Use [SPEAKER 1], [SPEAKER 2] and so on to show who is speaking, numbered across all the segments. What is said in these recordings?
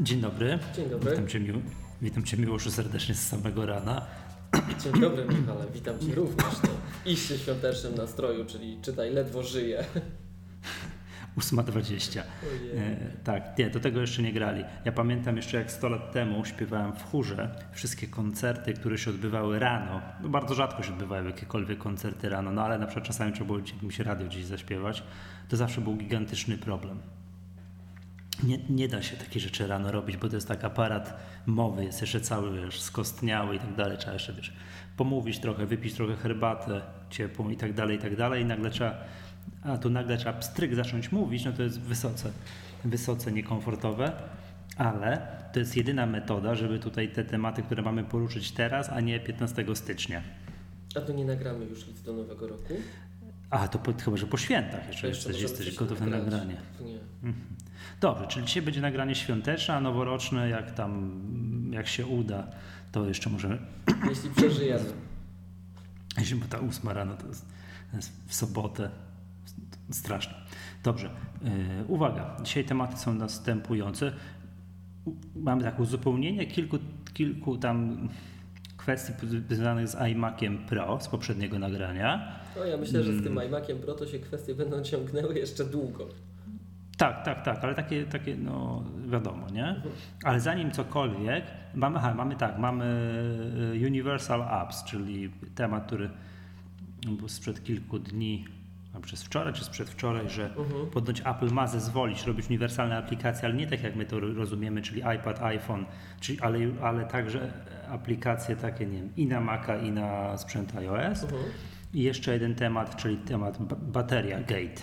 [SPEAKER 1] Dzień dobry.
[SPEAKER 2] Dzień dobry.
[SPEAKER 1] Witam Cię, miło, witam cię Miłoszu serdecznie z samego rana.
[SPEAKER 2] Dzień dobry Michale, witam Cię również w iście świątecznym nastroju, czyli czytaj ledwo żyję.
[SPEAKER 1] 8.20. E, tak, nie, do tego jeszcze nie grali. Ja pamiętam jeszcze jak 100 lat temu śpiewałem w chórze wszystkie koncerty, które się odbywały rano. No, bardzo rzadko się odbywały jakiekolwiek koncerty rano, no ale na przykład czasami trzeba było jakimś radio gdzieś zaśpiewać. To zawsze był gigantyczny problem. Nie, nie da się takich rzeczy rano robić, bo to jest tak aparat mowy, jest jeszcze cały wiesz, skostniały i tak dalej. Trzeba jeszcze wiesz, pomówić trochę, wypić trochę herbatę ciepłą i tak dalej, i tak dalej. I nagle trzeba, a tu nagle trzeba pstryk zacząć mówić, no to jest wysoce, wysoce niekomfortowe, ale to jest jedyna metoda, żeby tutaj te tematy, które mamy poruszyć teraz, a nie 15 stycznia.
[SPEAKER 2] A to nie nagramy już nic do nowego roku?
[SPEAKER 1] A, to po, chyba, że po świętach jeszcze,
[SPEAKER 2] jeszcze
[SPEAKER 1] jesteś, jesteś gotów na nagranie.
[SPEAKER 2] Nie.
[SPEAKER 1] Mhm. Dobrze, czyli dzisiaj będzie nagranie świąteczne, a noworoczne, jak tam, jak się uda, to jeszcze możemy,
[SPEAKER 2] Jeśli przeżyjemy.
[SPEAKER 1] jeśli bo ta ósma rano to jest, to jest w sobotę, straszne. Dobrze, yy, uwaga, dzisiaj tematy są następujące. Mamy tak uzupełnienie kilku, kilku tam kwestii związanych z iMaciem Pro z poprzedniego nagrania.
[SPEAKER 2] No ja myślę, że z
[SPEAKER 1] Mm.
[SPEAKER 2] tym iMaciem Pro to się kwestie będą ciągnęły jeszcze długo.
[SPEAKER 1] Tak, tak, tak, ale takie, takie no wiadomo, nie? Ale zanim cokolwiek, mamy, aha, mamy tak, mamy y, Universal Apps, czyli temat, który był sprzed kilku dni, a przez wczoraj czy sprzed wczoraj, że
[SPEAKER 2] Mhm.
[SPEAKER 1] ponoć Apple ma zezwolić robić uniwersalne aplikacje, ale nie tak jak my to rozumiemy, czyli iPad, iPhone, czyli, ale, ale także aplikacje takie, nie wiem, i na Maca, i na sprzęt iOS.
[SPEAKER 2] Mhm.
[SPEAKER 1] I jeszcze jeden temat, czyli temat ba- bateria gate.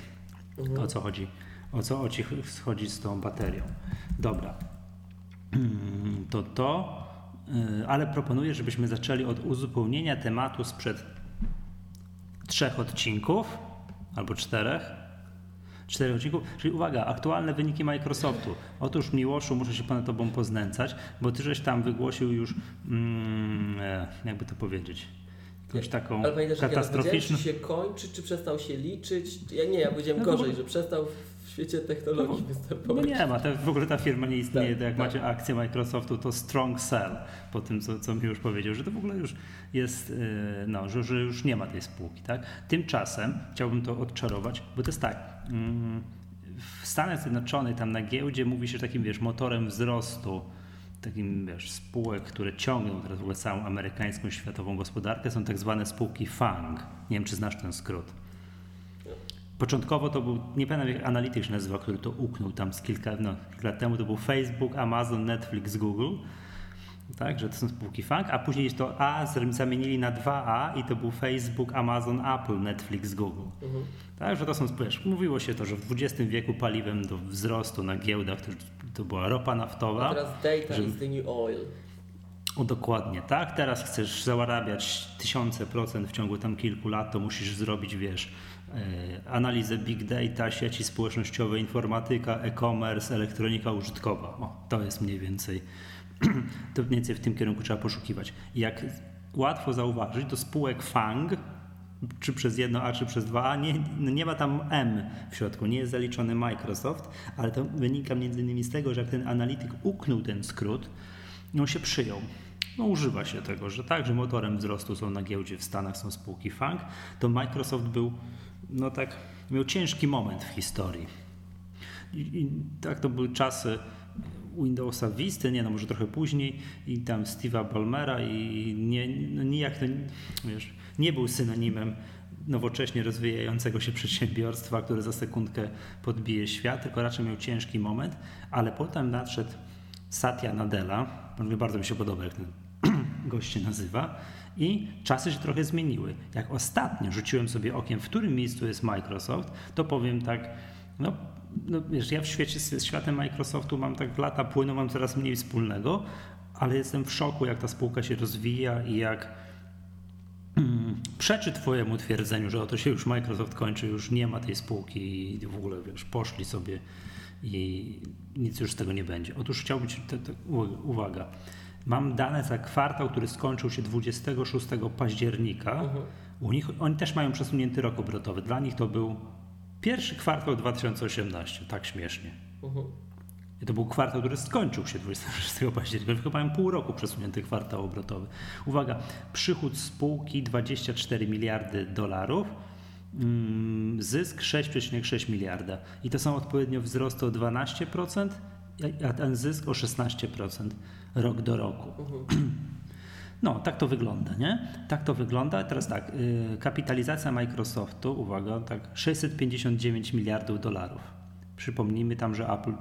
[SPEAKER 2] Mhm.
[SPEAKER 1] O co chodzi? O co o ci ch- chodzi z tą baterią? Dobra. Mm, To to, y, ale proponuję, żebyśmy zaczęli od uzupełnienia tematu sprzed trzech odcinków albo czterech. Czterech odcinków, czyli uwaga, aktualne wyniki Microsoftu. Otóż Miłoszu, muszę się ponad tobą poznęcać, bo ty żeś tam wygłosił już, mm, e, jakby to powiedzieć, jakąś taką
[SPEAKER 2] Ale pamiętasz,
[SPEAKER 1] katastroficzną...
[SPEAKER 2] czy się kończy, czy przestał się liczyć? Ja nie, ja powiedziałem
[SPEAKER 1] No
[SPEAKER 2] gorzej,
[SPEAKER 1] bo-
[SPEAKER 2] że przestał w świecie technologii
[SPEAKER 1] No
[SPEAKER 2] występować.
[SPEAKER 1] nie ma, to w ogóle ta firma nie istnieje.
[SPEAKER 2] Tak,
[SPEAKER 1] jak
[SPEAKER 2] tak.
[SPEAKER 1] macie akcję Microsoftu, to strong sell po tym, co, co mi już powiedział, że to w ogóle już jest, yy, no, że, że już nie ma tej spółki. Tak? Tymczasem chciałbym to odczarować, bo to jest tak. W Stanach Zjednoczonych, tam na giełdzie mówi się takim, wiesz, motorem wzrostu takim, wiesz, spółek, które ciągną teraz w ogóle całą amerykańską światową gospodarkę, są tak zwane spółki FANG. Nie wiem, czy znasz ten skrót. Początkowo to był, nie pamiętam jak analityk się nazywa, który to uknął tam z kilka, no, kilka lat temu, to był Facebook, Amazon, Netflix, Google. Tak, że to są spółki FANG, a później to A zamienili na 2A i to był Facebook, Amazon, Apple, Netflix, Google.
[SPEAKER 2] Mhm.
[SPEAKER 1] Tak, że to są, wiesz, mówiło się to, że w XX wieku paliwem do wzrostu na giełdach to, to była ropa
[SPEAKER 2] A
[SPEAKER 1] naftowa.
[SPEAKER 2] teraz data
[SPEAKER 1] że-
[SPEAKER 2] is the new oil.
[SPEAKER 1] O, dokładnie, tak. Teraz chcesz zarabiać tysiące procent w ciągu tam kilku lat, to musisz zrobić, wiesz, e, analizę big data, sieci społecznościowe, informatyka, e-commerce, elektronika użytkowa. O, to jest mniej więcej, to mniej więcej w tym kierunku trzeba poszukiwać. Jak łatwo zauważyć, do spółek FANG, czy przez jedno A, czy przez dwa A, nie, no nie ma tam M w środku, nie jest zaliczony Microsoft, ale to wynika między innymi z tego, że jak ten analityk uknął ten skrót, no się przyjął. No używa się tego, że tak, że motorem wzrostu są na giełdzie w Stanach są spółki FANG, to Microsoft był, no tak, miał ciężki moment w historii. I, i tak to były czasy Windowsa Vista, nie no może trochę później i tam Steve'a Ballmera i nie, no nijak to, wiesz, nie był synonimem nowocześnie rozwijającego się przedsiębiorstwa, które za sekundkę podbije świat, tylko raczej miał ciężki moment, ale potem nadszedł Satya Nadella, bardzo mi się podoba jak ten gość się nazywa i czasy się trochę zmieniły. Jak ostatnio rzuciłem sobie okiem, w którym miejscu jest Microsoft, to powiem tak, no, no wiesz, ja w świecie z światem Microsoftu mam tak lata płyną, mam coraz mniej wspólnego, ale jestem w szoku, jak ta spółka się rozwija i jak mm, przeczy twojemu twierdzeniu, że oto się już Microsoft kończy, już nie ma tej spółki i w ogóle wiesz, poszli sobie i nic już z tego nie będzie. Otóż chciałbym ci, te, te, uwaga, mam dane za kwartał, który skończył się 26 października.
[SPEAKER 2] Mhm.
[SPEAKER 1] U nich, oni też mają przesunięty rok obrotowy. Dla nich to był pierwszy kwartał 2018, tak śmiesznie.
[SPEAKER 2] Mhm.
[SPEAKER 1] I to był kwartał, który skończył się 26 października, tylko mają pół roku przesunięty kwartał obrotowy. Uwaga, przychód spółki 24 miliardy dolarów, mm, zysk 6,6 miliarda. I to są odpowiednio wzrosty o 12%, a ten zysk o 16% rok do roku. No, tak to wygląda, nie? Tak to wygląda. Teraz tak, yy, kapitalizacja Microsoftu, uwaga, tak, 659 miliardów dolarów. Przypomnijmy tam, że Apple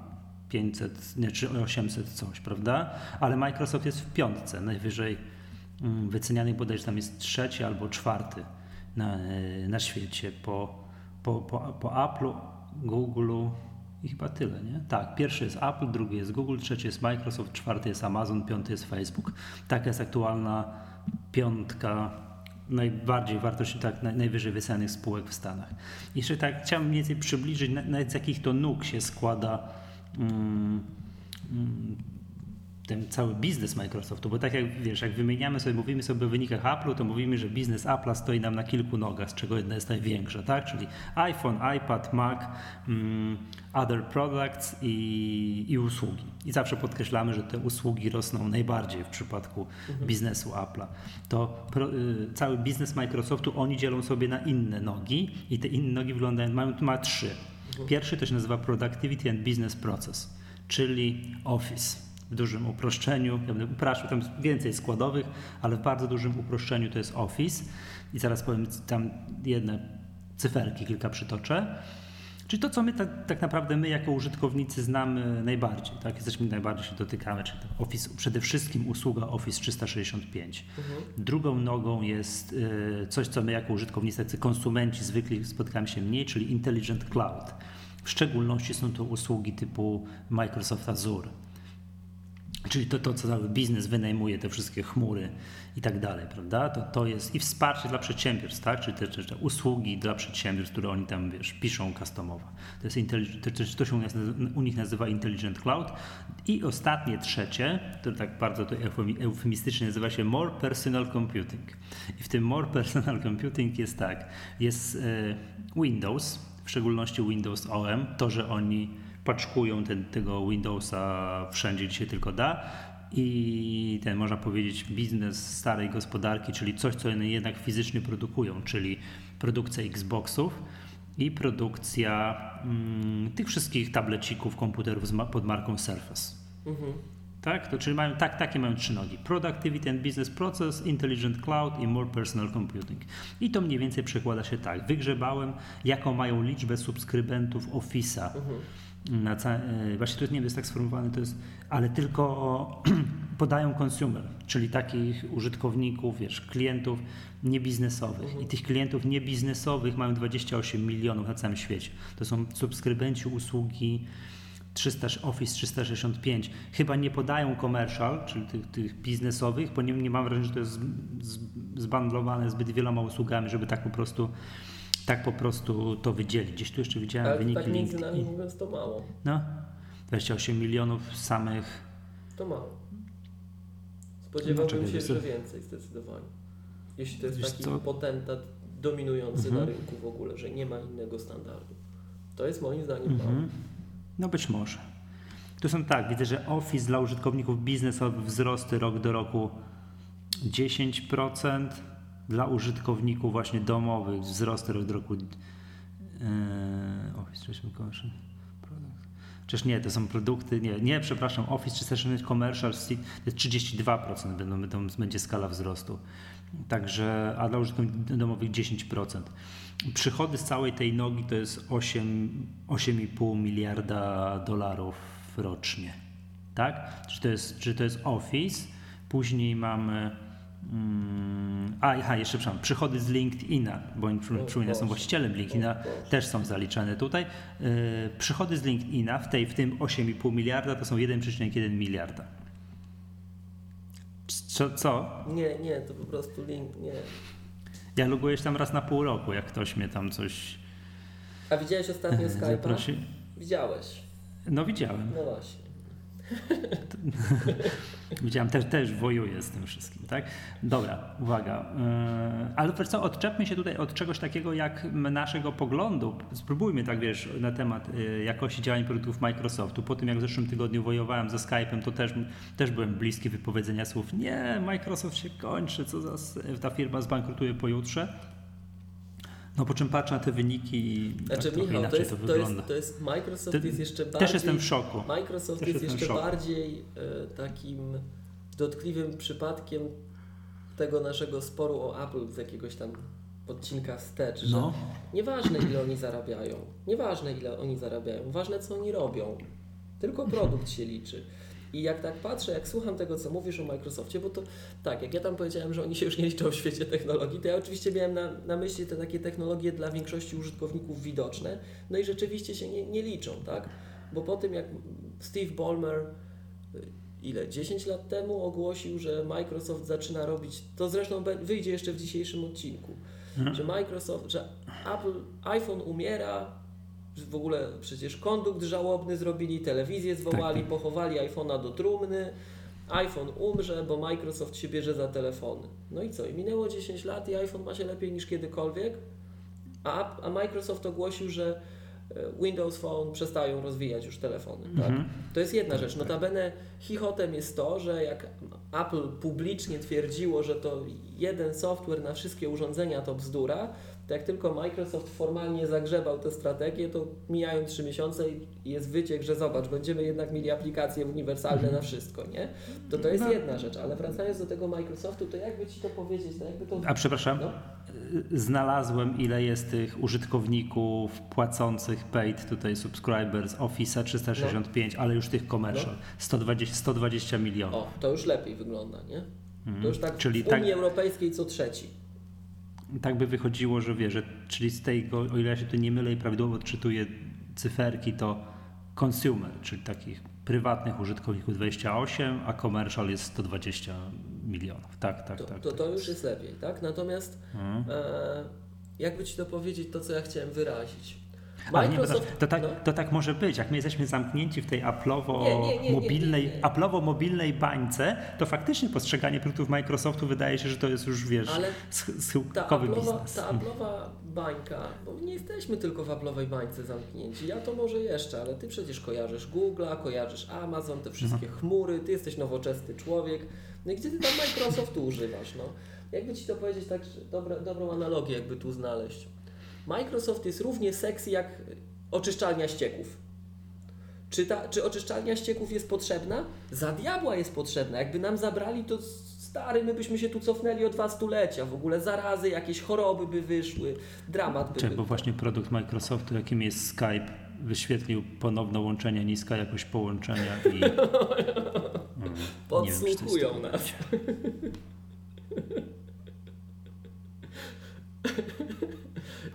[SPEAKER 1] 500, nie, czy 800 coś, prawda? Ale Microsoft jest w piątce, najwyżej mm, wyceniany bodajże tam jest trzeci albo czwarty na, yy, na świecie po, po, po, po Apple'u, Google'u i chyba tyle, nie? Tak, pierwszy jest Apple, drugi jest Google, trzeci jest Microsoft, czwarty jest Amazon, piąty jest Facebook. Taka jest aktualna piątka najbardziej wartości, tak, naj, najwyżej wycenianych spółek w Stanach. Jeszcze tak chciałem mniej więcej przybliżyć, nawet z jakich to nóg się składa mm, ten cały biznes Microsoftu, bo tak jak wiesz, jak wymieniamy sobie, mówimy sobie o wynikach Apple'u, to mówimy, że biznes Apple'a stoi nam na kilku nogach, z czego jedna jest największa, tak? Czyli iPhone, iPad, Mac, um, other products i, i, usługi. I zawsze podkreślamy, że te usługi rosną najbardziej w przypadku mhm. biznesu Apple'a. To pro, y, cały biznes Microsoftu oni dzielą sobie na inne nogi i te inne nogi wyglądają, mają, ma trzy. Mhm. Pierwszy to się nazywa Productivity and Business Process, czyli Office w dużym uproszczeniu. Ja będę upraszczał, tam więcej składowych, ale w bardzo dużym uproszczeniu to jest Office. I zaraz powiem tam jedne cyferki, kilka przytoczę. Czyli to, co my tak, tak, naprawdę my jako użytkownicy znamy najbardziej, tak? Jesteśmy najbardziej się dotykamy, czyli Office, przede wszystkim usługa Office 365. Mhm. Drugą nogą jest y, coś, co my jako użytkownicy, tacy konsumenci zwykli spotykamy się mniej, czyli Intelligent Cloud. W szczególności są to usługi typu Microsoft Azure Czyli to, to, co cały biznes wynajmuje, te wszystkie chmury i tak dalej, prawda? To, to jest i wsparcie dla przedsiębiorstw, tak? Czyli te, te, te usługi dla przedsiębiorstw, które oni tam, wiesz, piszą customowo. To, jest to, to się u, nas, u nich nazywa Intelligent Cloud. I ostatnie, trzecie, to tak bardzo to eufemistycznie nazywa się More Personal Computing. I w tym More Personal Computing jest tak, jest e, Windows, w szczególności Windows OM, to, że oni paczkują ten, tego Windowsa wszędzie, gdzie się tylko da. I ten, można powiedzieć, biznes starej gospodarki, czyli coś, co one jednak fizycznie produkują, czyli produkcja Xboxów i produkcja mm, tych wszystkich tablecików, komputerów pod marką Surface. Mhm. Tak? To czyli mają, tak, takie mają trzy nogi. Productivity and Business Process, Intelligent Cloud i More Personal Computing. I to mniej więcej przekłada się tak. Wygrzebałem, jaką mają liczbę subskrybentów Office'a. Mhm na ca- e, właśnie to jest, nie jest tak sformułowane, to jest, ale tylko podają consumer, czyli takich użytkowników, wiesz, klientów niebiznesowych. Mhm. I tych klientów niebiznesowych mają 28 milionów na całym świecie. To są subskrybenci usługi 300, Office 365. Chyba nie podają commercial, czyli tych, tych biznesowych, bo nie, nie mam wrażenia, że to jest zbandlowane zbyt wieloma usługami, żeby tak po prostu tak po prostu to wydzielić. Gdzieś tu jeszcze widziałem
[SPEAKER 2] Ale
[SPEAKER 1] wyniki
[SPEAKER 2] tak między nami mówiąc to mało.
[SPEAKER 1] No, 28 milionów samych.
[SPEAKER 2] To mało. Spodziewałbym no, się, że więcej zdecydowanie. Jeśli to jest Wiesz taki co? potentat dominujący mhm. na rynku w ogóle, że nie ma innego standardu. To jest moim zdaniem mhm. mało.
[SPEAKER 1] No być może. Tu są tak, widzę, że Office dla użytkowników biznesowych wzrosty rok do roku 10%, dla użytkowników właśnie domowych wzrost rok do roku e, Office 365 Przecież nie, to są produkty, nie, nie, przepraszam, Office 365 Commercial to jest 32% będą, będzie skala wzrostu. Także, a dla użytkowników domowych 10%. Przychody z całej tej nogi to jest 8,5 miliarda dolarów rocznie. Tak? Czy to jest, czy to jest Office? Później mamy a, aha, jeszcze przepraszam, przychody z LinkedIna, bo oni przypominam, są właścicielem LinkedIna, też są zaliczane tutaj. Yy, przychody z LinkedIna w, tej, w tym 8,5 miliarda to są 1,1 miliarda. Co, co?
[SPEAKER 2] Nie, nie, to po prostu link, nie.
[SPEAKER 1] Ja logujesz tam raz na pół roku, jak ktoś mnie tam coś.
[SPEAKER 2] A widziałeś ostatnio Skype'a? Zaprosi... Widziałeś.
[SPEAKER 1] No widziałem.
[SPEAKER 2] No właśnie.
[SPEAKER 1] Widziałem, też, też wojuje z tym wszystkim, tak? Dobra, uwaga. Yy, ale wiesz co, odczepmy się tutaj od czegoś takiego jak naszego poglądu. Spróbujmy tak, wiesz, na temat yy, jakości działań produktów Microsoftu. Po tym, jak w zeszłym tygodniu wojowałem ze Skype'em, to też, też byłem bliski wypowiedzenia słów nie, Microsoft się kończy, co za, ta firma zbankrutuje pojutrze. No po czym patrzę na te wyniki i
[SPEAKER 2] znaczy,
[SPEAKER 1] tak
[SPEAKER 2] Michał, to, jest,
[SPEAKER 1] to,
[SPEAKER 2] to
[SPEAKER 1] wygląda.
[SPEAKER 2] Jest, to jest Microsoft
[SPEAKER 1] Ty,
[SPEAKER 2] jest jeszcze bardziej...
[SPEAKER 1] Też jestem w szoku.
[SPEAKER 2] Microsoft
[SPEAKER 1] też
[SPEAKER 2] jest jeszcze bardziej e, takim dotkliwym przypadkiem tego naszego sporu o Apple z jakiegoś tam odcinka wstecz, że
[SPEAKER 1] No.
[SPEAKER 2] nieważne ile oni zarabiają, nieważne ile oni zarabiają, ważne co oni robią, tylko produkt się liczy. I jak tak patrzę, jak słucham tego, co mówisz o Microsoftie, bo to tak, jak ja tam powiedziałem, że oni się już nie liczą w świecie technologii, to ja oczywiście miałem na, na myśli te takie technologie dla większości użytkowników widoczne, no i rzeczywiście się nie, nie liczą, tak? Bo po tym, jak Steve Ballmer y, ile, 10 lat temu ogłosił, że Microsoft zaczyna robić, to zresztą wyjdzie jeszcze w dzisiejszym odcinku, że Microsoft, że Apple, iPhone umiera, w ogóle przecież kondukt żałobny zrobili, telewizję zwołali,
[SPEAKER 1] Tak.
[SPEAKER 2] pochowali iPhone'a do trumny, iPhone umrze, bo Microsoft się bierze za telefony. No i co? I minęło 10 lat i iPhone ma się lepiej niż kiedykolwiek, a, a Microsoft ogłosił, że e, Windows Phone przestają rozwijać już telefony. Tak?
[SPEAKER 1] Mhm.
[SPEAKER 2] To jest jedna rzecz. Notabene chichotem jest to, że jak Apple publicznie twierdziło, że to jeden software na wszystkie urządzenia to bzdura, to jak tylko Microsoft formalnie zagrzebał tę strategię, to mijają trzy miesiące i jest wyciek, że zobacz, będziemy jednak mieli aplikacje uniwersalne na wszystko, nie? To to jest
[SPEAKER 1] No.
[SPEAKER 2] jedna rzecz, ale wracając do tego Microsoftu, to jakby Ci to powiedzieć, to jakby to...
[SPEAKER 1] A przepraszam,
[SPEAKER 2] No.
[SPEAKER 1] znalazłem ile jest tych użytkowników płacących paid tutaj subscribers Office'a 365, ale już tych commercial
[SPEAKER 2] No.
[SPEAKER 1] 120, 120 milionów.
[SPEAKER 2] O, to już lepiej wygląda, nie? To już tak
[SPEAKER 1] Mhm. Czyli
[SPEAKER 2] w Unii
[SPEAKER 1] tak-
[SPEAKER 2] Europejskiej co trzeci.
[SPEAKER 1] Tak by wychodziło, że wie, że czyli z tego, o ile ja się tu nie mylę i prawidłowo odczytuję cyferki, to consumer, czyli takich prywatnych użytkowników 28, a commercial jest 120 milionów. Tak, tak,
[SPEAKER 2] To,
[SPEAKER 1] tak.
[SPEAKER 2] to,
[SPEAKER 1] tak.
[SPEAKER 2] to już jest lepiej, tak? Natomiast
[SPEAKER 1] Mhm.
[SPEAKER 2] e, jakby Ci to powiedzieć, to co ja chciałem wyrazić.
[SPEAKER 1] Ale nie, to,
[SPEAKER 2] Microsoft...
[SPEAKER 1] to, tak,
[SPEAKER 2] no,
[SPEAKER 1] to tak może być. Jak my jesteśmy zamknięci w tej Apple'owo-mobilnej. Apple'owo-mobilnej bańce, to faktycznie postrzeganie produktów Microsoftu wydaje się, że to jest już, wiesz,
[SPEAKER 2] Ale
[SPEAKER 1] schyłkowy biznes.
[SPEAKER 2] ta Apple'owa bańka, bo nie jesteśmy tylko w Apple'owej bańce zamknięci. Ja to może jeszcze, ale Ty przecież kojarzysz Google'a, kojarzysz Amazon, te wszystkie
[SPEAKER 1] Mhm.
[SPEAKER 2] chmury, Ty jesteś nowoczesny człowiek. No i gdzie Ty tam Microsoftu używasz? No? Jakby Ci to powiedzieć tak, dobra, dobrą analogię jakby tu znaleźć. Microsoft jest równie sexy jak oczyszczalnia ścieków. Czy, ta, czy oczyszczalnia ścieków jest potrzebna? Za diabła jest potrzebna. Jakby nam zabrali, to stary, my byśmy się tu cofnęli o dwa stulecia. W ogóle zarazy, jakieś choroby by wyszły, dramat by
[SPEAKER 1] Czekaj,
[SPEAKER 2] był.
[SPEAKER 1] bo właśnie produkt Microsoftu, jakim jest Skype, wyświetlił ponowne łączenie, niska jakość połączenia i... Mm, nie wiem, czy
[SPEAKER 2] Podsłuchują nas.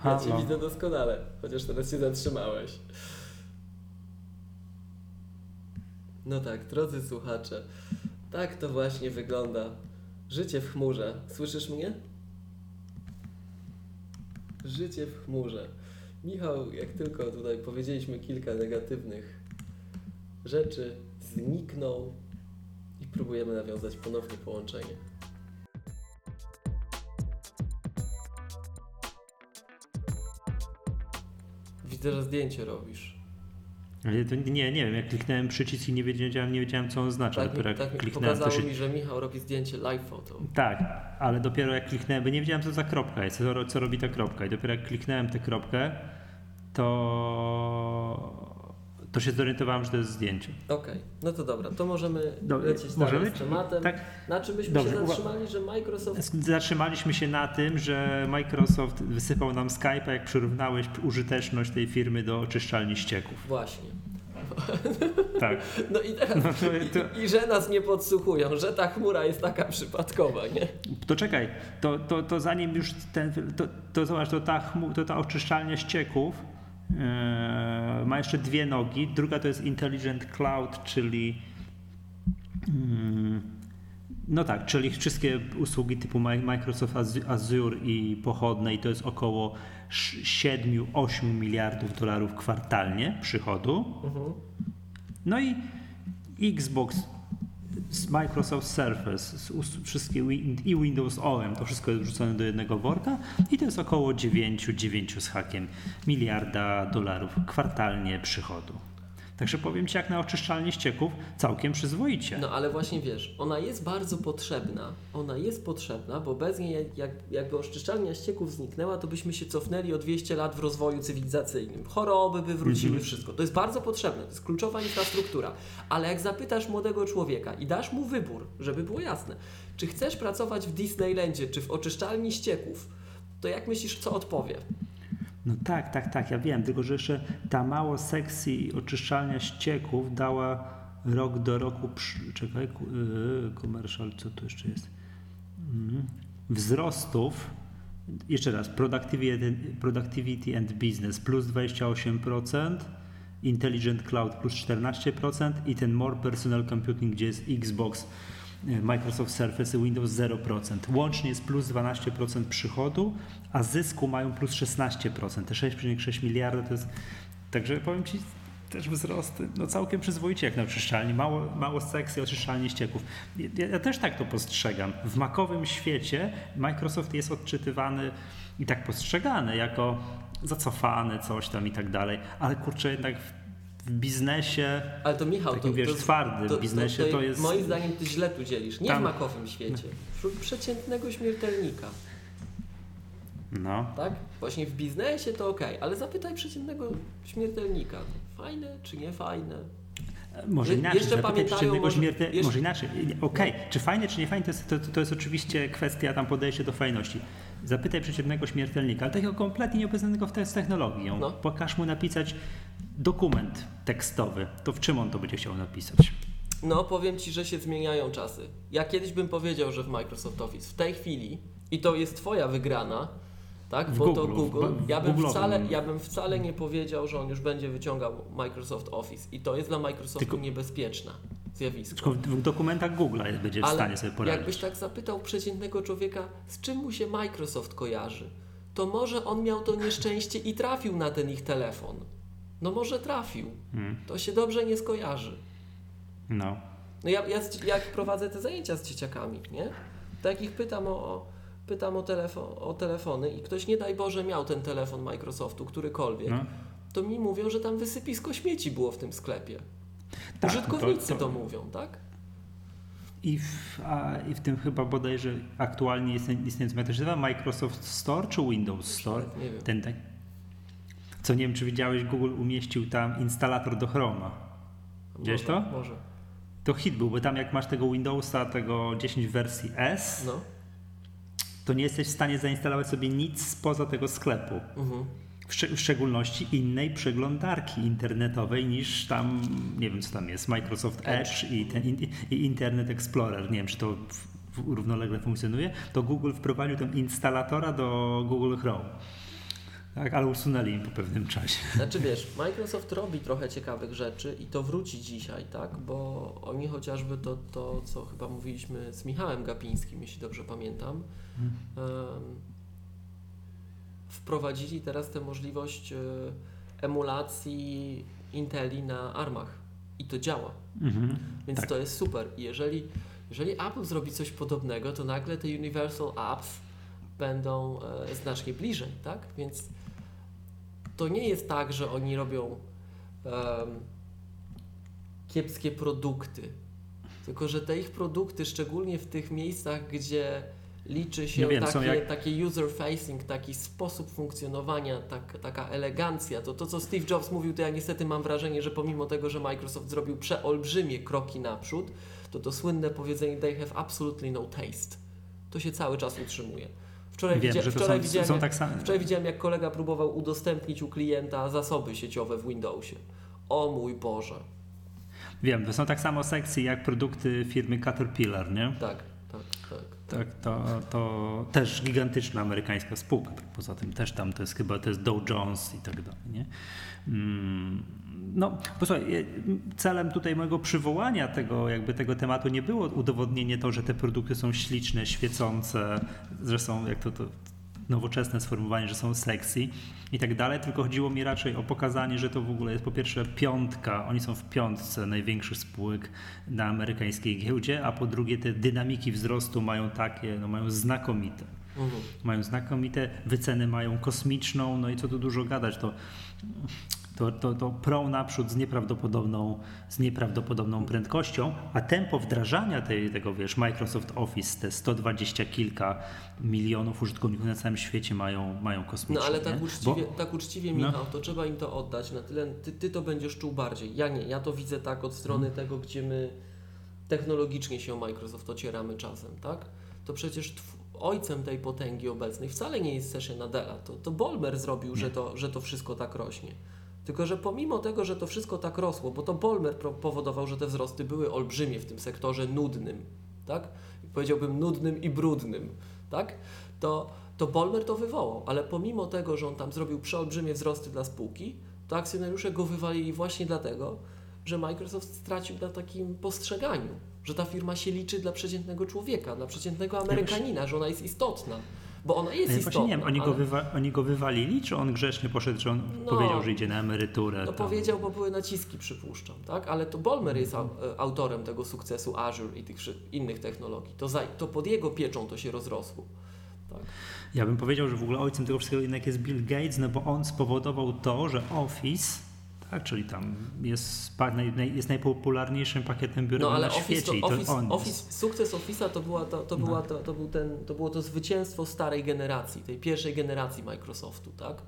[SPEAKER 2] Ja Cię widzę doskonale, chociaż teraz się zatrzymałeś. No tak, drodzy słuchacze, tak to właśnie wygląda. Życie w chmurze. Słyszysz mnie? Życie w chmurze. Michał, jak tylko tutaj powiedzieliśmy kilka negatywnych rzeczy, zniknął i próbujemy nawiązać ponownie połączenie. Widzę, że zdjęcie robisz.
[SPEAKER 1] Ale to nie, nie wiem, jak kliknąłem przycisk i nie wiedziałem, nie wiedziałem co on oznacza.
[SPEAKER 2] Tak,
[SPEAKER 1] dopiero
[SPEAKER 2] mi, tak mi
[SPEAKER 1] kliknąłem to
[SPEAKER 2] pokazało
[SPEAKER 1] się...
[SPEAKER 2] mi, że Michał robi zdjęcie live photo.
[SPEAKER 1] Tak, ale dopiero jak kliknąłem, bo nie wiedziałem co za kropka jest, co, co robi ta kropka i dopiero jak kliknąłem tę kropkę, to, to się zorientowałem, że to jest zdjęcie.
[SPEAKER 2] Okej, no to dobra, to możemy
[SPEAKER 1] Dobra,
[SPEAKER 2] lecieć
[SPEAKER 1] możemy?
[SPEAKER 2] dalej z tematem.
[SPEAKER 1] Tak,
[SPEAKER 2] Na czym byśmy
[SPEAKER 1] Dobrze,
[SPEAKER 2] się zatrzymali, że Microsoft...
[SPEAKER 1] Zatrzymaliśmy się na tym, że Microsoft wysypał nam Skype'a, jak przyrównałeś użyteczność tej firmy do oczyszczalni ścieków.
[SPEAKER 2] Właśnie.
[SPEAKER 1] Tak.
[SPEAKER 2] No i teraz...
[SPEAKER 1] No to, to,
[SPEAKER 2] I, I że nas nie podsłuchują, że ta chmura jest taka przypadkowa, nie?
[SPEAKER 1] to czekaj, to, to, to zanim już ten, to, to zobacz, to ta, chmu- to ta oczyszczalnia ścieków ma jeszcze dwie nogi. Druga to jest Intelligent Cloud, czyli mm, no tak, czyli wszystkie usługi typu Mi- Microsoft Azu- Azure i pochodne i to jest około 7-8 miliardów dolarów kwartalnie przychodu.
[SPEAKER 2] Mhm.
[SPEAKER 1] No i Xbox, Microsoft Surface, wszystkie i Windows OM, to wszystko jest wrzucone do jednego worka i to jest około 9, 9 z hakiem miliarda dolarów kwartalnie przychodu. Także powiem Ci, jak na oczyszczalnię ścieków, całkiem przyzwoicie.
[SPEAKER 2] No ale właśnie wiesz, ona jest bardzo potrzebna. Ona jest potrzebna, bo bez niej, jak, jakby oczyszczalnia ścieków zniknęła, to byśmy się cofnęli o 200 lat w rozwoju cywilizacyjnym. Choroby by wróciły, mm -hmm. wszystko. To jest bardzo potrzebne, to jest kluczowa infrastruktura. Ale jak zapytasz młodego człowieka i dasz mu wybór, żeby było jasne, czy chcesz pracować w Disneylandzie, czy w oczyszczalni ścieków, to jak myślisz, co odpowie?
[SPEAKER 1] No tak, tak, tak, ja wiem, tylko że jeszcze ta mało sekcji oczyszczalnia ścieków dała rok do roku, czekaj, yy, commercial, co tu jeszcze jest, mhm. wzrostów, jeszcze raz, productivity, productivity and business plus 28%, Intelligent Cloud plus 14% i ten More Personal Computing, gdzie jest Xbox Microsoft Surface i Windows 0%. Łącznie jest plus 12% przychodu, a zysku mają plus 16%. Te 6,6 miliarda to jest. Także powiem Ci, też wzrosty, no całkiem przyzwoicie jak na oczyszczalni, mało, mało sekcji oczyszczalni ścieków. Ja, ja, też tak to postrzegam. W makowym świecie Microsoft jest odczytywany i tak postrzegany jako zacofany coś tam i tak dalej, ale kurczę jednak w biznesie.
[SPEAKER 2] Ale to Michał,
[SPEAKER 1] takim,
[SPEAKER 2] to,
[SPEAKER 1] wiesz,
[SPEAKER 2] to,
[SPEAKER 1] twardym
[SPEAKER 2] to,
[SPEAKER 1] biznesie to, to, jest.
[SPEAKER 2] Moim zdaniem ty źle tu dzielisz. Nie tam, w makowym świecie. Wśród przeciętnego śmiertelnika.
[SPEAKER 1] No.
[SPEAKER 2] Tak? Właśnie w biznesie to ok, ale zapytaj przeciętnego śmiertelnika. Fajne czy nie fajne?
[SPEAKER 1] Może inaczej, jeszcze pamiętają, może, śmiertel... jeszcze... może inaczej. Okej, okay. czy fajne, czy nie fajne, to jest, to, to jest oczywiście kwestia tam podejścia do fajności. Zapytaj przeciętnego śmiertelnika, ale takiego kompletnie nieobeznanego w technologią. No. Pokaż mu napisać dokument tekstowy, to w czym on to będzie chciał napisać?
[SPEAKER 2] No, powiem Ci, że się zmieniają czasy. Ja kiedyś bym powiedział, że w Microsoft Office w tej chwili, i to jest Twoja wygrana, tak? Bo to Google. Ja bym, wcale, ja bym wcale nie powiedział, że on już będzie wyciągał Microsoft Office. I to jest dla Microsoftu Tylko... niebezpieczne zjawisko.
[SPEAKER 1] Tylko w dokumentach Google będzie w Ale stanie sobie poradzić.
[SPEAKER 2] Jakbyś tak zapytał przeciętnego człowieka, z czym mu się Microsoft kojarzy, to może on miał to nieszczęście i trafił na ten ich telefon. No może trafił. Hmm. To się dobrze nie skojarzy.
[SPEAKER 1] No.
[SPEAKER 2] No ja, ja jak prowadzę te zajęcia z dzieciakami, nie? To jak ich pytam o, pytam o, telefon, o telefony i ktoś nie daj Boże miał ten telefon Microsoftu, którykolwiek, no. to mi mówią, że tam wysypisko śmieci było w tym sklepie. Tak, Użytkownicy to, to... to mówią, tak?
[SPEAKER 1] I w, a, I w tym chyba bodajże aktualnie to się nazywa, Microsoft Store czy Windows Store?
[SPEAKER 2] Nie wiem.
[SPEAKER 1] Ten, tak, co nie wiem, czy widziałeś, Google umieścił tam instalator do Chroma. Widziałeś to?
[SPEAKER 2] Może.
[SPEAKER 1] To hit był, bo tam jak masz tego Windowsa, tego 10 wersji S, no. to nie jesteś w stanie zainstalować sobie nic spoza tego sklepu. Mhm. W, w, szczególności innej przeglądarki internetowej niż tam, nie wiem co tam jest, Microsoft Edge, Edge i, ten, i Internet Explorer. Nie wiem, czy to w, w równolegle funkcjonuje. To Google wprowadził ten instalatora do Google Chrome. Tak, ale usunęli im po pewnym czasie.
[SPEAKER 2] Znaczy wiesz, Microsoft robi trochę ciekawych rzeczy i to wróci dzisiaj, tak? Bo oni chociażby to, to co chyba mówiliśmy z Michałem Gapińskim, jeśli dobrze pamiętam, hmm. wprowadzili teraz tę możliwość e, emulacji Inteli na armach i to działa. Mhm, Więc tak. to jest super. I jeżeli, jeżeli Apple zrobi coś podobnego, to nagle te Universal Apps będą e, znacznie bliżej, tak? Więc to nie jest tak, że oni robią um, kiepskie produkty, tylko że te ich produkty, szczególnie w tych miejscach, gdzie liczy się wiem, takie, jak... taki user facing, taki sposób funkcjonowania, tak, taka elegancja, to to co Steve Jobs mówił, to ja niestety mam wrażenie, że pomimo tego, że Microsoft zrobił przeolbrzymie kroki naprzód, to to słynne powiedzenie they have absolutely no taste. To się cały czas utrzymuje. Wczoraj, Wiem, widzia wczoraj, są, widziałem, są tak wczoraj widziałem, jak kolega próbował udostępnić u klienta zasoby sieciowe w Windowsie. O mój Boże.
[SPEAKER 1] Wiem, to są tak samo sekcje jak produkty firmy Caterpillar, nie?
[SPEAKER 2] Tak, tak, tak.
[SPEAKER 1] Tak, to, to też gigantyczna amerykańska spółka. Tak poza tym też tam to jest chyba to jest Dow Jones i tak dalej. Nie? No, posłuchaj, e, celem tutaj mojego przywołania tego, jakby tego tematu nie było udowodnienie to, że te produkty są śliczne, świecące, że są, jak to, to nowoczesne sformułowanie, że są sexy i tak dalej, tylko chodziło mi raczej o pokazanie, że to w ogóle jest po pierwsze piątka, oni są w piątce największych spółek na amerykańskiej giełdzie, a po drugie te dynamiki wzrostu mają takie, no mają znakomite. Mhm. Mają znakomite, wyceny mają kosmiczną, no i co tu dużo gadać, to to, to, to pro naprzód z nieprawdopodobną, z nieprawdopodobną prędkością, a tempo wdrażania tej, tego, wiesz, Microsoft Office, te 120 kilka milionów użytkowników na całym świecie mają, mają kosmiczne.
[SPEAKER 2] No ale tak uczciwie, Bo, tak uczciwie no. Michał, no. to trzeba im to oddać, na tyle ty, ty to będziesz czuł bardziej. Ja nie, ja to widzę tak od strony hmm. tego, gdzie my technologicznie się o Microsoft ocieramy czasem, tak? To przecież ojcem tej potęgi obecnej wcale nie jest Session Nadella. To, to Bolmer zrobił, że to, że to wszystko tak rośnie. Tylko, że pomimo tego, że to wszystko tak rosło, bo to Bolmer powodował, że te wzrosty były olbrzymie w tym sektorze nudnym, tak? Powiedziałbym nudnym i brudnym, tak? To, to Bolmer to wywołał, ale pomimo tego, że on tam zrobił przeolbrzymie wzrosty dla spółki, to akcjonariusze go wywalili właśnie dlatego, że Microsoft stracił na takim postrzeganiu, że ta firma się liczy dla przeciętnego człowieka, dla przeciętnego Amerykanina, że ona jest istotna. Bo ona jest istotna. Właśnie
[SPEAKER 1] nie wiem, oni, ale... go oni go wywalili, czy on grzecznie poszedł, czy on no, powiedział, że idzie na emeryturę?
[SPEAKER 2] No tam. powiedział, bo były naciski, przypuszczam, tak? Ale to Bolmer jest e, autorem tego sukcesu Azure i tych innych technologii. To, za, to pod jego pieczą to się rozrosło. Tak.
[SPEAKER 1] Ja bym powiedział, że w ogóle ojcem tego wszystkiego jednak jest Bill Gates, no bo on spowodował to, że Office tak, czyli tam jest, jest najpopularniejszym pakietem biurowym no, ale na Office świecie. To,
[SPEAKER 2] i to on Office, sukces Office'a to, była, to, to, no. była, to, to, był ten, to było to zwycięstwo starej generacji, tej pierwszej generacji Microsoftu, tak?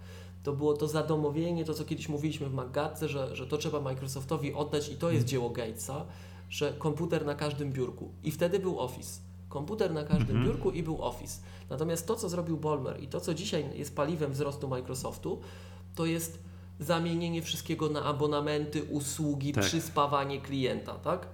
[SPEAKER 2] To było to zadomowienie, to co kiedyś mówiliśmy w Maggatce, że, że to trzeba Microsoftowi oddać i to jest hmm. dzieło Gatesa, że komputer na każdym biurku. I wtedy był Office. Komputer na każdym mm -hmm. biurku i był Office. Natomiast to, co zrobił Bolmer i to, co dzisiaj jest paliwem wzrostu Microsoftu, to jest zamienienie wszystkiego na abonamenty, usługi, tak. przyspawanie klienta, tak?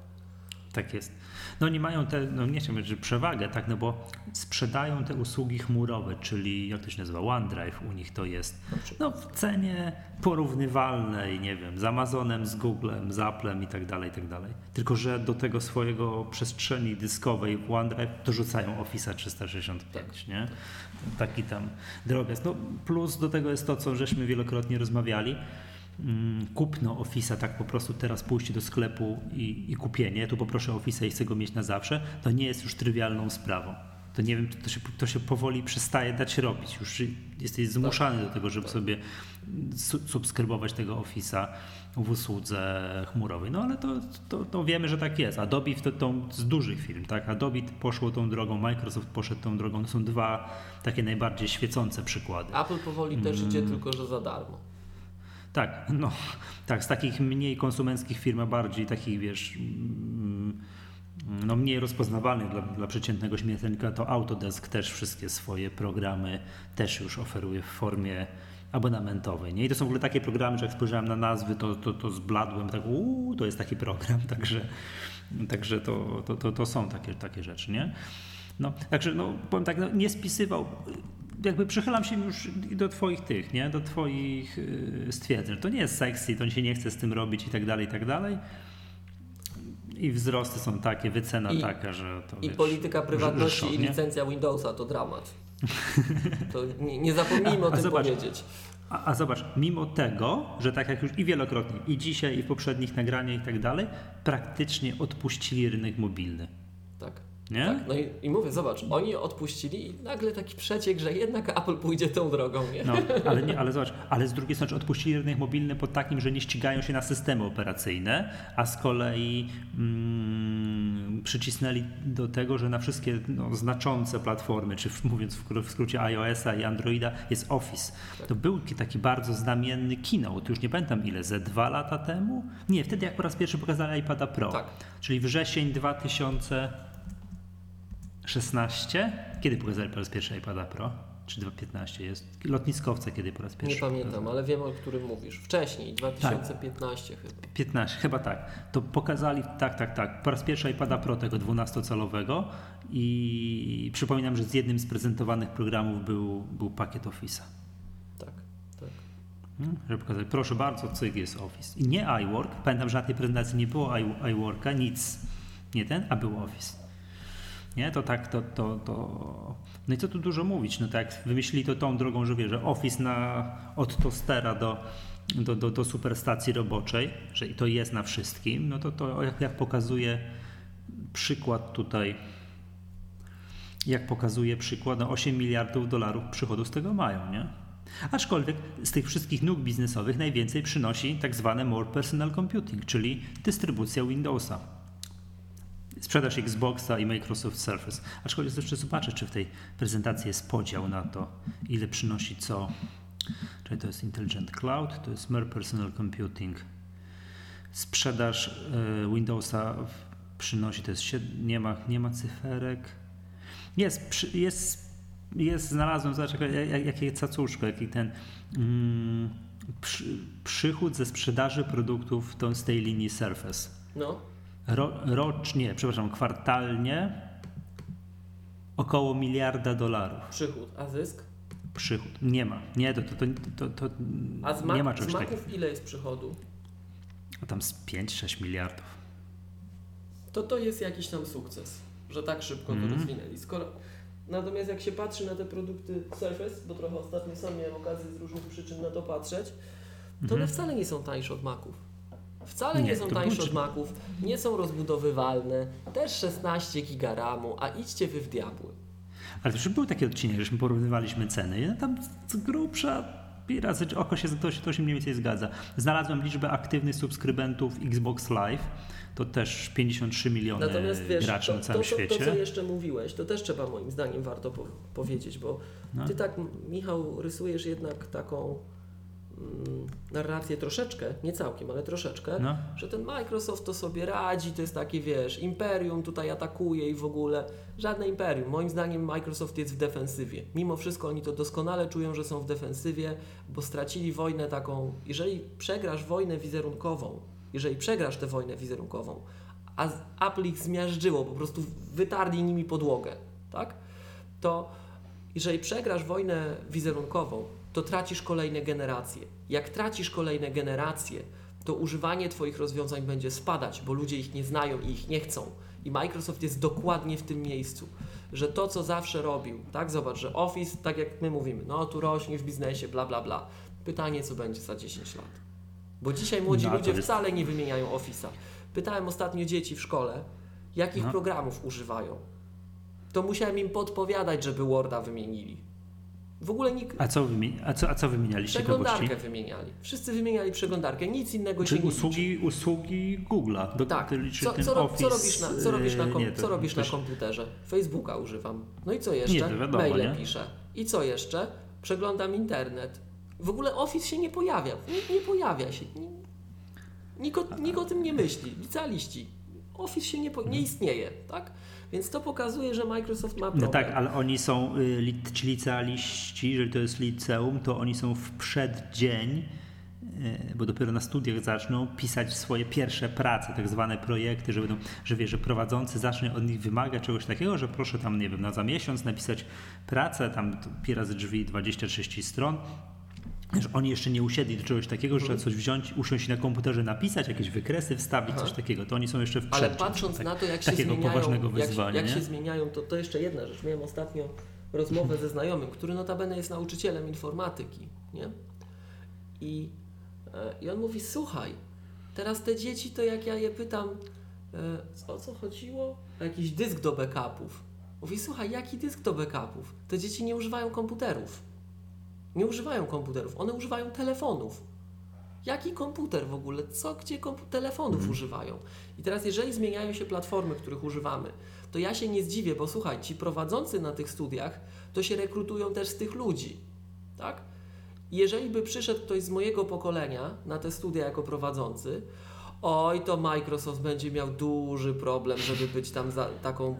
[SPEAKER 1] Tak jest. No oni mają te, no nie chcę że przewagę, tak, no bo sprzedają te usługi chmurowe, czyli jak to się nazywa, OneDrive u nich to jest, no w cenie porównywalnej, nie wiem, z Amazonem, z Googlem, z Applem i tak dalej, i tak dalej. Tylko, że do tego swojego przestrzeni dyskowej w OneDrive dorzucają Office 365, tak. nie? Taki tam drobiazg. No plus do tego jest to, co żeśmy wielokrotnie rozmawiali, kupno Office'a, tak po prostu teraz pójście do sklepu i, i kupienie, tu poproszę Office'a i chcę go mieć na zawsze, to nie jest już trywialną sprawą. To nie wiem, to się, to się powoli przestaje dać robić. Już jesteś zmuszany do tego, żeby sobie subskrybować tego Office'a w usłudze chmurowej. No ale to, to, to wiemy, że tak jest. Adobe to, to z dużych firm, tak? Adobe poszło tą drogą, Microsoft poszedł tą drogą. To są dwa takie najbardziej świecące przykłady.
[SPEAKER 2] Apple powoli też idzie, mm. tylko że za darmo.
[SPEAKER 1] Tak, no, tak, z takich mniej konsumenckich firm, a bardziej takich, wiesz, mm, no mniej rozpoznawalnych dla, dla przeciętnego śmiertelnika, to Autodesk też wszystkie swoje programy też już oferuje w formie abonamentowej. Nie? I to są w ogóle takie programy, że jak spojrzałem na nazwy, to, to, to zbladłem, tak, uuu, to jest taki program, także, także to, to, to, to są takie, takie rzeczy, nie? No, także no, powiem tak, no, nie spisywał jakby przychylam się już do twoich tych, nie? Do twoich y, stwierdzeń. To nie jest sexy, to się nie chce z tym robić i tak dalej, i tak dalej. I wzrosty są takie, wycena I, taka, że to
[SPEAKER 2] I wiesz, polityka prywatności i licencja Windowsa to dramat. To nie, nie zapomnijmy a, o tym zobacz, powiedzieć.
[SPEAKER 1] A, a, zobacz, mimo tego, że tak jak już i wielokrotnie, i dzisiaj, i w poprzednich nagraniach i tak dalej, praktycznie odpuścili rynek mobilny.
[SPEAKER 2] Nie? Tak, no i, i, mówię, zobacz, oni odpuścili i nagle taki przeciek, że jednak Apple pójdzie tą drogą, nie?
[SPEAKER 1] No, ale nie, ale zobacz, ale z drugiej strony odpuścili rynek mobilny pod takim, że nie ścigają się na systemy operacyjne, a z kolei mm, przycisnęli do tego, że na wszystkie no, znaczące platformy, czy w, mówiąc w, skrócie iOS-a i Androida jest Office. Tak. To był taki bardzo znamienny keynote, już nie pamiętam ile, ze dwa lata temu? Nie, wtedy jak po raz pierwszy pokazali iPada Pro, tak. czyli wrzesień 2000 16? Kiedy pokazali po raz pierwszy iPada Pro? Czy 2.15 jest? Lotniskowce kiedy po raz pierwszy?
[SPEAKER 2] Nie pamiętam, pokazali? ale wiem o którym mówisz. Wcześniej, 2015 tak. chyba.
[SPEAKER 1] 15, chyba tak. To pokazali, tak, tak, tak. Po raz pierwszy iPada Pro tego 12-calowego i przypominam, że z jednym z prezentowanych programów był, był pakiet Office'a.
[SPEAKER 2] Tak, tak.
[SPEAKER 1] Hmm, żeby pokazać, proszę bardzo, cyk jest Office. I nie iWork. Pamiętam, że na tej prezentacji nie było iWorka, nic. Nie ten, a był Office. Nie, to tak, to, to, to... No i co tu dużo mówić, no tak, wymyślili to tą drogą, że wie, że Office na, od tostera do, do, do, do superstacji roboczej, że to jest na wszystkim, no to to jak, jak pokazuje przykład tutaj, jak pokazuje przykład, no 8 miliardów dolarów przychodów z tego mają, nie? Aczkolwiek z tych wszystkich nóg biznesowych najwięcej przynosi tak zwane more personal computing, czyli dystrybucja Windowsa. Sprzedaż Xboxa i Microsoft Surface. Aczkolwiek jeszcze zobaczę, czy w tej prezentacji jest podział na to, ile przynosi co. Czyli to jest Intelligent Cloud, to jest more personal computing. Sprzedaż e, Windowsa przynosi, to jest, nie ma, nie ma cyferek. Jest, jest jest, znalazłem, zobacz, jak, jakie cacuszko, jaki ten mm, przy, przychód ze sprzedaży produktów tą, z tej linii Surface.
[SPEAKER 2] No.
[SPEAKER 1] Ro, rocznie, przepraszam, kwartalnie około miliarda dolarów.
[SPEAKER 2] Przychód, a zysk?
[SPEAKER 1] Przychód. Nie ma. Nie, to, to, to, to,
[SPEAKER 2] a z
[SPEAKER 1] nie ma czegoś
[SPEAKER 2] z maków ile jest przychodu?
[SPEAKER 1] A tam z 5-6 miliardów.
[SPEAKER 2] To to jest jakiś tam sukces, że tak szybko mm. to mhm. rozwinęli. Skoro Natomiast jak się patrzy na te produkty Surface, bo trochę ostatnio sam miałem okazję z różnych przyczyn na to patrzeć, to mhm. one wcale nie są tańsze od Maców. Wcale nie, nie są tańsze od Maców, nie są rozbudowywalne, też 16 giga RAMu, a idźcie wy w diabły.
[SPEAKER 1] Ale też był taki odcinek, żeśmy porównywaliśmy ceny. No tam z grubsza razy oko się to, to się mniej więcej zgadza. Znalazłem liczbę aktywnych subskrybentów Xbox Live to też 53 miliony Natomiast, wiesz, graczy to, na całym
[SPEAKER 2] to, to,
[SPEAKER 1] świecie.
[SPEAKER 2] To, co jeszcze mówiłeś, to też trzeba moim zdaniem warto po powiedzieć, bo no. ty tak, Michał, rysujesz jednak taką narrację troszeczkę, nie całkiem, ale troszeczkę, no. że ten Microsoft to sobie radzi, to jest takie, wiesz, imperium tutaj atakuje i w ogóle żadne imperium. Moim zdaniem Microsoft jest w defensywie. Mimo wszystko oni to doskonale czują, że są w defensywie, bo stracili wojnę taką, jeżeli przegrasz wojnę wizerunkową, jeżeli przegrasz tę wojnę wizerunkową, a Apple ich zmiażdżyło, po prostu wytarli nimi podłogę, tak? to jeżeli przegrasz wojnę wizerunkową, to tracisz kolejne generacje. Jak tracisz kolejne generacje, to używanie Twoich rozwiązań będzie spadać, bo ludzie ich nie znają i ich nie chcą. I Microsoft jest dokładnie w tym miejscu, że to, co zawsze robił, tak, zobacz, że Office, tak jak my mówimy, no tu rośnie w biznesie, bla, bla, bla. Pytanie, co będzie za 10 lat. Bo dzisiaj młodzi no, ludzie jest... wcale nie wymieniają Office'a. Pytałem ostatnio dzieci w szkole, jakich no. programów używają. To musiałem im podpowiadać, żeby Worda wymienili. W ogóle nikt.
[SPEAKER 1] A co, wymi... a co, a co wymienialiście?
[SPEAKER 2] Przeglądarkę wymieniali. Wszyscy wymieniali przeglądarkę, nic innego
[SPEAKER 1] Czyli
[SPEAKER 2] się nie
[SPEAKER 1] usługi, liczy. usługi Google'a.
[SPEAKER 2] Do, tak. Co, co, ro, co, robisz na, co robisz na, kom, nie, co robisz na komputerze? Facebooka używam. No i co jeszcze? Nie, wiadomo, Maile nie? piszę. I co jeszcze? Przeglądam internet. W ogóle Office się nie pojawia. Nie, nie pojawia się. Nikt o, nikt o tym nie myśli. Licealiści. Office się nie, nie istnieje, tak? Więc to pokazuje, że Microsoft ma problem.
[SPEAKER 1] No tak, ale oni są, y, ci licealiści, jeżeli to jest liceum, to oni są w przeddzień, y, bo dopiero na studiach zaczną pisać swoje pierwsze prace, tak zwane projekty, że, będą, że wie, że prowadzący zacznie od nich wymagać czegoś takiego, że proszę tam, nie wiem, na za miesiąc napisać pracę, tam pi razy drzwi 20-30 stron, że oni jeszcze nie usiedli do czegoś takiego, że trzeba coś wziąć, usiąść na komputerze, napisać, jakieś wykresy wstawić, Aha. coś takiego. To oni są jeszcze w
[SPEAKER 2] Ale patrząc tak, na to, jak się zmieniają, jak, jak się zmieniają, to, to jeszcze jedna rzecz. Miałem ostatnio rozmowę ze znajomym, który notabene jest nauczycielem informatyki, nie? I, e, i on mówi, słuchaj, teraz te dzieci, to jak ja je pytam, e, o co chodziło? O jakiś dysk do backupów. Mówi, słuchaj, jaki dysk do backupów? Te dzieci nie używają komputerów nie używają komputerów, one używają telefonów. Jaki komputer w ogóle? Co, gdzie telefonów mhm. używają? I teraz, jeżeli zmieniają się platformy, których używamy, to ja się nie zdziwię, bo słuchaj, ci prowadzący na tych studiach, to się rekrutują też z tych ludzi, tak? Jeżeli by przyszedł ktoś z mojego pokolenia na te studia jako prowadzący, oj, to Microsoft będzie miał duży problem, żeby być tam taką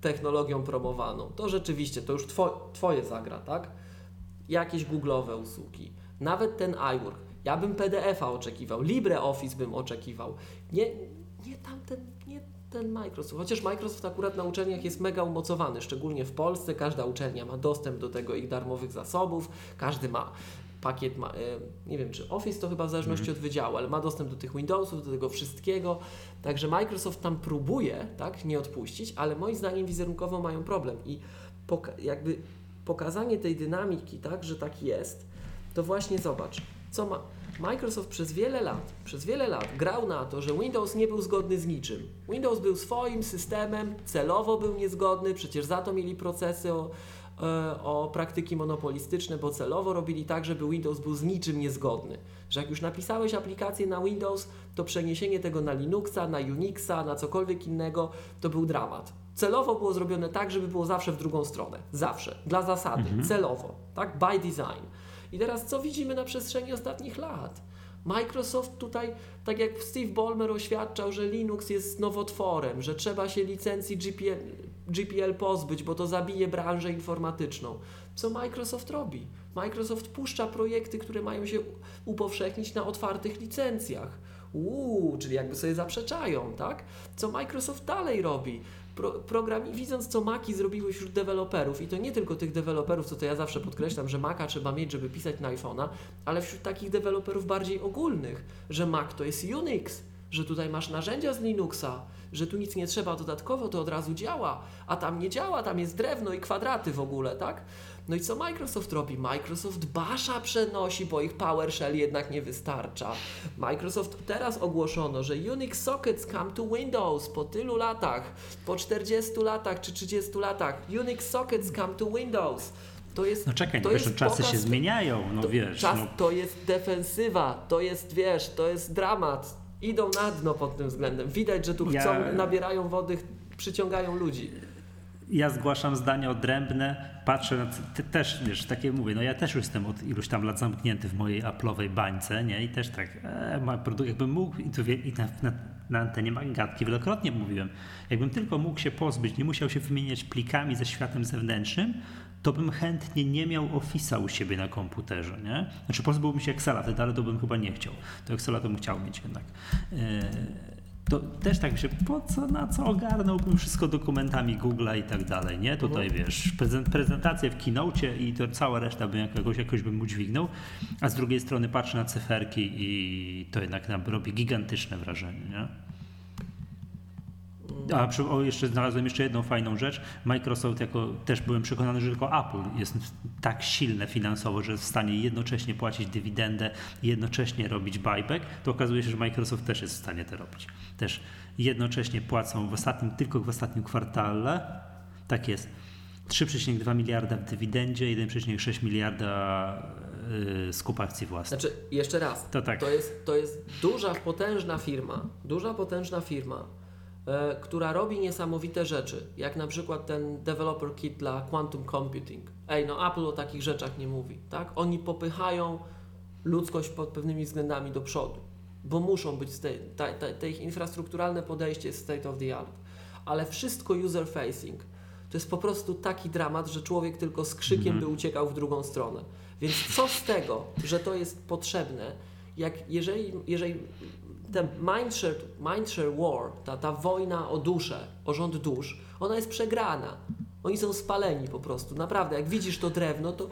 [SPEAKER 2] technologią promowaną. To rzeczywiście, to już two, twoje zagra, tak? Jakieś googlowe usługi, nawet ten iWork. Ja bym PDF-a oczekiwał, LibreOffice bym oczekiwał. Nie, nie tamten, nie ten Microsoft. Chociaż Microsoft akurat na uczelniach jest mega umocowany, szczególnie w Polsce. Każda uczelnia ma dostęp do tego ich darmowych zasobów, każdy ma pakiet, ma, nie wiem czy Office to chyba w zależności mm. od wydziału, ale ma dostęp do tych Windowsów, do tego wszystkiego. Także Microsoft tam próbuje, tak, nie odpuścić, ale moim zdaniem wizerunkowo mają problem i jakby pokazanie tej dynamiki, tak, że tak jest, to właśnie zobacz, co ma Microsoft przez wiele lat, przez wiele lat grał na to, że Windows nie był zgodny z niczym. Windows był swoim systemem, celowo był niezgodny, przecież za to mieli procesy o, e, o praktyki monopolistyczne, bo celowo robili tak, żeby Windows był z niczym niezgodny. Że jak już napisałeś aplikację na Windows, to przeniesienie tego na Linuxa, na Unixa, na cokolwiek innego, to był dramat. Celowo było zrobione tak, żeby było zawsze w drugą stronę. Zawsze. Dla zasady. Mhm. Celowo. Tak? By design. I teraz co widzimy na przestrzeni ostatnich lat? Microsoft tutaj, tak jak Steve Ballmer oświadczał, że Linux jest nowotworem, że trzeba się licencji GPL, GPL pozbyć, bo to zabije branżę informatyczną. Co Microsoft robi? Microsoft puszcza projekty, które mają się upowszechnić na otwartych licencjach. Uuu, czyli jakby sobie zaprzeczają, tak? Co Microsoft dalej robi? Pro, program, widząc co Maki zrobiły wśród deweloperów i to nie tylko tych deweloperów, co to ja zawsze podkreślam, że Maca trzeba mieć, żeby pisać na iPhone'a, ale wśród takich deweloperów bardziej ogólnych, że Mac to jest Unix, że tutaj masz narzędzia z Linuxa, że tu nic nie trzeba dodatkowo, to od razu działa, a tam nie działa, tam jest drewno i kwadraty w ogóle, tak? No i co Microsoft robi? Microsoft Basha przenosi, bo ich PowerShell jednak nie wystarcza. Microsoft teraz ogłoszono, że Unix sockets come to Windows po tylu latach, po 40 latach czy 30 latach. Unix sockets come to Windows.
[SPEAKER 1] To jest, no czekaj, to wiesz, jest czasy pokaz, się zmieniają, no
[SPEAKER 2] to,
[SPEAKER 1] wiesz.
[SPEAKER 2] Czas
[SPEAKER 1] no.
[SPEAKER 2] to jest defensywa, to jest, wiesz, to jest dramat. Idą na dno pod tym względem. Widać, że tu chcą, ja... nabierają wody, przyciągają ludzi
[SPEAKER 1] ja zgłaszam zdania odrębne, patrzę na, ty też, wiesz, takie mówię, no ja też już jestem od iluś tam lat zamknięty w mojej Apple'owej bańce, nie, i też tak, e, jakbym mógł, i, tu, i na, na, na antenie Magatki wielokrotnie mówiłem, jakbym tylko mógł się pozbyć, nie musiał się wymieniać plikami ze światem zewnętrznym, to bym chętnie nie miał Office'a u siebie na komputerze, nie? Znaczy pozbyłbym się Excela, wtedy, ale to bym chyba nie chciał. To Excela to bym chciał mieć jednak. Yy, to też tak się, po co, na co ogarnąłbym wszystko dokumentami Google'a i tak dalej, nie? Tutaj mhm. wiesz, prezentację w keynote i to cała reszta bym jakoś, jakoś bym udźwignął, a z drugiej strony patrzę na cyferki i to jednak robi gigantyczne wrażenie, nie? A przy, o, jeszcze znalazłem jeszcze jedną fajną rzecz. Microsoft, jako też byłem przekonany, że tylko Apple jest tak silne finansowo, że jest w stanie jednocześnie płacić dywidendę i jednocześnie robić buyback, to okazuje się, że Microsoft też jest w stanie to robić. Też jednocześnie płacą w ostatnim, tylko w ostatnim kwartale, tak jest, 3,2 miliarda w dywidendzie, 1,6 miliarda yy, skup akcji własnych.
[SPEAKER 2] Znaczy, jeszcze raz, to, tak. to, jest, to jest duża, potężna firma, duża, potężna firma, która robi niesamowite rzeczy, jak na przykład ten developer kit dla quantum computing. Ej, no Apple o takich rzeczach nie mówi, tak? Oni popychają ludzkość pod pewnymi względami do przodu, bo muszą być, te, ich infrastrukturalne podejście jest state of the art, ale wszystko user facing. To jest po prostu taki dramat, że człowiek tylko z krzykiem by uciekał w drugą stronę. Więc co z tego, że to jest potrzebne, jak jeżeli, jeżeli ten mindshare, mindshare war, ta, ta wojna o duszę, o rząd dusz, ona jest przegrana. Oni są spaleni po prostu, naprawdę. Jak widzisz to drewno, to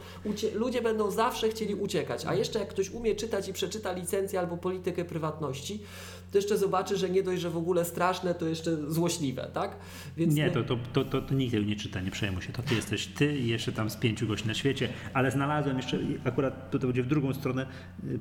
[SPEAKER 2] ludzie będą zawsze chcieli uciekać. A jeszcze jak ktoś umie czytać i przeczyta licencję albo politykę prywatności, to jeszcze zobaczy, że nie dość, że w ogóle straszne, to jeszcze złośliwe, tak?
[SPEAKER 1] Więc nie, to, to, to, to, to nikt tego nie czyta, nie przejmuj się. To ty jesteś ty i jeszcze tam z pięciu gości na świecie, ale znalazłem jeszcze, akurat to, to będzie w drugą stronę, y,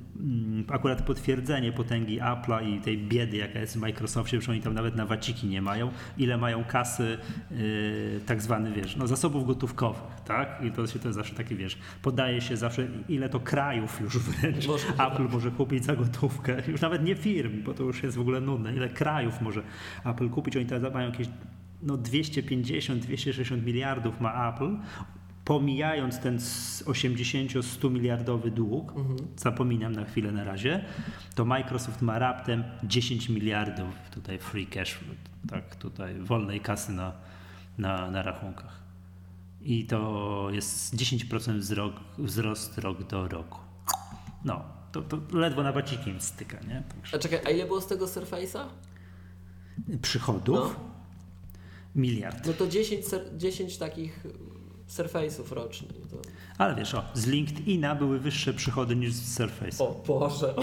[SPEAKER 1] akurat potwierdzenie potęgi Apple'a i tej biedy, jaka jest w Microsoftie, że oni tam nawet na waciki nie mają, ile mają kasy yy, tak zwany, wiesz, no zasobów gotówkowych, tak? I to się to jest zawsze taki, wiesz, podaje się zawsze, ile to krajów już wręcz może, Apple może kupić za gotówkę, już nawet nie firm, bo to już jest w ogóle nudne. Ile krajów może Apple kupić? Oni teraz mają jakieś no 250-260 miliardów ma Apple, pomijając ten 80-100 miliardowy dług, mhm. zapominam na chwilę na razie, to Microsoft ma raptem 10 miliardów tutaj free cash, tak tutaj wolnej kasy na, na, na rachunkach. I to jest 10% wzrok, wzrost rok do roku. No, to, to ledwo na bacikiem styka, nie?
[SPEAKER 2] Także... A czekaj, a ile było z tego Surface'a?
[SPEAKER 1] Przychodów? No. Miliard.
[SPEAKER 2] No to 10, 10 takich Surface'ów rocznie. To...
[SPEAKER 1] Ale wiesz, o, z LinkedIna były wyższe przychody niż z Surface.
[SPEAKER 2] O Boże.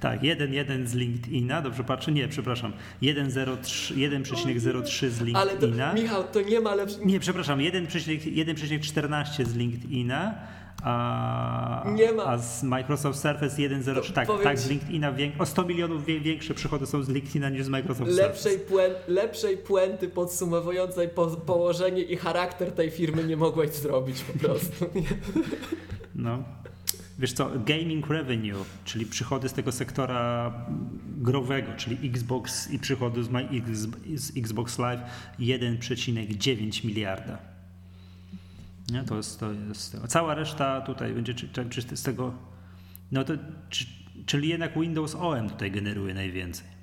[SPEAKER 1] tak, 1,1 z LinkedIna, dobrze patrzę, nie, przepraszam, 1,03 z LinkedIna.
[SPEAKER 2] Ale to, Michał, to nie ma lepszego.
[SPEAKER 1] Nie, przepraszam, 1,14 z LinkedIna. A,
[SPEAKER 2] nie ma.
[SPEAKER 1] a z Microsoft Surface 1.03, tak, tak, z LinkedIna o 100 milionów większe przychody są z LinkedIna niż z Microsoft
[SPEAKER 2] lepszej
[SPEAKER 1] Surface.
[SPEAKER 2] Puent, lepszej puenty podsumowującej po, położenie i charakter tej firmy nie mogłeś zrobić po prostu.
[SPEAKER 1] No. Wiesz co, gaming revenue, czyli przychody z tego sektora growego, czyli Xbox i przychody z, z Xbox Live 1,9 miliarda. Nie, to jest, to jest. Cała reszta tutaj będzie, czy, czy z tego. No to, czy, czyli jednak Windows OM tutaj generuje najwięcej.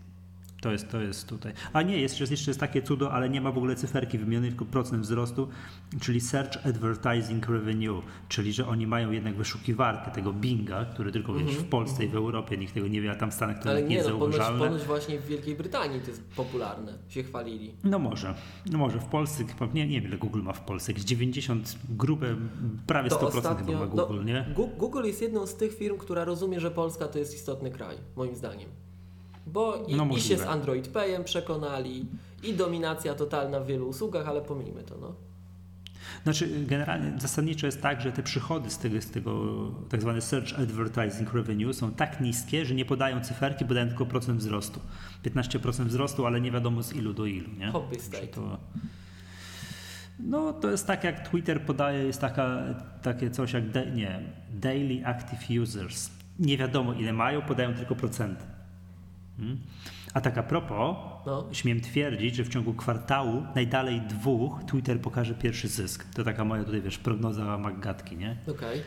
[SPEAKER 1] To jest, to jest tutaj. A nie, jest, jeszcze jest takie cudo, ale nie ma w ogóle cyferki wymienionej, tylko procent wzrostu, czyli Search Advertising Revenue, czyli że oni mają jednak wyszukiwarkę tego Binga, który tylko mm -hmm. wiesz, w Polsce i w Europie nikt tego nie wie, a tam w Stanach to
[SPEAKER 2] ale
[SPEAKER 1] nie, nie jest
[SPEAKER 2] no, zauważalne. Ponoć, ponoć właśnie w Wielkiej Brytanii to jest popularne, się chwalili.
[SPEAKER 1] No może, no może w Polsce, nie, nie wiem ile Google ma w Polsce, jakieś 90, grupę, prawie 100% ostatnio, chyba ma Google, no, nie?
[SPEAKER 2] Google jest jedną z tych firm, która rozumie, że Polska to jest istotny kraj, moim zdaniem. Bo i, no i się z Android Payem przekonali, i dominacja totalna w wielu usługach, ale pomijmy to. No.
[SPEAKER 1] Znaczy, generalnie zasadniczo jest tak, że te przychody z tego, z tego tak zwane search advertising revenue są tak niskie, że nie podają cyferki, podają tylko procent wzrostu. 15% wzrostu, ale nie wiadomo z ilu do ilu. Nie?
[SPEAKER 2] Hobby state.
[SPEAKER 1] To, no to jest tak jak Twitter podaje, jest taka, takie coś jak nie, daily active users. Nie wiadomo ile mają, podają tylko procenty. Hmm? A tak a propos, no. śmiem twierdzić, że w ciągu kwartału najdalej dwóch Twitter pokaże pierwszy zysk. To taka moja tutaj, wiesz, prognoza Maggatki, nie?
[SPEAKER 2] Okej. Okay.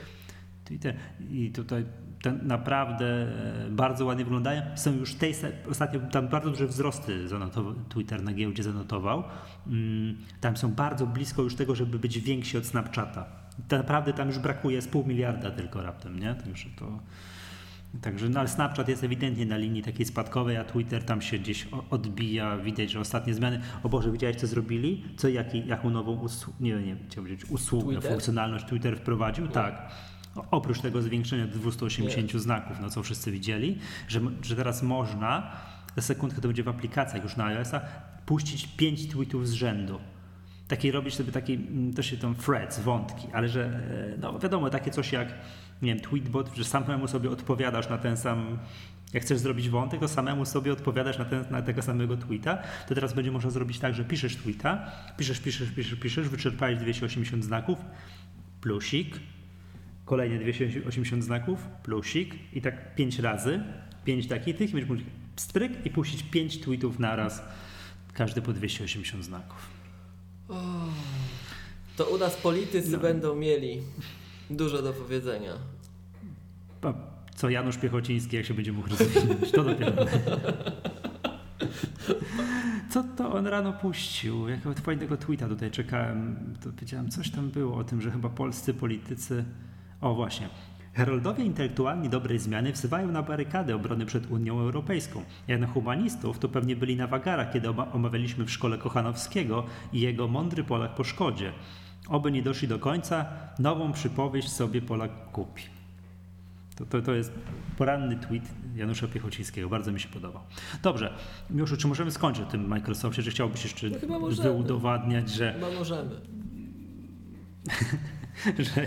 [SPEAKER 1] Twitter i tutaj naprawdę e, bardzo ładnie wyglądają. Są już tej, ostatnio tam bardzo duże wzrosty zanotował, Twitter na giełdzie zanotował. Mm, tam są bardzo blisko już tego, żeby być więksi od Snapchata. Naprawdę tam już brakuje z pół miliarda tylko raptem, nie? Także to Także no, ale Snapchat jest ewidentnie na linii takiej spadkowej, a Twitter tam się gdzieś odbija. Widać, że ostatnie zmiany. O Boże, widziałeś co zrobili? Co, jaki, jaką nową usługę, nie, nie powiedzieć usługę, Twitter? funkcjonalność Twitter wprowadził? Nie. Tak. Oprócz tego zwiększenia do 280 nie. znaków, no co wszyscy widzieli, że, że teraz można, za sekundkę to będzie w aplikacjach już na iOS-a, puścić 5 tweetów z rzędu taki robić sobie taki, mm, to się tam threads, wątki, ale że e, no wiadomo, takie coś jak nie wiem, tweetbot, że samemu sobie odpowiadasz na ten sam, jak chcesz zrobić wątek, to samemu sobie odpowiadasz na, ten, na tego samego tweeta, to teraz będzie można zrobić tak, że piszesz tweeta, piszesz, piszesz, piszesz, piszesz, wyczerpałeś 280 znaków, plusik, kolejne 280 znaków, plusik i tak 5 razy, 5 takich tych i będziesz mógł stryk i puścić 5 tweetów naraz, każdy po 280 znaków.
[SPEAKER 2] To u nas politycy no. będą mieli Dużo do powiedzenia.
[SPEAKER 1] A co Janusz Piechociński, jak się będzie mógł rozwinąć, to dopiero. Co to on rano puścił? Jakiego fajnego tweeta tutaj czekałem. To powiedziałem, coś tam było o tym, że chyba polscy politycy. O właśnie. Heroldowie intelektualni dobrej zmiany wzywają na barykady obrony przed Unią Europejską. Jak na humanistów, to pewnie byli na wagarach, kiedy omawialiśmy w szkole Kochanowskiego i jego mądry Polak po szkodzie. Oby nie doszli do końca, nową przypowieść sobie Polak kupi. To, to, to jest poranny tweet Janusza Piechocińskiego. Bardzo mi się podobał. Dobrze, Miłoszu, czy możemy skończyć o tym Microsoftie? Czy chciałbyś jeszcze
[SPEAKER 2] no
[SPEAKER 1] wyudowadniać, że...
[SPEAKER 2] Chyba możemy.
[SPEAKER 1] że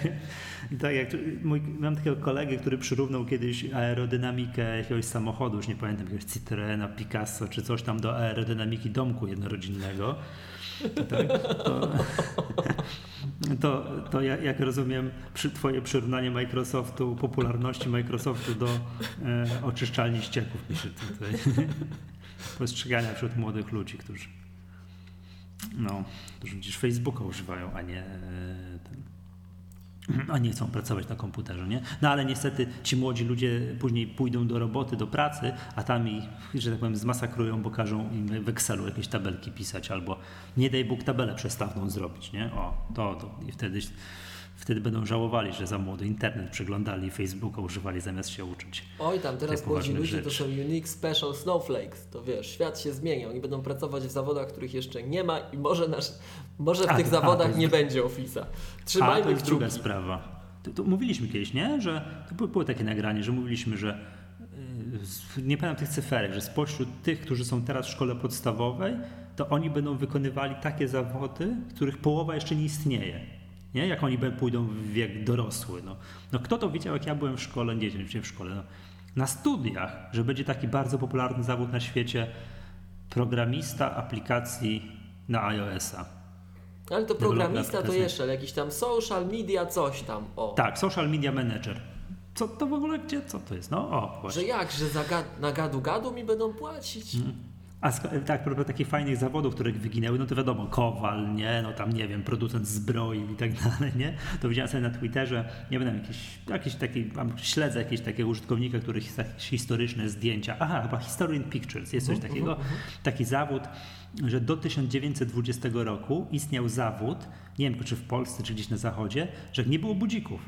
[SPEAKER 1] tak jak mój, mam takiego kolegę, który przyrównał kiedyś aerodynamikę jakiegoś samochodu, już nie pamiętam, jakiegoś Citroena, Picasso czy coś tam do aerodynamiki domku jednorodzinnego. Tak, to, to, to jak rozumiem przy, twoje przyrównanie Microsoftu, popularności Microsoftu do e, oczyszczalni ścieków pisze tutaj. Postrzegania wśród młodych ludzi, którzy no, którzy gdzieś Facebooka używają, a nie e, ten, a nie chcą pracować na komputerze, nie? No ale niestety ci młodzi ludzie później pójdą do roboty, do pracy, a tam ich, że tak powiem, zmasakrują, bo każą im w Excelu jakieś tabelki pisać albo nie daj Bóg tabelę przestawną zrobić, nie? O, to, to i wtedy wtedy będą żałowali, że za młody internet przeglądali, Facebooka używali zamiast się uczyć.
[SPEAKER 2] Oj, tam teraz młodzi ludzie to są unique special snowflakes. To wiesz, świat się zmienia. Oni będą pracować w zawodach, których jeszcze nie ma i może, nasz, może w a, tych a, zawodach jest... nie będzie Office'a. Trzymajmy a,
[SPEAKER 1] to jest druga sprawa. To, to mówiliśmy kiedyś, nie? Że to było, takie nagranie, że mówiliśmy, że yy, nie pamiętam tych cyferek, że spośród tych, którzy są teraz w szkole podstawowej, to oni będą wykonywali takie zawody, których połowa jeszcze nie istnieje. Nie? Jak oni pójdą w wiek dorosły. No, no kto to widział, jak ja byłem w szkole, nie, nie w szkole, no, na studiach, że będzie taki bardzo popularny zawód na świecie programista aplikacji na iOS-a.
[SPEAKER 2] Ale to programista to jeszcze, ale jakiś tam social media coś tam. O.
[SPEAKER 1] Tak, social media manager. Co to w ogóle, gdzie, co to jest? No, o,
[SPEAKER 2] właśnie. Że jak, że za gad, na gadu gadu mi będą płacić? Mm.
[SPEAKER 1] A tak, propos takich fajnych zawodów, które wyginęły, no to wiadomo, Kowal, nie, no tam nie wiem, producent zbroi i tak dalej, nie? To widziałem sobie na Twitterze, nie wiem, jakiś, jakiś taki, mam, śledzę jakieś takiego użytkownika, który historyczne zdjęcia, aha, chyba Historian Pictures, jest coś mhm, takiego, mhm, mhm. taki zawód, że do 1920 roku istniał zawód, nie wiem, czy w Polsce, czy gdzieś na zachodzie, że nie było budzików.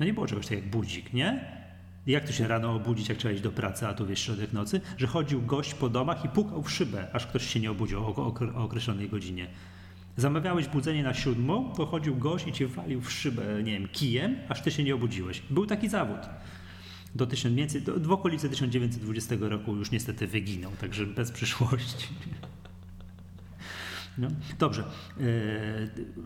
[SPEAKER 1] No nie było czegoś takiego jak budzik, nie? Jak to się rano obudzić, jak trzeba iść do pracy, a tu wiesz, środek nocy, że chodził gość po domach i pukał w szybę, aż ktoś się nie obudził o, o, o określonej godzinie. Zamawiałeś budzenie na siódmą, to chodził gość i cię walił w szybę, nie wiem, kijem, aż ty się nie obudziłeś. Był taki zawód. Do, do, okolicy 1920 roku już niestety wyginął, także bez przyszłości. No. Dobrze. E,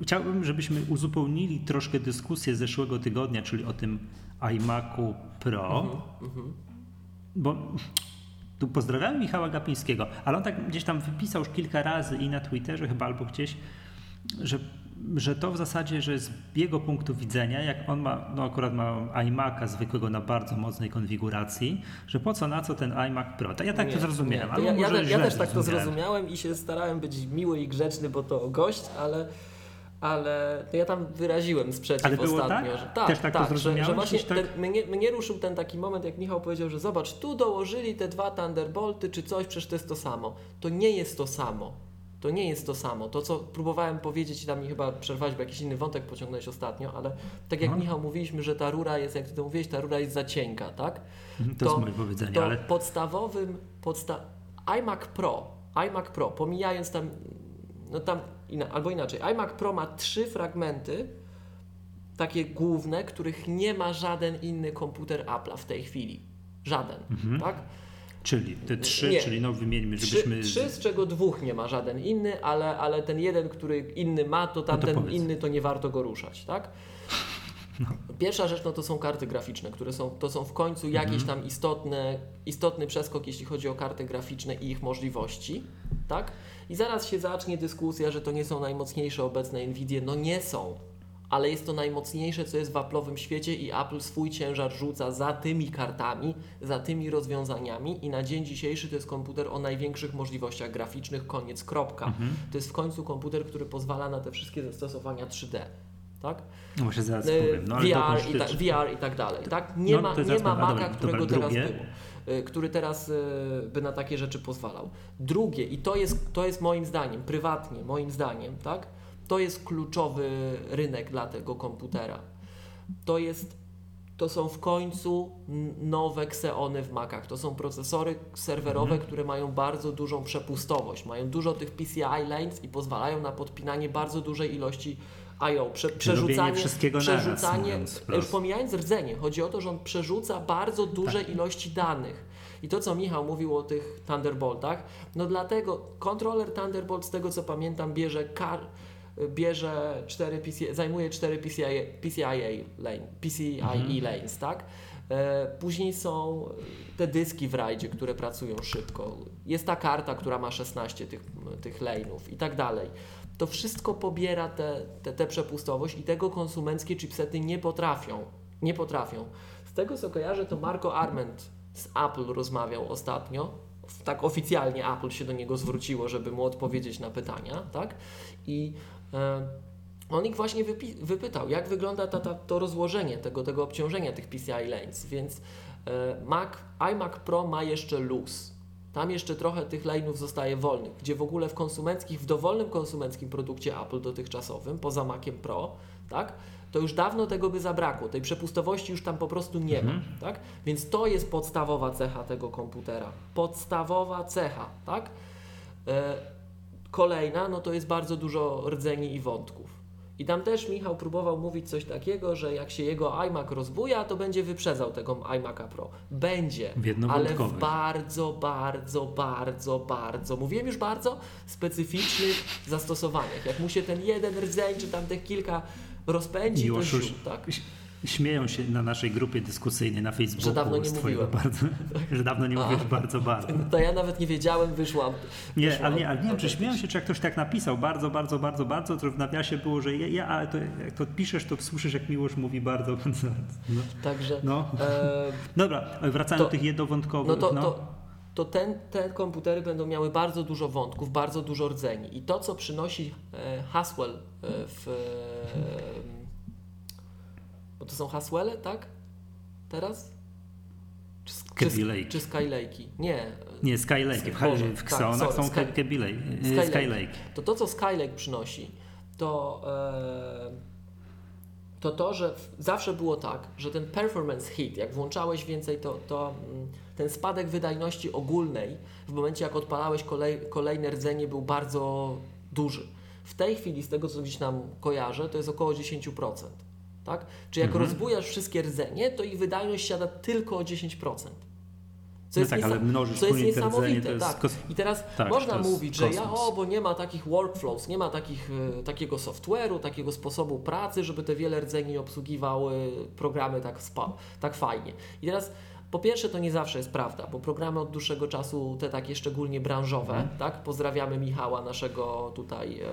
[SPEAKER 1] chciałbym, żebyśmy uzupełnili troszkę dyskusję z zeszłego tygodnia, czyli o tym iMacu Pro. Mhm, mhm. Bo tu pozdrawiam Michała Gapińskiego, ale on tak gdzieś tam wypisał już kilka razy i na Twitterze chyba albo gdzieś, że że to w zasadzie, że z jego punktu widzenia, jak on ma, no akurat ma iMac'a zwykłego na bardzo mocnej konfiguracji, że po co, na co ten iMac Pro? Ja tak nie, to zrozumiałem.
[SPEAKER 2] To ja, ja, ja, ja też tak to zrozumiałem i się starałem być miły i grzeczny, bo to gość, ale ale ja tam wyraziłem sprzeciw ale było ostatnio.
[SPEAKER 1] Tak?
[SPEAKER 2] Że, tak,
[SPEAKER 1] Też tak, tak to że,
[SPEAKER 2] że właśnie tak? ten, mnie, mnie ruszył ten taki moment, jak Michał powiedział, że zobacz, tu dołożyli te dwa Thunderbolty czy coś, przecież to jest to samo. To nie jest to samo to nie jest to samo. To, co próbowałem powiedzieć i tam mi chyba przerwać, bo jakiś inny wątek pociągnąłeś ostatnio, ale tak jak no. Michał mówiliśmy, że ta rura jest, jak ty to mówiłeś, ta rura jest za cienka, tak?
[SPEAKER 1] Mhm, to, to jest moje powiedzenie,
[SPEAKER 2] to
[SPEAKER 1] ale...
[SPEAKER 2] podstawowym, podsta iMac Pro, iMac Pro, pomijając tam, no tam, albo inaczej, iMac Pro ma trzy fragmenty, takie główne, których nie ma żaden inny komputer Apple'a w tej chwili. Żaden, mhm. tak?
[SPEAKER 1] Czyli te trzy, nie. czyli no wymieńmy, żebyśmy...
[SPEAKER 2] Trzy, trzy, z czego dwóch nie ma żaden inny, ale, ale ten jeden, który inny ma, to tamten no to inny to nie warto go ruszać, tak? No. Pierwsza rzecz no to są karty graficzne, które są, to są w końcu mhm. jakieś tam istotne, istotny przeskok, jeśli chodzi o karty graficzne i ich możliwości, tak? I zaraz się zacznie dyskusja, że to nie są najmocniejsze obecne Nvidia. No nie są, ale jest to najmocniejsze, co jest w Apple'owym świecie i Apple swój ciężar rzuca za tymi kartami, za tymi rozwiązaniami i na dzień dzisiejszy to jest komputer o największych możliwościach graficznych, koniec, kropka. Mhm. To jest w końcu komputer, który pozwala na te wszystkie zastosowania 3D. Tak?
[SPEAKER 1] No właśnie zaraz y, powiem. No,
[SPEAKER 2] VR, i ta, VR i tak dalej. Tak? Nie no, ma, nie ma Maca, którego teraz było y, który teraz y, by na takie rzeczy pozwalał. Drugie, i to jest, to jest moim zdaniem, prywatnie, moim zdaniem, tak? To jest kluczowy rynek dla tego komputera. To jest to są w końcu nowe Xeony w Macach. To są procesory serwerowe, mhm. które mają bardzo dużą przepustowość. Mają dużo tych PCI lanes i pozwalają na podpinanie bardzo dużej ilości I.O. Prze przerzucanie,
[SPEAKER 1] wszystkiego
[SPEAKER 2] przerzucanie naraz, już pomijając rdzenie, chodzi o to, że on przerzuca bardzo duże tak. ilości danych. I to, co Michał mówił o tych Thunderboltach, no dlatego kontroler Thunderbolt, z tego co pamiętam, bierze kar bierze 4 PCI, zajmuje 4 PCIe, PCIe, lane, PCIe mhm. lanes, tak? E, później są te dyski w rajdzie, które pracują szybko. Jest ta karta, która ma 16 tych, tych lane'ów i tak dalej. To wszystko pobiera tę te, te, te przepustowość i tego konsumenckie chipsety nie potrafią. Nie potrafią. Z tego co kojarzę, to Marco Arment z Apple rozmawiał ostatnio. Tak oficjalnie Apple się do niego zwróciło, żeby mu odpowiedzieć na pytania, tak? I on ich właśnie wypytał, jak wygląda ta, ta, to rozłożenie tego, tego obciążenia tych PCI lanes, więc e, Mac, iMac Pro ma jeszcze luz. Tam jeszcze trochę tych lane'ów zostaje wolnych, gdzie w ogóle w konsumenckich, w dowolnym konsumenckim produkcie Apple dotychczasowym, poza Maciem Pro, tak? To już dawno tego by zabrakło, tej przepustowości już tam po prostu nie ma, tak? Więc to jest podstawowa cecha tego komputera. Podstawowa cecha, tak? E, kolejna, no to jest bardzo dużo rdzeni i wątków. I tam też Michał próbował mówić coś takiego, że jak się jego iMac rozbuja, to będzie wyprzedzał tego iMac'a Pro. Będzie,
[SPEAKER 1] W
[SPEAKER 2] ale w bardzo, bardzo, bardzo, bardzo, mówiłem już bardzo, specyficznych zastosowaniach. Jak mu się ten jeden rdzeń, czy tam tych kilka rozpędzi, to
[SPEAKER 1] już
[SPEAKER 2] ziu, tak?
[SPEAKER 1] Śmieją się na naszej grupie dyskusyjnej na Facebooku
[SPEAKER 2] Że dawno nie mówiłem.
[SPEAKER 1] bardzo, że dawno nie mówisz bardzo, bardzo.
[SPEAKER 2] To ja nawet nie wiedziałem, wyszłam.
[SPEAKER 1] Nie,
[SPEAKER 2] wyszłam
[SPEAKER 1] ale nie, ale nie wiem, czy śmieją się, czy jak ktoś tak napisał bardzo, bardzo, bardzo, bardzo, to w nawiasie było, że ja, ja ale to jak to piszesz, to słyszysz, jak Miłosz mówi bardzo, bardzo. No.
[SPEAKER 2] Także,
[SPEAKER 1] No.
[SPEAKER 2] e,
[SPEAKER 1] Dobra, wracając do tych jednowątkowych.
[SPEAKER 2] no to, to, to ten, te komputery będą miały bardzo dużo wątków, bardzo dużo rdzeni. I to, co przynosi e, Haswell e, w... E, bo to są Haswelle, tak? Teraz? Czy, czy, czy Skylake? Nie.
[SPEAKER 1] Nie, Skylake. W,
[SPEAKER 2] Boże,
[SPEAKER 1] w
[SPEAKER 2] tak,
[SPEAKER 1] Xeonach
[SPEAKER 2] sorry,
[SPEAKER 1] są
[SPEAKER 2] Sky-
[SPEAKER 1] Kaby Lake.
[SPEAKER 2] Skylake.
[SPEAKER 1] Skylake.
[SPEAKER 2] To to, co Skylake przynosi, to, e, to to, że zawsze było tak, że ten performance hit, jak włączałeś więcej, to, to mm, ten spadek wydajności ogólnej w momencie, jak odpalałeś kolej, kolejne rdzenie, był bardzo duży. W tej chwili, z tego co gdzieś nam kojarzę, to jest około 10%. Tak? Czy jak
[SPEAKER 1] Mhm.
[SPEAKER 2] rozbujasz wszystkie rdzenie, to ich wydajność siada tylko o 10%. Co
[SPEAKER 1] No
[SPEAKER 2] jest,
[SPEAKER 1] tak,
[SPEAKER 2] co jest
[SPEAKER 1] wspólnie te rdzenie,
[SPEAKER 2] niesamowite.
[SPEAKER 1] to jest
[SPEAKER 2] tak.
[SPEAKER 1] kos-
[SPEAKER 2] I teraz
[SPEAKER 1] tak,
[SPEAKER 2] można
[SPEAKER 1] jest
[SPEAKER 2] mówić, że ja,
[SPEAKER 1] kosmos.
[SPEAKER 2] o, bo nie ma takich workflows, nie ma takich, e, takiego software'u, takiego sposobu pracy, żeby te wiele rdzeni obsługiwały programy tak, spa, tak fajnie. I teraz po pierwsze to nie zawsze jest prawda, bo programy od dłuższego czasu, te takie szczególnie branżowe,
[SPEAKER 1] Mhm.
[SPEAKER 2] tak? Pozdrawiamy Michała, naszego tutaj e,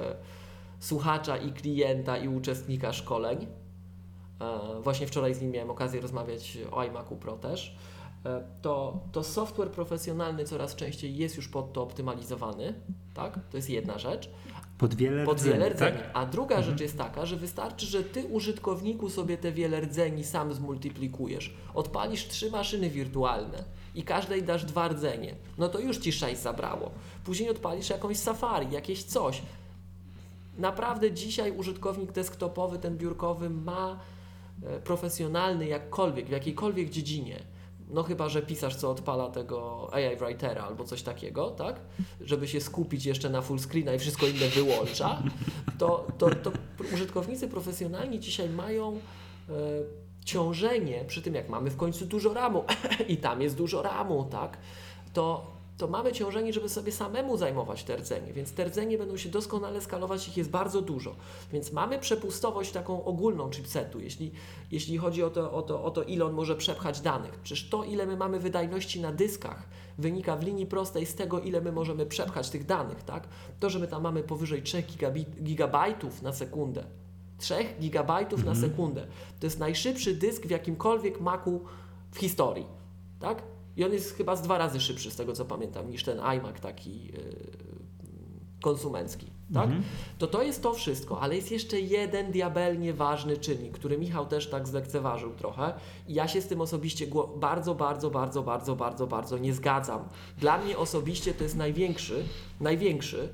[SPEAKER 2] słuchacza i klienta i uczestnika szkoleń. E, właśnie wczoraj z nim miałem okazję rozmawiać o iMacu Pro też. E, to, to software profesjonalny coraz częściej jest już pod to optymalizowany, tak? To jest jedna rzecz.
[SPEAKER 1] Pod wiele
[SPEAKER 2] Pod
[SPEAKER 1] rdzeni,
[SPEAKER 2] wiele rdzeni.
[SPEAKER 1] tak?
[SPEAKER 2] A druga rzecz jest taka, że wystarczy, że ty użytkowniku sobie te wiele rdzeni sam zmultiplikujesz. Odpalisz trzy maszyny wirtualne i każdej dasz dwa rdzenie. No to już ci sześć zabrało. Później odpalisz jakąś Safari, jakieś coś. Naprawdę dzisiaj użytkownik desktopowy, ten biurkowy ma profesjonalny jakkolwiek, w jakiejkolwiek dziedzinie, no chyba, że pisarz co odpala tego AI Writera albo coś takiego, tak? Żeby się skupić jeszcze na full screena i wszystko inne wyłącza, to, to, to użytkownicy profesjonalni dzisiaj mają e, ciążenie przy tym, jak mamy w końcu dużo ramu i tam jest dużo ramu, tak? To, to mamy ciążenie, żeby sobie samemu zajmować te rdzenie, więc te rdzenie będą się doskonale skalować, ich jest bardzo dużo. Więc mamy przepustowość taką ogólną chipsetu, jeśli, jeśli chodzi o to, o, to, o to, ile on może przepchać danych. Przecież to, ile my mamy wydajności na dyskach, wynika w linii prostej z tego, ile my możemy przepchać tych danych, tak? To, że my tam mamy powyżej 3 gigabi- gigabajtów na sekundę, 3 gigabajtów na sekundę, to jest najszybszy dysk w jakimkolwiek Macu w historii, tak? I on jest chyba z dwa razy szybszy, z tego co pamiętam, niż ten iMac taki yy, konsumencki. Tak? To to jest to wszystko, ale jest jeszcze jeden diabelnie ważny czynnik, który Michał też tak zlekceważył trochę i ja się z tym osobiście bardzo, bardzo, bardzo, bardzo, bardzo, bardzo nie zgadzam. Dla mnie osobiście to jest największy, największy,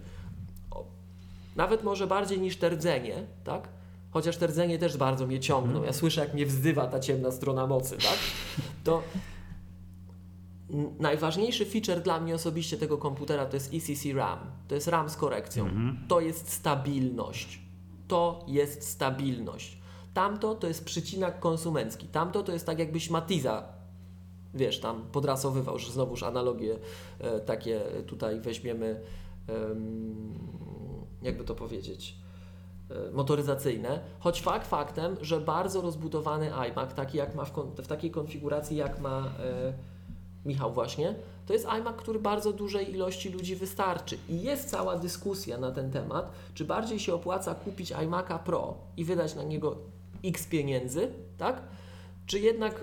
[SPEAKER 2] nawet może bardziej niż te rdzenie, tak? Chociaż te rdzenie też bardzo mnie ciągną. Ja słyszę, jak mnie wzywa ta ciemna strona mocy, tak? To najważniejszy feature dla mnie osobiście tego komputera to jest ECC RAM. To jest RAM z korekcją. To jest stabilność. To jest stabilność. Tamto to jest przycinak konsumencki. Tamto to jest tak jakbyś Matiza, wiesz, tam podrasowywał, że znowuż analogie e, takie tutaj weźmiemy, em, jakby to powiedzieć, e, motoryzacyjne, choć fakt faktem, że bardzo rozbudowany iMac, taki jak ma w, w takiej konfiguracji, jak ma e, Michał właśnie, to jest iMac, który bardzo dużej ilości ludzi wystarczy. I jest cała dyskusja na ten temat, czy bardziej się opłaca kupić iMac'a Pro i wydać na niego x pieniędzy, tak? Czy jednak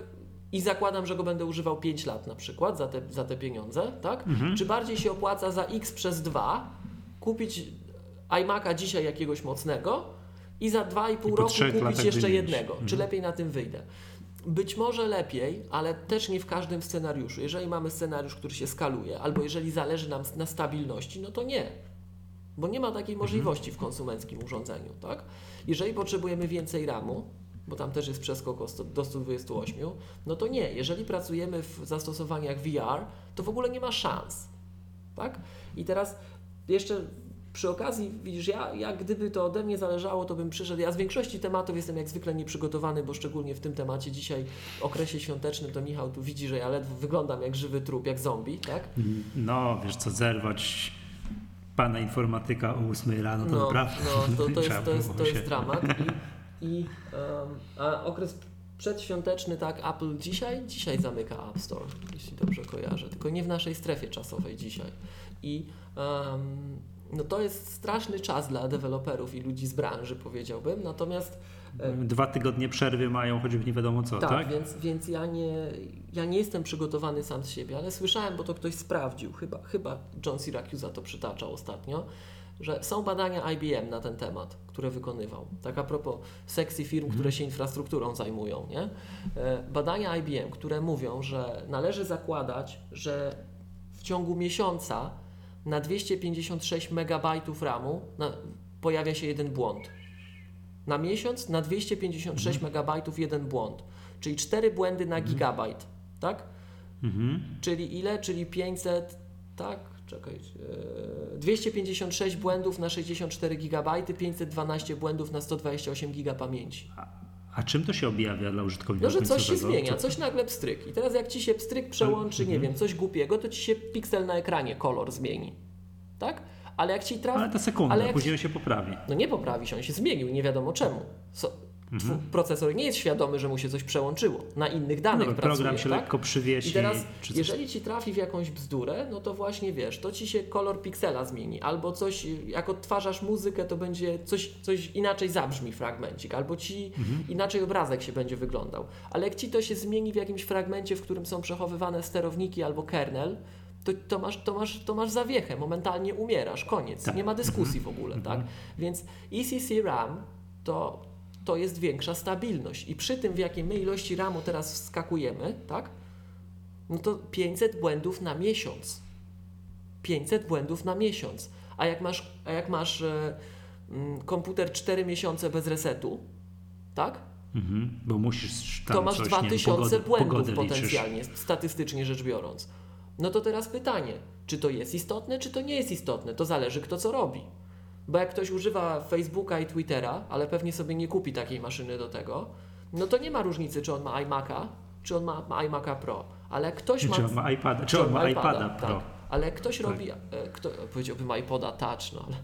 [SPEAKER 2] i zakładam, że go będę używał 5 lat na przykład za te, za te pieniądze, tak? Czy bardziej się opłaca za x przez 2 kupić iMac'a dzisiaj jakiegoś mocnego i za 2,5
[SPEAKER 1] I po
[SPEAKER 2] roku kupić jeszcze
[SPEAKER 1] wymienić.
[SPEAKER 2] jednego? Czy
[SPEAKER 1] Mhm.
[SPEAKER 2] lepiej na tym wyjdę? Być może lepiej, ale też nie w każdym scenariuszu. Jeżeli mamy scenariusz, który się skaluje, albo jeżeli zależy nam na stabilności, no to nie. bo nie ma takiej możliwości w konsumenckim urządzeniu, tak? Jeżeli potrzebujemy więcej RAMu, bo tam też jest przeskok do 128, no to nie. Jeżeli pracujemy w zastosowaniach VR, to w ogóle nie ma szans, tak? I teraz jeszcze przy okazji, widzisz, ja, ja gdyby to ode mnie zależało, to bym przyszedł. Ja z większości tematów jestem jak zwykle nieprzygotowany, bo szczególnie w tym temacie dzisiaj, w okresie świątecznym, to Michał tu widzi, że ja ledwo wyglądam jak żywy trup, jak zombie, tak?
[SPEAKER 1] No, wiesz co, zerwać pana informatyka o 8 rano, to
[SPEAKER 2] no,
[SPEAKER 1] naprawdę
[SPEAKER 2] no, to, to, jest, to, jest, to jest dramat. I, i um, a okres przedświąteczny, tak, Apple dzisiaj, dzisiaj zamyka App Store, jeśli dobrze kojarzę, tylko nie w naszej strefie czasowej dzisiaj. I um, no to jest straszny czas dla deweloperów i ludzi z branży, powiedziałbym. Natomiast.
[SPEAKER 1] E, Dwa tygodnie przerwy mają, choćby nie wiadomo co, tak?
[SPEAKER 2] Tak, więc, więc ja, nie, ja nie jestem przygotowany sam z siebie, ale słyszałem, bo to ktoś sprawdził, chyba, chyba John Syracuse to przytaczał ostatnio, że są badania IBM na ten temat, które wykonywał. Tak a propos sexy firm, które się infrastrukturą zajmują. Nie? E, badania IBM, które mówią, że należy zakładać, że w ciągu miesiąca na 256 MB RAMu na, pojawia się jeden błąd. Na miesiąc na 256 mhm. MB jeden błąd, czyli 4 błędy na mhm. gigabajt, tak? Mhm. Czyli ile? Czyli 500, tak? Czekaj, 256 błędów na 64 GB, 512 błędów na 128 GB pamięci.
[SPEAKER 1] A czym to się objawia dla użytkownika?
[SPEAKER 2] No, że coś się zmienia, coś nagle pstryk. I teraz jak ci się pstryk przełączy, nie mhm. wiem, coś głupiego, to ci się piksel na ekranie, kolor zmieni. Tak? Ale jak ci trafi.
[SPEAKER 1] Ale to sekunda, ale później ci... się poprawi.
[SPEAKER 2] No nie poprawi się, on się zmienił, nie wiadomo czemu. So, mhm. procesor nie jest świadomy, że mu się coś przełączyło. Na innych danych no, pracuje.
[SPEAKER 1] Program się
[SPEAKER 2] tak?
[SPEAKER 1] lekko przywiesi.
[SPEAKER 2] I teraz, jeżeli ci trafi w jakąś bzdurę, no to właśnie wiesz, to ci się kolor piksela zmieni, albo coś, jak odtwarzasz muzykę, to będzie coś, coś inaczej zabrzmi fragmencik, albo ci mhm. inaczej obrazek się będzie wyglądał. Ale jak ci to się zmieni w jakimś fragmencie, w którym są przechowywane sterowniki albo kernel, to, to, masz, to, masz, to masz zawiechę, momentalnie umierasz, koniec, tak. nie ma dyskusji w ogóle, tak? Mhm. Więc ECC RAM to to jest większa stabilność. I przy tym, w jakiej my ilości RAMu teraz wskakujemy, tak? No to 500 błędów na miesiąc. 500 błędów na miesiąc. A jak masz, a jak masz e, m, komputer 4 miesiące bez resetu, tak?
[SPEAKER 1] Mhm, bo musisz
[SPEAKER 2] tam To masz coś, 2000 wiem, błędów potencjalnie, liczysz. statystycznie rzecz biorąc. No to teraz pytanie, czy to jest istotne, czy to nie jest istotne? To zależy kto co robi. Bo jak ktoś używa Facebooka i Twittera, ale pewnie sobie nie kupi takiej maszyny do tego, no to nie ma różnicy, czy on ma iMac'a, czy on ma, ma iMac'a Pro. Ale jak ktoś ma...
[SPEAKER 1] Czy on ma iPada, czy on ma iPada, iPada Pro. Tak.
[SPEAKER 2] Ale ktoś tak. robi, e, kto, powiedziałbym iPoda Touch, no ale...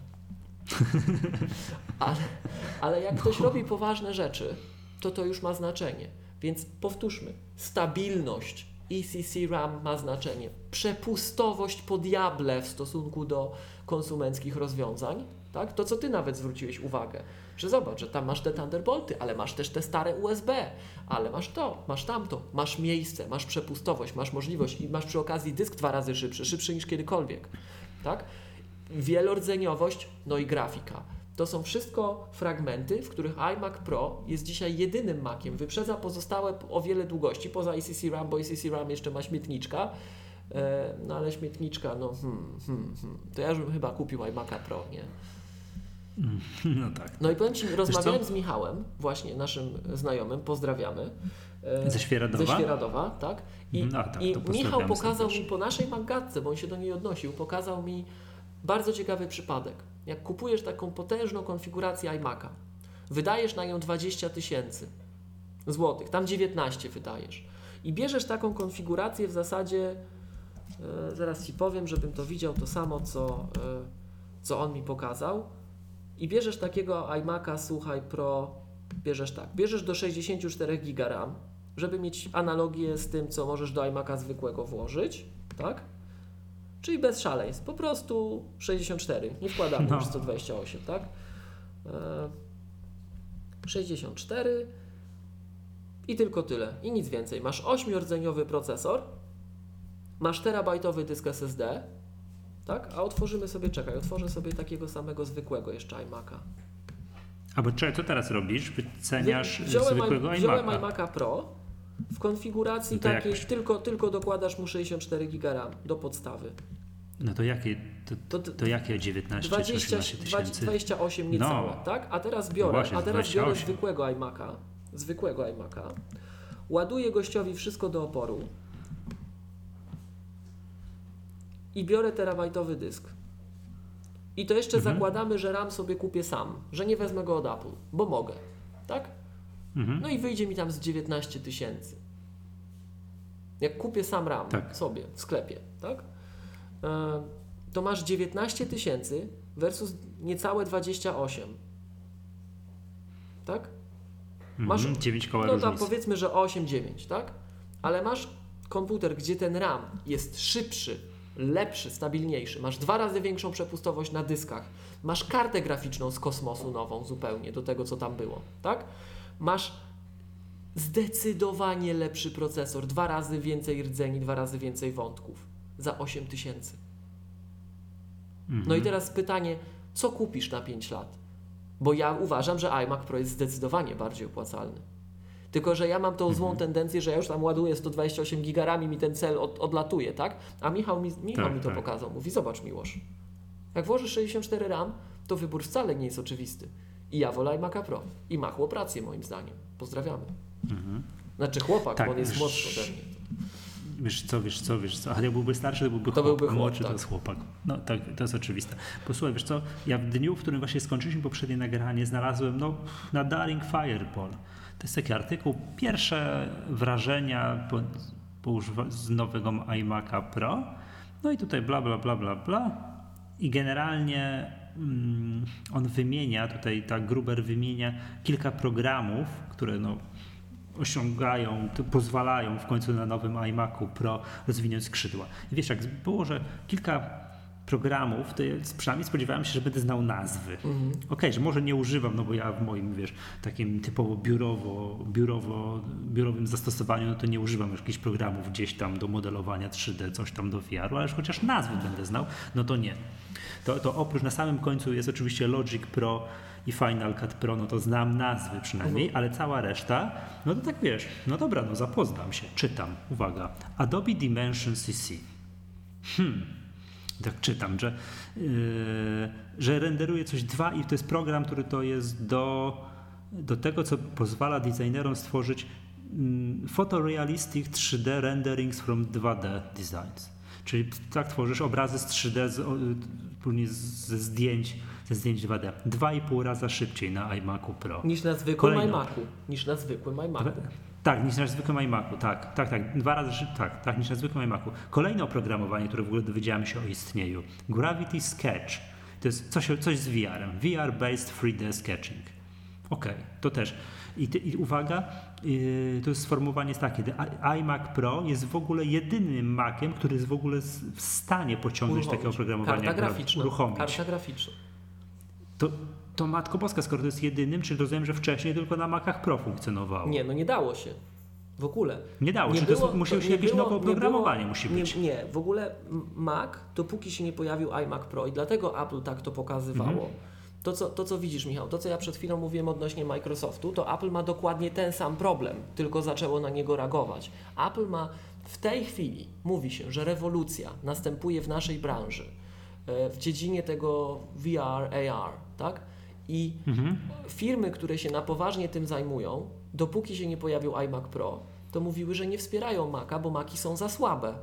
[SPEAKER 2] ale, ale jak ktoś no. robi poważne rzeczy, to to już ma znaczenie. Więc powtórzmy, stabilność ECC RAM ma znaczenie. Przepustowość po diable w stosunku do konsumenckich rozwiązań, tak? To, co ty nawet zwróciłeś uwagę, że zobacz, że tam masz te Thunderbolty, ale masz też te stare USB, ale masz to, masz tamto, masz miejsce, masz przepustowość, masz możliwość i masz przy okazji dysk dwa razy szybszy, szybszy niż kiedykolwiek, tak? Wielordzeniowość, no i grafika. To są wszystko fragmenty, w których iMac Pro jest dzisiaj jedynym Maciem. Wyprzedza pozostałe o wiele długości, poza ECC RAM, bo ECC RAM jeszcze ma śmietniczka, e, no ale śmietniczka, no hmm, hmm, hmm. to ja bym chyba kupił iMac'a Pro, nie?
[SPEAKER 1] No tak.
[SPEAKER 2] No i powiem Ci, rozmawiałem z Michałem, właśnie naszym znajomym, pozdrawiamy.
[SPEAKER 1] E, ze Świeradowa?
[SPEAKER 2] Ze Świeradowa, tak. I, no, tak, i Michał pokazał mi po naszej magatce, bo on się do niej odnosił, pokazał mi bardzo ciekawy przypadek. Jak kupujesz taką potężną konfigurację iMac'a, wydajesz na nią 20 tysięcy złotych, tam 19 wydajesz i bierzesz taką konfigurację w zasadzie, e, zaraz Ci powiem, żebym to widział to samo, co, e, co on mi pokazał, i bierzesz takiego iMac'a, słuchaj, Pro, bierzesz tak, bierzesz do 64 GB RAM, żeby mieć analogię z tym, co możesz do iMac'a zwykłego włożyć, tak? Czyli bez szaleństw, po prostu 64, nie wkładamy no. już 128, tak? E, 64 i tylko tyle, i nic więcej. Masz 8-rdzeniowy procesor, masz terabajtowy dysk SSD, tak? A otworzymy sobie, czekaj, otworzę sobie takiego samego zwykłego jeszcze iMac'a.
[SPEAKER 1] A bo co teraz robisz? Wyceniasz wziąłem zwykłego iMac'a? Wziąłem
[SPEAKER 2] iMac'a Pro w konfiguracji no takiej, jak... tylko, tylko dokładasz mu 64 GB RAM do podstawy.
[SPEAKER 1] No to jakie, to, to, to jakie 19 20,
[SPEAKER 2] 20, 28 niecałe, no. tak? A teraz biorę, no właśnie, a teraz biorę zwykłego iMac'a, zwykłego iMac'a, ładuję gościowi wszystko do oporu i biorę terabajtowy dysk. I to jeszcze mhm. zakładamy, że RAM sobie kupię sam, że nie wezmę go od Apple, bo mogę, tak? Mhm. No i wyjdzie mi tam z 19 tysięcy. Jak kupię sam RAM tak. sobie w sklepie, tak? E, to masz 19 tysięcy versus niecałe 28. Tak?
[SPEAKER 1] Mhm, masz mm, 9 koła
[SPEAKER 2] No tam powiedzmy, że 8, 9, tak? Ale masz komputer, gdzie ten RAM jest szybszy, lepszy, stabilniejszy. Masz dwa razy większą przepustowość na dyskach. Masz kartę graficzną z kosmosu nową zupełnie do tego, co tam było, tak? Masz zdecydowanie lepszy procesor, dwa razy więcej rdzeni, dwa razy więcej wątków za 8 tysięcy. Mhm. No i teraz pytanie, co kupisz na 5 lat? Bo ja uważam, że iMac Pro jest zdecydowanie bardziej opłacalny. Tylko, że ja mam tą złą mhm. tendencję, że ja już tam ładuję 128 gigarami, mi ten cel od, odlatuje, tak? A Michał mi, Michał tak, mi to tak. pokazał. Mówi, zobacz Miłosz, jak włożysz 64 RAM, to wybór wcale nie jest oczywisty. I ja wolę iMac'a Pro. I ma chłoprację moim zdaniem. Pozdrawiamy. Mhm. Znaczy chłopak, tak, bo on jest młodszy ode mnie.
[SPEAKER 1] Wiesz co, wiesz co, wiesz co, a jak byłby starszy, to byłby to chłopak, byłby młodszy tak. to jest chłopak. No tak, to jest oczywiste. Posłuchaj, wiesz co, ja w dniu, w którym właśnie skończyliśmy poprzednie nagranie, znalazłem no, na Daring Fireball. To jest taki artykuł, pierwsze wrażenia po, po z nowego iMac'a Pro. No i tutaj bla, bla, bla, bla, bla. I generalnie mm, on wymienia, tutaj ta Gruber wymienia kilka programów, które no, osiągają, pozwalają w końcu na nowym iMacu Pro rozwinąć skrzydła. I wiesz, jak było, że kilka programów, to przynajmniej spodziewałem się, że będę znał nazwy. Mhm. Okej, okay, że może nie używam, no bo ja w moim, wiesz, takim typowo biurowo, biurowo, biurowym zastosowaniu, no to nie używam już jakichś programów gdzieś tam do modelowania 3D, coś tam do VR-u, ale chociaż nazwy będę znał, no to nie. To, to oprócz na samym końcu jest oczywiście Logic Pro i Final Cut Pro, no to znam nazwy przynajmniej, mhm. ale cała reszta, no to tak wiesz, no dobra, no zapoznam się, czytam, uwaga, Adobe Dimension CC. Hmm, tak czytam, że, yy, że renderuje coś dwa i to jest program, który to jest do, do tego, co pozwala designerom stworzyć mm, photorealistic 3D renderings from 2D designs. Czyli tak tworzysz obrazy z 3D, z, później ze zdjęć, ze zdjęć 2D. Dwa i pół raza szybciej na iMacu Pro.
[SPEAKER 2] Niż na zwykłym Kolejno. iMacu. Niż na zwykłym iMacu.
[SPEAKER 1] Tak, niż na zwykłym iMacu, tak, tak, tak, dwa razy, tak, tak, niż na zwykłym iMacu. Kolejne oprogramowanie, które w ogóle dowiedziałem się o istnieniu, Gravity Sketch, to jest coś, coś z VR-em, VR-based 3D sketching. Okej, okay, to też. I, I, uwaga, yy, to jest sformułowanie jest takie, iMac Pro jest w ogóle jedynym Maciem, który jest w ogóle w stanie pociągnąć takie oprogramowanie,
[SPEAKER 2] Karta graficzna. uruchomić. Karta graficzna.
[SPEAKER 1] To, to Matko Boska, skoro to jest jedynym, czyli rozumiem, że wcześniej tylko na Macach Pro funkcjonowało.
[SPEAKER 2] Nie, no nie dało się. W ogóle.
[SPEAKER 1] Nie dało się, to musi być jakieś nowe oprogramowanie było, musi być.
[SPEAKER 2] Nie, nie, w ogóle Mac, dopóki się nie pojawił iMac Pro i dlatego Apple tak to pokazywało. Mhm. To co, to, co widzisz, Michał, to co ja przed chwilą mówiłem odnośnie Microsoftu, to Apple ma dokładnie ten sam problem, tylko zaczęło na niego reagować. Apple ma w tej chwili, mówi się, że rewolucja następuje w naszej branży, e, w dziedzinie tego VR, AR, tak? I mhm. firmy, które się na poważnie tym zajmują, dopóki się nie pojawił iMac Pro, to mówiły, że nie wspierają Maca, bo Maki są za słabe.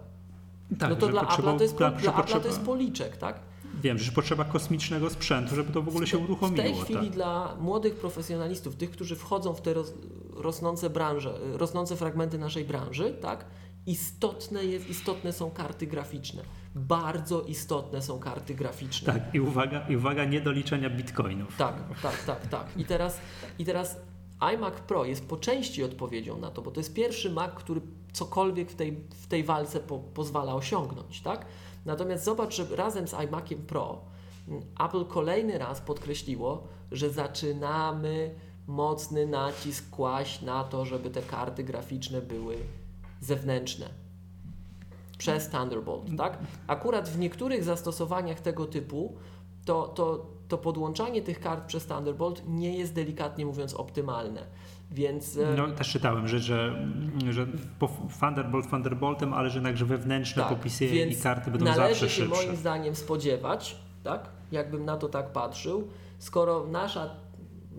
[SPEAKER 2] Tak, no to dla Apple to, jest, dla Apple'a to jest policzek, tak?
[SPEAKER 1] Wiem, że potrzeba kosmicznego sprzętu, żeby to w ogóle się uruchomiło.
[SPEAKER 2] W tej chwili tak. dla młodych profesjonalistów, tych, którzy wchodzą w te rosnące branże, rosnące fragmenty naszej branży, tak, istotne, jest, istotne są karty graficzne. Bardzo istotne są karty graficzne.
[SPEAKER 1] Tak, i uwaga, i uwaga nie do liczenia bitcoinów.
[SPEAKER 2] Tak, tak, tak, tak. I teraz, I teraz iMac Pro jest po części odpowiedzią na to, bo to jest pierwszy Mac, który cokolwiek w tej, w tej walce po, pozwala osiągnąć, tak? Natomiast zobacz, że razem z iMaciem Pro mm, Apple kolejny raz podkreśliło, że zaczynamy mocny nacisk kłaść na to, żeby te karty graficzne były zewnętrzne przez Thunderbolt, tak? Akurat w niektórych zastosowaniach tego typu to, to to podłączanie tych kart przez Thunderbolt nie jest delikatnie mówiąc optymalne. Więc, e,
[SPEAKER 1] no też czytałem, że, że, że Thunderbolt Thunderboltem, ale że jednakże wewnętrzne tak, popisy i karty będą zawsze szybsze.
[SPEAKER 2] Należy się moim zdaniem spodziewać, tak, jakbym na to tak patrzył, skoro nasza,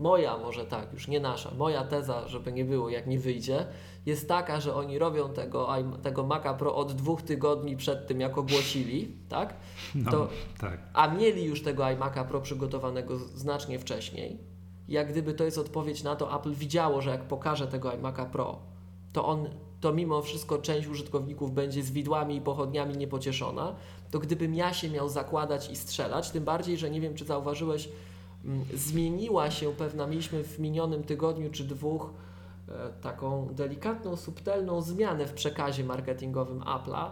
[SPEAKER 2] moja może tak, już nie nasza, moja teza, żeby nie było, jak nie wyjdzie, jest taka, że oni robią tego, tego Maca Pro od dwóch tygodni przed tym, jak ogłosili, tak?
[SPEAKER 1] No, to, tak.
[SPEAKER 2] A mieli już tego iMac'a Pro przygotowanego znacznie wcześniej. Jak gdyby to jest odpowiedź na to, Apple widziało, że jak pokaże tego iMac'a Pro, to on, to mimo wszystko część użytkowników będzie z widłami i pochodniami niepocieszona, to gdybym ja się miał zakładać i strzelać, tym bardziej, że nie wiem, czy zauważyłeś, zmieniła się pewna, mieliśmy w minionym tygodniu czy dwóch E, taką delikatną, subtelną zmianę w przekazie marketingowym Apple'a.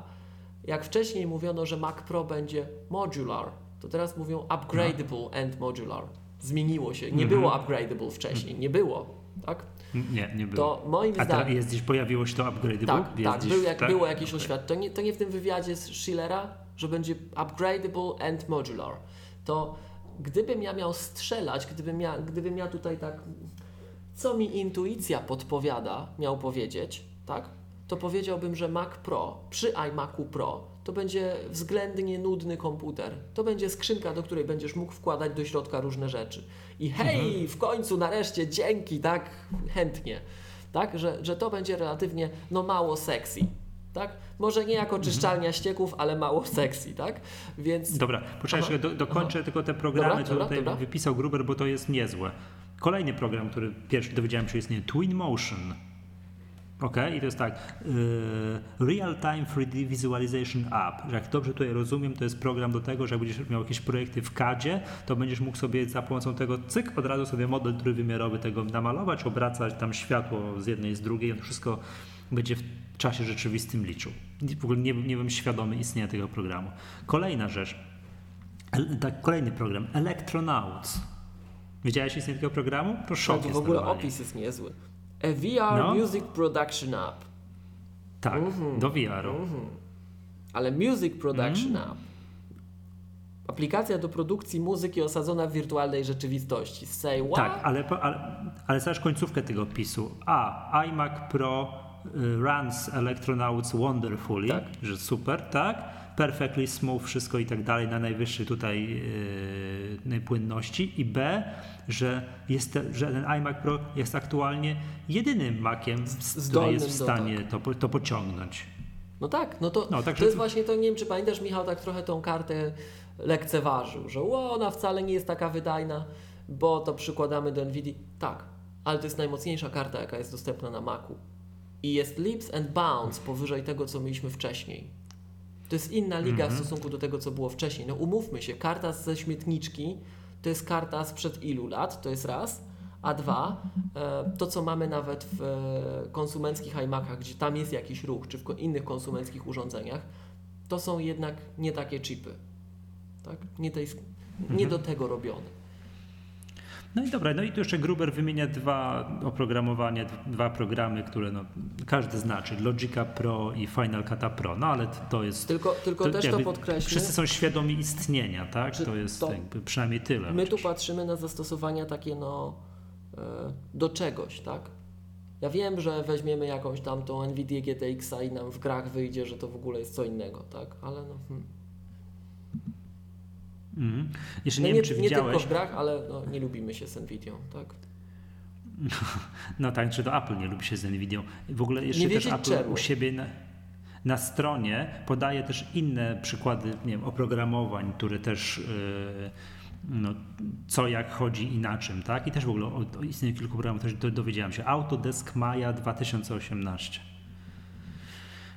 [SPEAKER 2] Jak wcześniej mówiono, że Mac Pro będzie modular, to teraz mówią upgradable no. and modular. Zmieniło się. Nie mm -hmm. było upgradable wcześniej, nie było, tak?
[SPEAKER 1] Nie, nie było.
[SPEAKER 2] To moim
[SPEAKER 1] A
[SPEAKER 2] zdaniem.
[SPEAKER 1] jest gdzieś pojawiło się to upgradable?
[SPEAKER 2] Tak, jest tak, był, jak, tak? było jakieś oświadczenie. To nie, to nie w tym wywiadzie z Schillera, że będzie upgradable and modular. To gdybym ja miał strzelać, gdybym ja, gdybym ja tutaj tak co mi intuicja podpowiada, miał powiedzieć, tak? To powiedziałbym, że Mac Pro przy iMacu Pro to będzie względnie nudny komputer. To będzie skrzynka, do której będziesz mógł wkładać do środka różne rzeczy. I hej, mhm. w końcu, nareszcie, dzięki, tak, chętnie. Tak, że, że to będzie relatywnie no mało sexy. Tak? Może nie jako mhm. czyszczalnia ścieków, ale mało sexy, tak? Więc...
[SPEAKER 1] Dobra, poczekaj, do, dokończę Aha. tylko te programy, dobra, co dobra, tutaj dobra. wypisał Gruber, bo to jest niezłe. Kolejny program, który pierwszy dowiedziałem się istnieje, Twinmotion. Ok, i to jest tak, yy, Real Time 3D Visualization App. Jak dobrze tutaj rozumiem, to jest program do tego, że jak będziesz miał jakieś projekty w CADzie, to będziesz mógł sobie za pomocą tego cyk, od razu sobie model trójwymiarowy tego namalować, obracać tam światło z jednej, z drugiej, to wszystko będzie w czasie rzeczywistym liczył. W ogóle nie, nie byłem świadomy istnienia tego programu. Kolejna rzecz, tak, kolejny program, Electronauts. Widziałeś istnienie takiego programu?
[SPEAKER 2] To szok
[SPEAKER 1] tak,
[SPEAKER 2] w ogóle normalnie. opis jest niezły. A VR no. Music Production App.
[SPEAKER 1] Tak, -hmm. do VR-u. -hmm.
[SPEAKER 2] Ale Music Production mm. App. Aplikacja do produkcji muzyki osadzona w wirtualnej rzeczywistości. Say what?
[SPEAKER 1] Tak, ale, ale, ale znasz końcówkę tego opisu. A, iMac Pro runs Electronauts wonderfully, tak. że super, tak? perfectly smooth, wszystko i tak dalej na najwyższej tutaj yy, płynności i B, że, jest, że ten iMac Pro jest aktualnie jedynym Maciem, który jest w stanie to, to pociągnąć.
[SPEAKER 2] No tak, no to, no, to jest właśnie to, nie wiem czy pamiętasz Michał, tak trochę tą kartę lekceważył, że ona wcale nie jest taka wydajna, bo to przykładamy do NVIDIA. Tak, ale to jest najmocniejsza karta, jaka jest dostępna na Macu. I jest leaps and bounds powyżej tego, co mieliśmy wcześniej. To jest inna liga w mhm. stosunku do tego, co było wcześniej. No umówmy się, karta ze śmietniczki to jest karta sprzed ilu lat, to jest raz. A dwa, e, to co mamy nawet w e, konsumenckich iMacach, gdzie tam jest jakiś ruch, czy w innych konsumenckich urządzeniach, to są jednak nie takie chipy. Tak? Nie, tej, nie mhm. do tego robione.
[SPEAKER 1] No i dobra, no i tu jeszcze Gruber wymienia dwa oprogramowania, dwa programy, które no, każdy znaczy, Logica Pro i Final Cut Pro, no ale to jest...
[SPEAKER 2] Tylko, tylko to, też to podkreślę.
[SPEAKER 1] Wszyscy są świadomi istnienia, tak? To jest to jakby przynajmniej tyle.
[SPEAKER 2] My tu patrzymy na zastosowania takie no e, do czegoś, tak? Ja wiem, że weźmiemy jakąś tam tą NVIDIA GTX i nam w grach wyjdzie, że to w ogóle jest co innego, tak? Ale no... Hmm.
[SPEAKER 1] Mhm. Jeszcze no nie, nie, wiem, czy
[SPEAKER 2] nie
[SPEAKER 1] widziałeś...
[SPEAKER 2] tylko w grach, ale no, nie lubimy się z Nvidią, tak?
[SPEAKER 1] No tak, czy to Apple nie lubi się z Nvidią. W ogóle jeszcze nie też Apple czemu. u siebie na, na, stronie podaje też inne przykłady nie wiem, oprogramowań, które też yy, no, co jak chodzi i na czym, tak? I też w ogóle o, o istnieniu kilku programów też dowiedziałem się. Autodesk Maja 2018.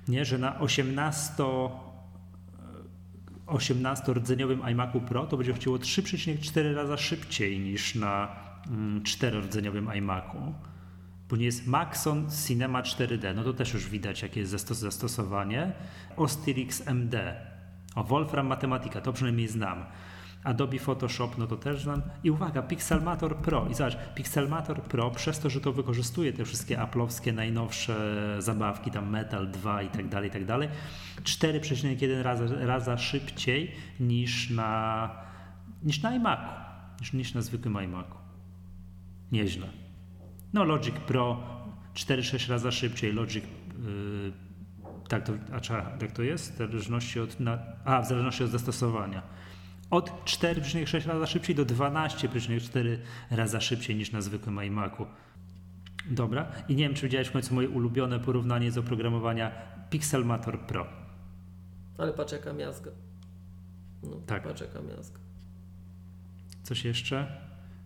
[SPEAKER 1] Nie, że na 18 18-rdzeniowym iMacu Pro to będzie chciało 3,4 razy szybciej niż na 4-rdzeniowym mm, iMacu. Później jest Maxon Cinema 4D, no to też już widać jakie jest zastosowanie. Ostirix MD, o Wolfram Matematika, to przynajmniej znam. Adobe Photoshop, no to też znam. I uwaga, Pixelmator Pro. I zobacz, Pixelmator Pro, przez to, że to wykorzystuje te wszystkie Apple'owskie najnowsze zabawki, tam Metal 2 i tak dalej, i tak dalej, 4,1 raza, raza szybciej niż na, niż na iMacu. niż, niż na zwykłym iMacu. Nieźle. No Logic Pro 4-6 razy szybciej, Logic yy, tak to, a jak to jest? W zależności od, na, a, w zależności od zastosowania. Od 4,6 razy szybciej do 12,4 razy szybciej niż na zwykłym iMacu. Dobra. I nie wiem, czy widziałeś w końcu moje ulubione porównanie z oprogramowania Pixelmator Pro.
[SPEAKER 2] Ale patrz jaka miazga. No, tak. Patrz jaka miazga.
[SPEAKER 1] Coś jeszcze?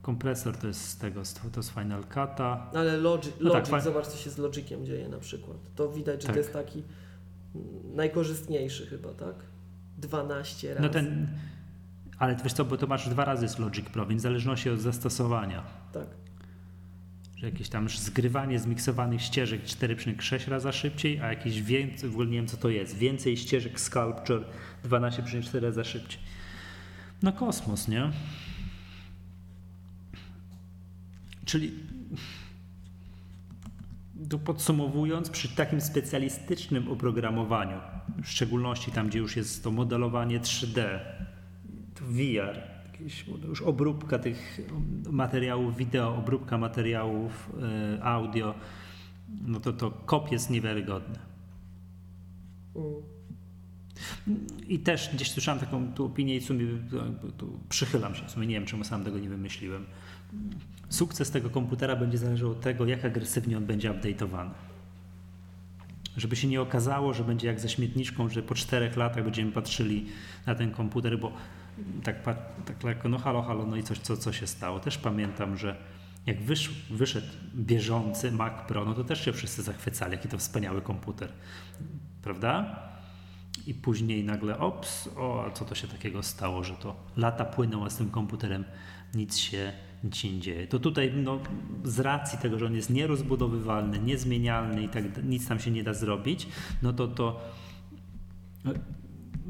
[SPEAKER 1] Kompresor to jest z tego, to z Final Cut'a.
[SPEAKER 2] Ale Logic, no Logic tak, zobacz co się z Logiciem dzieje na przykład. To widać, że tak. to jest taki najkorzystniejszy chyba, tak? 12 razy.
[SPEAKER 1] No ten, ale wiesz co, bo to masz dwa razy z Logic Pro, więc w zależności od zastosowania.
[SPEAKER 2] Tak.
[SPEAKER 1] Że jakieś tam zgrywanie zmiksowanych ścieżek 4,6 razy szybciej, a jakieś więcej, w ogóle nie wiem co to jest, więcej ścieżek Sculpture 12,4 razy szybciej. No kosmos, nie? Czyli to podsumowując, przy takim specjalistycznym oprogramowaniu, w szczególności tam, gdzie już jest to modelowanie 3D, to VR, jakieś, już obróbka tych materiałów wideo, obróbka materiałów y, audio, no to to kop jest niewiarygodny. I też gdzieś słyszałem taką tu opinię i w sumie tu przychylam się, w sumie. Nie wiem, czemu sam tego nie wymyśliłem. Sukces tego komputera będzie zależał od tego, jak agresywnie on będzie update'owany. Żeby się nie okazało, że będzie jak ze śmietniczką, że po czterech latach będziemy patrzyli na ten komputer, bo tak, tak lekko, no halo, halo, no i coś, co, co się stało. Też pamiętam, że jak wysz, wyszedł bieżący Mac Pro, no to też się wszyscy zachwycali, jaki to wspaniały komputer, prawda? I później nagle, ops, o, a co to się takiego stało, że to lata płyną, a z tym komputerem nic się nic się nie dzieje. To tutaj no, z racji tego, że on jest nierozbudowywalny, niezmienialny i tak nic tam się nie da zrobić, no to to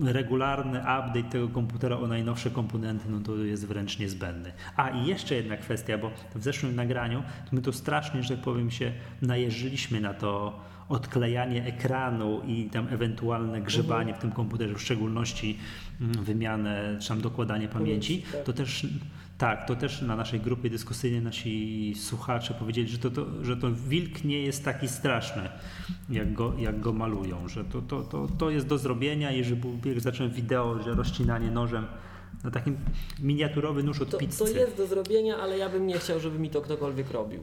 [SPEAKER 1] regularny update tego komputera o najnowsze komponenty, no to jest wręcz niezbędny. A i jeszcze jedna kwestia, bo w zeszłym nagraniu to my tu strasznie, że tak powiem, się najeżyliśmy na to odklejanie ekranu i tam ewentualne grzebanie w tym komputerze, w szczególności mm, wymianę czy tam dokładanie pamięci, tak. to też tak, to też na naszej grupie dyskusyjnej nasi słuchacze powiedzieli, że to, to, że to wilk nie jest taki straszny, jak go, jak go malują, że to, to, to, to jest do zrobienia i że jak zacząłem wideo, że rozcinanie nożem na takim miniaturowy nóż od
[SPEAKER 2] to,
[SPEAKER 1] pizzy.
[SPEAKER 2] To jest do zrobienia, ale ja bym nie chciał, żeby mi to ktokolwiek robił.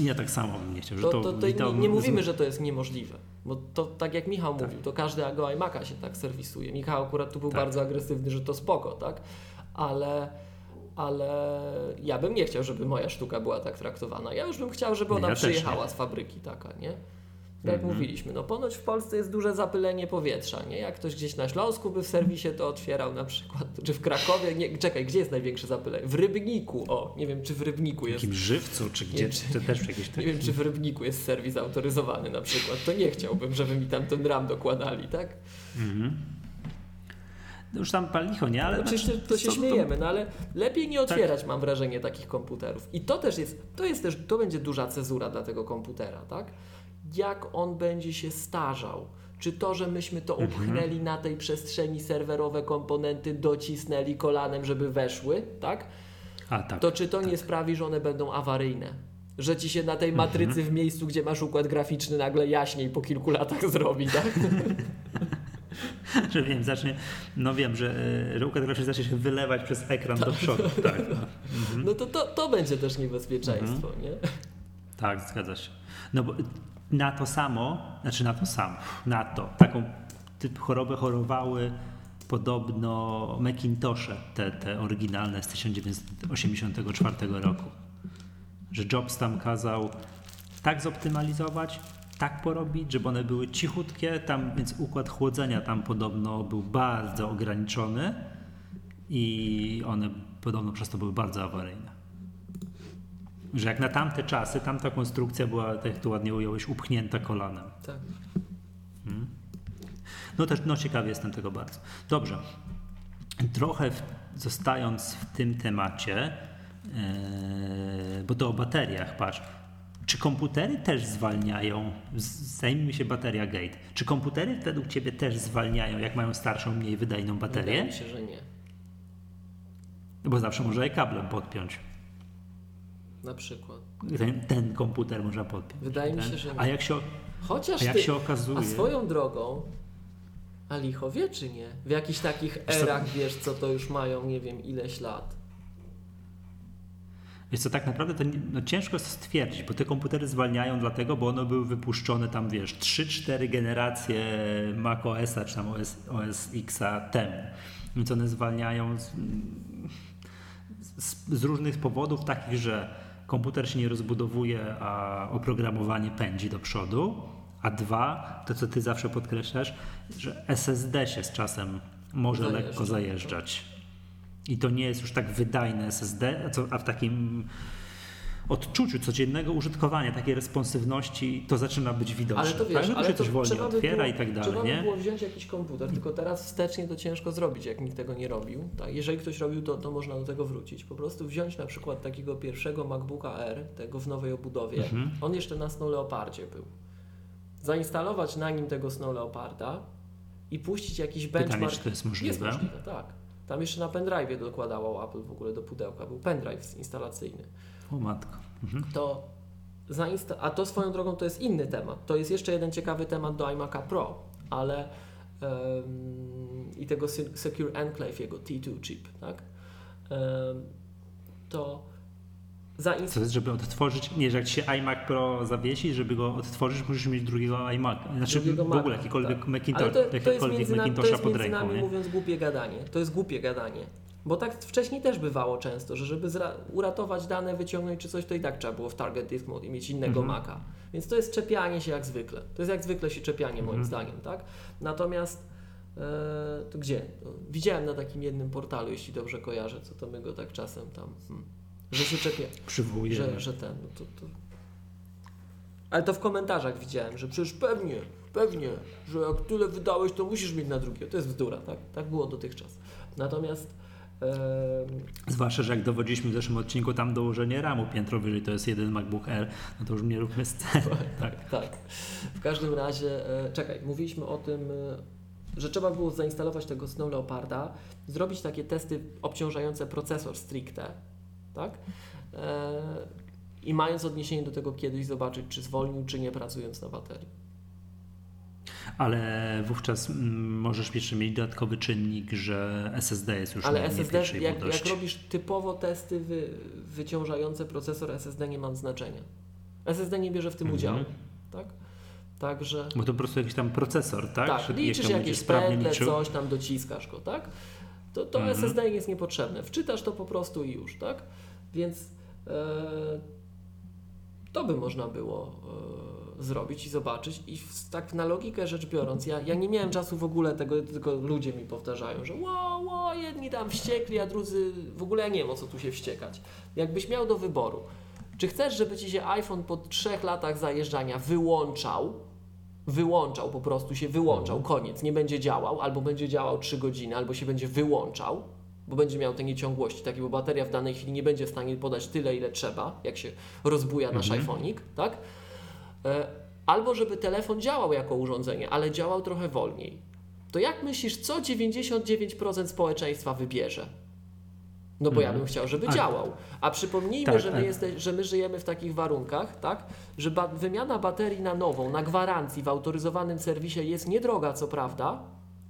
[SPEAKER 1] Ja tak samo bym nie chciał.
[SPEAKER 2] To, to, to nie, nie, mówimy, że to jest niemożliwe, bo to tak jak Michał tak. mówił, to każdego iMac'a się tak serwisuje. Michał akurat tu był tak. bardzo agresywny, że to spoko, tak? Ale ale ja bym nie chciał, żeby moja sztuka była tak traktowana. Ja już bym chciał, żeby ona ja przyjechała z fabryki taka, nie? Tak jak mm -hmm. mówiliśmy, no ponoć w Polsce jest duże zapylenie powietrza, nie? Jak ktoś gdzieś na Śląsku by w serwisie to otwierał na przykład, czy w Krakowie, nie, czekaj, gdzie jest największe zapylenie? W Rybniku, o, nie wiem, czy w Rybniku jest.
[SPEAKER 1] W jakim żywcu, czy gdzie, nie, czy, też jakieś
[SPEAKER 2] Nie wiem, czy w Rybniku jest serwis autoryzowany na przykład, to nie chciałbym, żeby mi tam ten ram dokładali, tak? Mhm
[SPEAKER 1] już tam palicho, nie? Ale
[SPEAKER 2] Oczywiście znaczy, to się śmiejemy, no ale lepiej nie otwierać, tak. mam wrażenie, takich komputerów. I to też jest, to jest też, to będzie duża cezura dla tego komputera, tak? Jak on będzie się starzał. Czy to, że myśmy to mhm. upchnęli na tej przestrzeni serwerowe komponenty, docisnęli kolanem, żeby weszły, tak? A, tak to czy to tak. nie sprawi, że one będą awaryjne? Że ci się na tej matrycy mhm. w miejscu, gdzie masz układ graficzny, nagle jaśniej po kilku latach zrobi, tak?
[SPEAKER 1] że wiem, zacznie, no wiem, że e, układ graficzny zacznie się wylewać przez ekran do przodu. Tak, no.
[SPEAKER 2] Mhm. no to, to, to będzie też niebezpieczeństwo, mhm. nie?
[SPEAKER 1] Tak, zgadza się. No bo na to samo, znaczy na to samo, na to, taką typ chorobę chorowały podobno Macintoshe, te, te oryginalne z 1984 roku. Że Jobs tam kazał tak zoptymalizować, tak porobić, żeby one były cichutkie, tam, więc układ chłodzenia tam podobno był bardzo ograniczony i one podobno przez to były bardzo awaryjne. Że jak na tamte czasy, tamta konstrukcja była, tak jak tu ładnie ująłeś, upchnięta kolanem.
[SPEAKER 2] Tak.
[SPEAKER 1] Hmm. No też, no ciekawy jestem tego bardzo. Dobrze. Trochę w, zostając w tym temacie, yy, bo to o bateriach, patrz, czy komputery też zwalniają, zajmijmy się bateria gate, czy komputery według Ciebie też zwalniają, jak mają starszą, mniej wydajną baterię?
[SPEAKER 2] Wydaje mi się, że nie.
[SPEAKER 1] Bo zawsze można je kablem podpiąć.
[SPEAKER 2] Na przykład.
[SPEAKER 1] Ten, ten komputer można podpiąć.
[SPEAKER 2] Wydaje
[SPEAKER 1] ten.
[SPEAKER 2] mi się, że nie.
[SPEAKER 1] A jak się,
[SPEAKER 2] Chociaż
[SPEAKER 1] a jak
[SPEAKER 2] ty,
[SPEAKER 1] się okazuje...
[SPEAKER 2] A swoją drogą, a licho wie czy nie? W jakichś takich erach, wiesz co, to już mają nie wiem ileś lat.
[SPEAKER 1] Wiesz co, tak naprawdę to no ciężko jest stwierdzić, bo te komputery zwalniają dlatego, bo one były wypuszczone tam, wiesz, 3-4 generacje Mac OS-a czy tam OS, OS X-a temu. Więc one zwalniają z, z, z różnych powodów, takich, że komputer się nie rozbudowuje, a oprogramowanie pędzi do przodu. A dwa, to co ty zawsze podkreślasz, że SSD się z czasem może
[SPEAKER 2] Zajeżdża,
[SPEAKER 1] lekko zajeżdżać. I to nie jest już tak wydajne SSD, a, w takim odczuciu codziennego użytkowania, takiej responsywności, to zaczyna być widoczne.
[SPEAKER 2] Ale to wiesz,
[SPEAKER 1] tak, że
[SPEAKER 2] ale
[SPEAKER 1] się
[SPEAKER 2] to
[SPEAKER 1] coś wolniej otwiera
[SPEAKER 2] było,
[SPEAKER 1] i tak dalej,
[SPEAKER 2] Trzeba
[SPEAKER 1] nie?
[SPEAKER 2] by było wziąć jakiś komputer, tylko teraz wstecznie to ciężko zrobić, jak nikt tego nie robił. Tak? Jeżeli ktoś robił, to, to można do tego wrócić. Po prostu wziąć na przykład takiego pierwszego MacBooka R, tego w nowej obudowie.
[SPEAKER 1] Mhm.
[SPEAKER 2] On jeszcze na Snow Leopardzie był. Zainstalować na nim tego Snow Leoparda i puścić jakiś benchmark.
[SPEAKER 1] Pytanie, czy to jest możliwe?
[SPEAKER 2] Jest możliwe, tak. Tam jeszcze na pendrive'ie dokładało Apple w ogóle do pudełka. Był pendrive instalacyjny.
[SPEAKER 1] O matko. Mhm.
[SPEAKER 2] To zainsta- a to swoją drogą to jest inny temat. To jest jeszcze jeden ciekawy temat do iMac'a Pro, ale em, i tego Se- Secure Enclave, jego T2 chip, tak? Em, to zainstalować.
[SPEAKER 1] Co jest, żeby odtworzyć, nie, że jak się iMac Pro zawiesi, żeby go odtworzyć, musisz mieć drugiego iMac. Znaczy
[SPEAKER 2] drugiego
[SPEAKER 1] w ogóle jakikolwiek
[SPEAKER 2] tak.
[SPEAKER 1] Macintosh,
[SPEAKER 2] to, nami, to
[SPEAKER 1] Macintosha
[SPEAKER 2] jest
[SPEAKER 1] pod ręką,
[SPEAKER 2] nami
[SPEAKER 1] nie?
[SPEAKER 2] mówiąc głupie gadanie. To jest głupie gadanie. Bo tak wcześniej też bywało często, że żeby uratować dane, wyciągnąć czy coś, to i tak trzeba było w Target Disk Mode i mieć innego
[SPEAKER 1] Mhm.
[SPEAKER 2] Maca. Więc to jest czepianie się jak zwykle. To jest jak zwykle się czepianie moim
[SPEAKER 1] Mhm.
[SPEAKER 2] zdaniem, tak? Natomiast e, to gdzie? Widziałem na takim jednym portalu, jeśli dobrze kojarzę, co to my go tak czasem tam, hmm, że się czepia,
[SPEAKER 1] Przywołuje.
[SPEAKER 2] że, że ten, no to, to... Ale to w komentarzach widziałem, że przecież pewnie, pewnie, że jak tyle wydałeś, to musisz mieć na drugiego. To jest bzdura, tak? Tak było dotychczas. Natomiast
[SPEAKER 1] Zwłaszcza, że jak dowodziliśmy w zeszłym odcinku, tam dołożenie ramu piętro wyżej to jest jeden MacBook Air, no to już nie róbmy sceny. tak.
[SPEAKER 2] tak, w każdym razie, e, czekaj, mówiliśmy o tym, e, że trzeba było zainstalować tego Snow Leoparda, zrobić takie testy obciążające procesor stricte, tak? E, I mając odniesienie do tego kiedyś zobaczyć, czy zwolnił, czy nie, pracując na baterii.
[SPEAKER 1] Ale wówczas mm, możesz jeszcze mieć dodatkowy czynnik, że SSD jest już
[SPEAKER 2] Ale
[SPEAKER 1] nie, nie
[SPEAKER 2] SSD,
[SPEAKER 1] pierwszej
[SPEAKER 2] jak, jak robisz typowo testy wy, wyciążające procesor, SSD nie ma znaczenia. SSD nie bierze w tym
[SPEAKER 1] Mhm.
[SPEAKER 2] udziału. Tak? Także
[SPEAKER 1] Bo to po prostu jakiś tam procesor, tak?
[SPEAKER 2] tak,
[SPEAKER 1] jak
[SPEAKER 2] liczysz
[SPEAKER 1] tam
[SPEAKER 2] jakieś pętle, coś tam dociskasz go, tak? To, to
[SPEAKER 1] Mhm.
[SPEAKER 2] SSD jest niepotrzebne. Wczytasz to po prostu i już, tak? Więc e, to by można było e, zrobić i zobaczyć. I tak na logikę rzecz biorąc, ja, ja nie miałem czasu w ogóle tego, tylko ludzie mi powtarzają, że ło, ło, jedni tam wściekli, a drudzy w ogóle ja nie wiem o co tu się wściekać. Jakbyś miał do wyboru, czy chcesz, żeby ci się iPhone po trzech latach zajeżdżania wyłączał, wyłączał, po prostu się wyłączał, koniec, nie będzie działał, albo będzie działał 3 godziny, albo się będzie wyłączał, bo będzie miał te nieciągłości, takie, bo bateria w danej chwili nie będzie w stanie podać tyle, ile trzeba, jak się rozbuja nasz
[SPEAKER 1] Mhm.
[SPEAKER 2] iPhone'ik, tak? E, Albo żeby telefon działał jako urządzenie, ale działał trochę wolniej. To jak myślisz, co 99% społeczeństwa wybierze? No bo ja
[SPEAKER 1] Mhm.
[SPEAKER 2] bym chciał, żeby
[SPEAKER 1] A-
[SPEAKER 2] działał. A przypomnijmy,
[SPEAKER 1] Tak,
[SPEAKER 2] że, my
[SPEAKER 1] tak.
[SPEAKER 2] jeste, że my żyjemy w takich warunkach, tak? że ba- wymiana baterii na nową, na gwarancji w autoryzowanym serwisie jest niedroga, co prawda.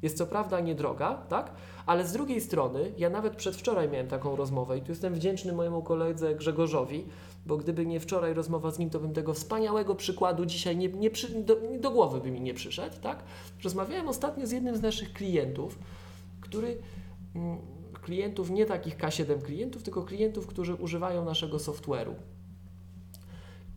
[SPEAKER 2] Jest co prawda niedroga, tak? Ale z drugiej strony, ja nawet przedwczoraj miałem taką rozmowę i tu jestem wdzięczny mojemu koledze Grzegorzowi, bo gdyby nie wczoraj rozmowa z nim, to bym tego wspaniałego przykładu dzisiaj nie, nie przy, do, do głowy by mi nie przyszedł, tak? Rozmawiałem ostatnio z jednym z naszych klientów, który mm, klientów, nie takich K7 klientów, tylko klientów, którzy używają naszego software'u.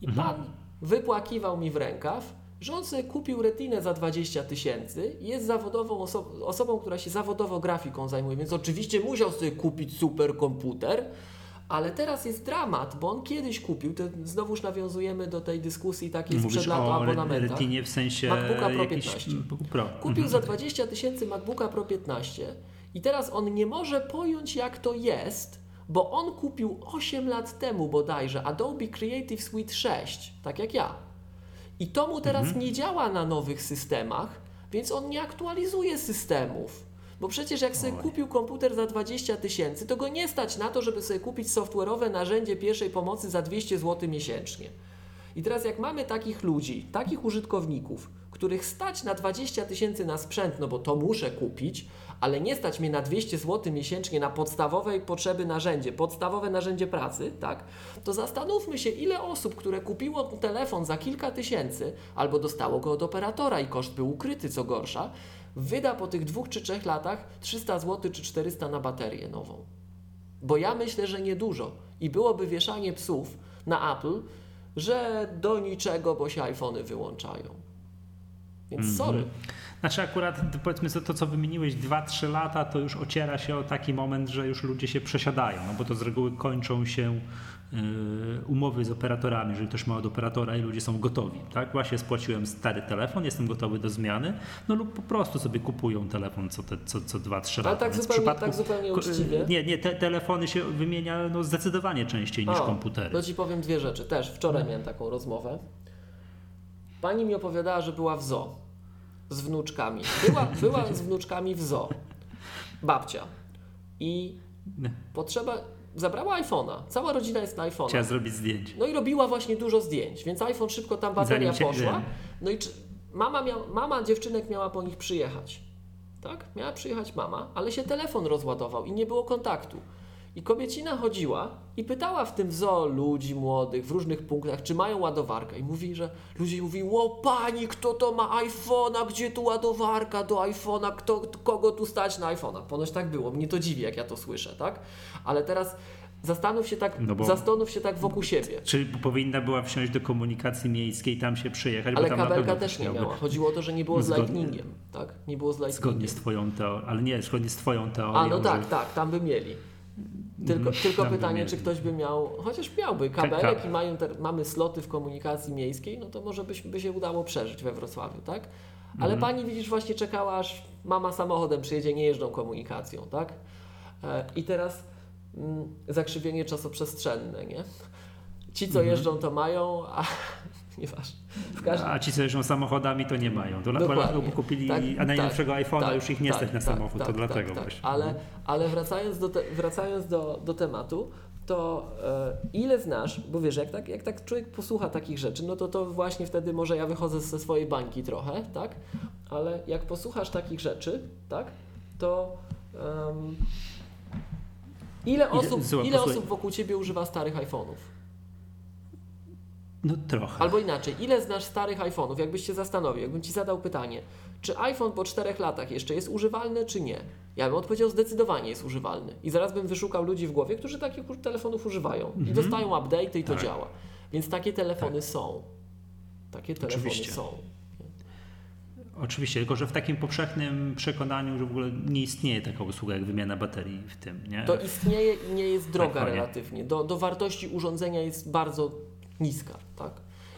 [SPEAKER 2] I
[SPEAKER 1] Mhm.
[SPEAKER 2] pan wypłakiwał mi w rękaw, że on sobie kupił retinę za 20 tysięcy i jest zawodową oso- osobą, która się zawodowo grafiką zajmuje, więc oczywiście musiał sobie kupić super komputer, ale teraz jest dramat, bo on kiedyś kupił, to znowuż nawiązujemy do tej dyskusji takiej sprzed lat o abonamentach.
[SPEAKER 1] retinie w sensie
[SPEAKER 2] MacBooka Pro
[SPEAKER 1] jakiś
[SPEAKER 2] 15.
[SPEAKER 1] Pro.
[SPEAKER 2] Kupił
[SPEAKER 1] Mhm.
[SPEAKER 2] za 20 tysięcy MacBooka Pro 15 i teraz on nie może pojąć jak to jest, bo on kupił 8 lat temu bodajże Adobe Creative Suite 6, tak jak ja. I to mu teraz nie działa na nowych systemach, więc on nie aktualizuje systemów. Bo przecież jak sobie
[SPEAKER 1] Oj.
[SPEAKER 2] kupił komputer za 20 tysięcy, to go nie stać na to, żeby sobie kupić software'owe narzędzie pierwszej pomocy za 200 zł miesięcznie. I teraz jak mamy takich ludzi, takich użytkowników, których stać na 20 tysięcy na sprzęt, no bo to muszę kupić, ale nie stać mnie na 200 zł miesięcznie na podstawowe potrzeby narzędzie, podstawowe narzędzie pracy, tak? To zastanówmy się, ile osób, które kupiło telefon za kilka tysięcy, albo dostało go od operatora i koszt był ukryty, co gorsza, wyda po tych dwóch czy trzech latach 300 zł czy 400 na baterię nową. Bo ja myślę, że niedużo. I byłoby wieszanie psów na Apple, że do niczego, bo się iPhony wyłączają. Więc sorry.
[SPEAKER 1] Znaczy akurat powiedzmy to, to co wymieniłeś 2-3 lata, to już ociera się o taki moment, że już ludzie się przesiadają, no bo to z reguły kończą się yy, umowy z operatorami, jeżeli ktoś ma od operatora i ludzie są gotowi, tak? Właśnie spłaciłem stary telefon, jestem gotowy do zmiany, no lub po prostu sobie kupują telefon co, te, co, co 2-3 lata.
[SPEAKER 2] Ale tak
[SPEAKER 1] Więc w
[SPEAKER 2] zupełnie, tak zupełnie uczciwie.
[SPEAKER 1] Nie, nie, te telefony się wymienia no, zdecydowanie częściej niż
[SPEAKER 2] O,
[SPEAKER 1] komputery.
[SPEAKER 2] To ci powiem dwie rzeczy. Też
[SPEAKER 1] No.
[SPEAKER 2] wczoraj miałem taką rozmowę. Pani mi opowiadała, że była w zoo z wnuczkami. Była, była z wnuczkami w zoo. Babcia. I
[SPEAKER 1] Nie.
[SPEAKER 2] potrzeba. Zabrała iPhone'a. Cała rodzina jest na iPhone'a.
[SPEAKER 1] Chciała zrobić zdjęcie.
[SPEAKER 2] No i robiła właśnie dużo zdjęć, więc iPhone szybko tam bateria poszła. No i czy, mama, miał, mama dziewczynek miała po nich przyjechać. Tak? Miała przyjechać mama, ale się telefon rozładował i nie było kontaktu. I kobiecina chodziła i pytała w tym zoo ludzi młodych w różnych punktach, czy mają ładowarkę. I mówi, że ludzie mówili, o pani, kto to ma iPhone'a, gdzie tu ładowarka do iPhone'a, kto, kogo tu stać na iPhone'a. Ponoć tak było, mnie to dziwi, jak ja to słyszę, tak? Ale teraz zastanów się tak,
[SPEAKER 1] No bo-
[SPEAKER 2] zastanów się tak wokół siebie.
[SPEAKER 1] Czy powinna była wsiąść do komunikacji miejskiej, tam się przyjechać,
[SPEAKER 2] Ale
[SPEAKER 1] bo tam
[SPEAKER 2] kabelka też nie miała. Chodziło o to, że nie było z
[SPEAKER 1] Zgodnie-
[SPEAKER 2] lightningiem, tak? Nie było z lightningiem.
[SPEAKER 1] Zgodnie z twoją teorią, ale nie, zgodnie z twoją teorią.
[SPEAKER 2] A no tak,
[SPEAKER 1] że-
[SPEAKER 2] tak, tam by mieli. Tylko, tylko
[SPEAKER 1] tam by
[SPEAKER 2] pytanie, czy ktoś by miał, chociaż miałby kabelek
[SPEAKER 1] Kabel.
[SPEAKER 2] i mają te, mamy sloty w komunikacji miejskiej, no to może byś, by się udało przeżyć we Wrocławiu, tak? Ale
[SPEAKER 1] Mhm.
[SPEAKER 2] pani widzisz właśnie czekała, aż mama samochodem przyjedzie, nie jeżdżą komunikacją, tak? E, I teraz mm, zakrzywienie czasoprzestrzenne, nie? Ci, co
[SPEAKER 1] Mhm.
[SPEAKER 2] jeżdżą, to mają, a nieważne. W każdym
[SPEAKER 1] A ci, co jeżdżą samochodami, to nie mają. To
[SPEAKER 2] Dokładnie.
[SPEAKER 1] kupili
[SPEAKER 2] Tak,
[SPEAKER 1] a najnowszego
[SPEAKER 2] tak,
[SPEAKER 1] iPhone'a,
[SPEAKER 2] tak,
[SPEAKER 1] już ich nie
[SPEAKER 2] tak,
[SPEAKER 1] stać na
[SPEAKER 2] tak,
[SPEAKER 1] samochód, to
[SPEAKER 2] tak,
[SPEAKER 1] dlatego właśnie.
[SPEAKER 2] Ale, ale wracając, do, te, wracając do, do tematu, to e, ile znasz, bo wiesz, jak tak, jak tak człowiek posłucha takich rzeczy, no to to właśnie wtedy może ja wychodzę ze swojej bańki trochę, tak? Ale jak posłuchasz takich rzeczy, tak? To em, ile, osób,
[SPEAKER 1] słuchaj,
[SPEAKER 2] ile osób wokół Ciebie używa starych iPhone'ów?
[SPEAKER 1] No trochę.
[SPEAKER 2] Albo inaczej, ile znasz starych iPhone'ów? Jakbyś się zastanowił, jakbym Ci zadał pytanie, czy iPhone po czterech latach jeszcze jest używalny, czy nie? Ja bym odpowiedział, zdecydowanie jest używalny. I zaraz bym wyszukał ludzi w głowie, którzy takich telefonów używają i dostają update i to
[SPEAKER 1] Tak.
[SPEAKER 2] działa. Więc takie telefony są. Takie telefony
[SPEAKER 1] Oczywiście.
[SPEAKER 2] są.
[SPEAKER 1] Oczywiście, tylko że w takim powszechnym przekonaniu, że w ogóle nie istnieje taka usługa jak wymiana baterii w tym, nie?
[SPEAKER 2] To istnieje i nie jest droga
[SPEAKER 1] iPhone'ie.
[SPEAKER 2] relatywnie. Do, do wartości urządzenia jest bardzo niska, tak?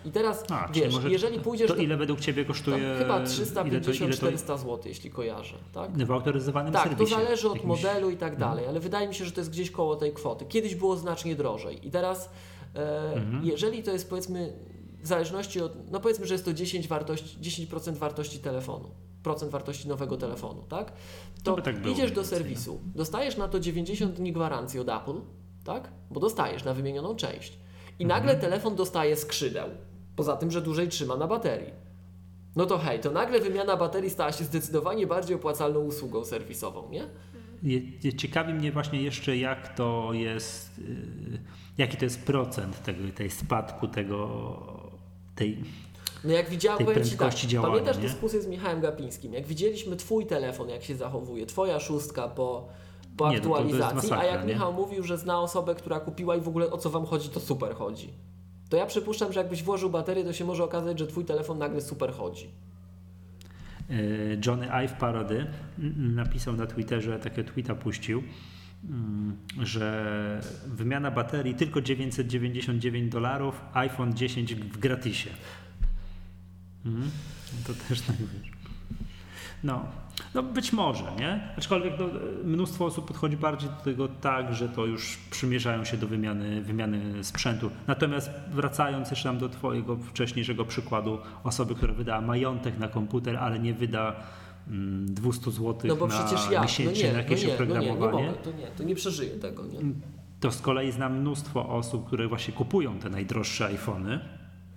[SPEAKER 2] I teraz,
[SPEAKER 1] A,
[SPEAKER 2] wiesz, jeżeli pójdziesz
[SPEAKER 1] to ile według Ciebie
[SPEAKER 2] Tam
[SPEAKER 1] kosztuje?
[SPEAKER 2] chyba
[SPEAKER 1] ile to, ile to,
[SPEAKER 2] 350-400 zł, jeśli kojarzę, tak?
[SPEAKER 1] w autoryzowanym
[SPEAKER 2] Tak, to
[SPEAKER 1] serwisie?
[SPEAKER 2] zależy od
[SPEAKER 1] jakimś-
[SPEAKER 2] modelu i tak dalej, ale wydaje mi się, że to jest gdzieś koło tej kwoty. Kiedyś było znacznie drożej i teraz, e,
[SPEAKER 1] Mhm.
[SPEAKER 2] jeżeli to jest powiedzmy w zależności od, no powiedzmy, że jest to 10, wartości, 10% wartości telefonu, procent wartości nowego telefonu, tak? To
[SPEAKER 1] No by tak było
[SPEAKER 2] idziesz do
[SPEAKER 1] więcej,
[SPEAKER 2] serwisu, dostajesz na to 90 dni gwarancji od Apple, tak? Bo dostajesz na wymienioną część. I
[SPEAKER 1] Mhm.
[SPEAKER 2] nagle telefon dostaje skrzydeł, poza tym, że dłużej trzyma na baterii. No to hej, to nagle wymiana baterii stała się zdecydowanie bardziej opłacalną usługą serwisową, nie?
[SPEAKER 1] Ciekawi mnie właśnie jeszcze, jak to jest, y, jaki to jest procent tego, tej spadku tego, tej,
[SPEAKER 2] No jak widziałem, powiem Ci tak,
[SPEAKER 1] działania,
[SPEAKER 2] pamiętasz
[SPEAKER 1] nie?
[SPEAKER 2] dyskusję z Michałem Gapińskim, jak widzieliśmy Twój telefon, jak się zachowuje, Twoja szóstka po, po
[SPEAKER 1] Nie,
[SPEAKER 2] aktualizacji, a
[SPEAKER 1] masakra,
[SPEAKER 2] jak
[SPEAKER 1] nie?
[SPEAKER 2] Michał mówił, że zna osobę, która kupiła i w ogóle o co Wam chodzi, to super chodzi. To ja przypuszczam, że jakbyś włożył baterię, to się może okazać, że Twój telefon nagle super chodzi.
[SPEAKER 1] y, Johnny Ive Parody napisał na Twitterze, takiego tweeta puścił, mm, że wymiana baterii tylko 999 dolarów, iPhone 10 w gratisie. Mhm. To też tak wiesz. No, no być może, nie? Aczkolwiek no, mnóstwo osób podchodzi bardziej do tego tak, że to już przymierzają się do wymiany, wymiany sprzętu. Natomiast wracając jeszcze tam do Twojego wcześniejszego przykładu osoby, która wydała majątek na komputer, ale nie wyda 200 zł
[SPEAKER 2] no bo
[SPEAKER 1] na
[SPEAKER 2] przecież ja,
[SPEAKER 1] miesięcznie
[SPEAKER 2] no nie,
[SPEAKER 1] na jakieś
[SPEAKER 2] no nie,
[SPEAKER 1] oprogramowanie.
[SPEAKER 2] No nie, nie mogę, to nie, to nie przeżyję tego. Nie?
[SPEAKER 1] To z kolei znam mnóstwo osób, które właśnie kupują te najdroższe iPhony,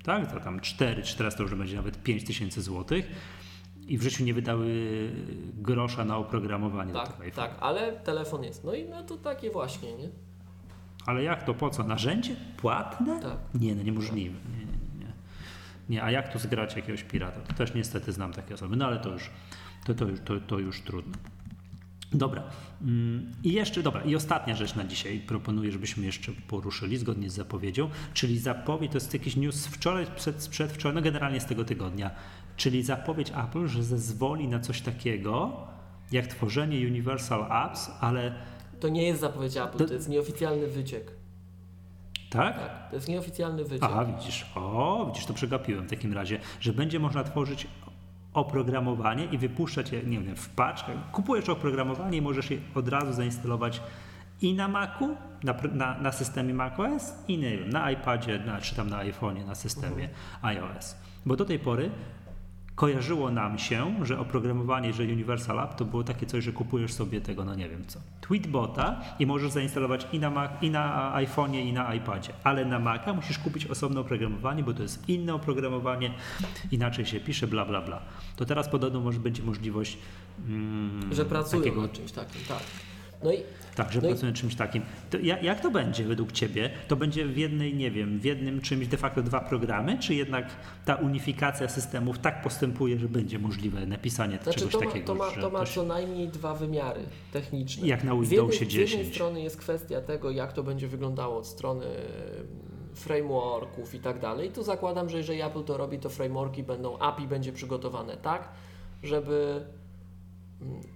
[SPEAKER 1] tak, to tam 4, czy teraz to już będzie nawet 5 tysięcy złotych i w życiu nie wydały grosza na oprogramowanie
[SPEAKER 2] tak. Tak, ale telefon jest. No i no to takie właśnie, nie?
[SPEAKER 1] Ale jak to, po co? Narzędzie? Płatne?
[SPEAKER 2] Tak.
[SPEAKER 1] Nie, no niemożliwe. Nie, nie, nie. nie, a jak tu zgrać jakiegoś pirata? To też niestety znam takie osoby, no ale to już, to, to już, to, to już trudno. Dobra. Mm, I jeszcze, dobra, i ostatnia rzecz na dzisiaj proponuję, żebyśmy jeszcze poruszyli zgodnie z zapowiedzią, czyli zapowiedź, to jest jakiś news wczoraj, przed, przedwczoraj, no generalnie z tego tygodnia, czyli zapowiedź Apple, że zezwoli na coś takiego, jak tworzenie Universal Apps, ale...
[SPEAKER 2] To nie jest zapowiedź Apple, to, to jest nieoficjalny wyciek.
[SPEAKER 1] Tak?
[SPEAKER 2] Tak, to jest nieoficjalny wyciek.
[SPEAKER 1] Aha, widzisz, o, widzisz, to przegapiłem w takim razie, że będzie można tworzyć oprogramowanie i wypuszczać je, nie wiem, w paczkach. Kupujesz oprogramowanie i możesz je od razu zainstalować i na Macu, na, na, na systemie macOS i nie wiem, na iPadzie, na, czy tam na iPhone'ie, na systemie iOS. Bo do tej pory kojarzyło nam się, że oprogramowanie, że Universal App to było takie coś, że kupujesz sobie tego, no nie wiem co, Tweetbota i możesz zainstalować i na, Mac, i na iPhone'ie, i na iPadzie, ale na Maca musisz kupić osobne oprogramowanie, bo to jest inne oprogramowanie, inaczej się pisze, bla, bla, bla. To teraz podobno może będzie możliwość
[SPEAKER 2] mm, że pracują takiego, nad czymś takim, tak.
[SPEAKER 1] No i, tak, że no pracują nad czymś takim. To jak, to będzie według Ciebie? To będzie w jednej, nie wiem, w jednym czymś de facto dwa programy, czy jednak ta unifikacja systemów tak postępuje, że będzie możliwe napisanie
[SPEAKER 2] znaczy,
[SPEAKER 1] czegoś
[SPEAKER 2] to ma,
[SPEAKER 1] takiego?
[SPEAKER 2] To ma, to ma co najmniej dwa wymiary techniczne.
[SPEAKER 1] Jak na Windowsie
[SPEAKER 2] jednej,
[SPEAKER 1] 10.
[SPEAKER 2] Z jednej strony jest kwestia tego, jak to będzie wyglądało od strony frameworków i tak dalej. Tu zakładam, że jeżeli Apple to robi, to frameworki będą, API będzie przygotowane tak, żeby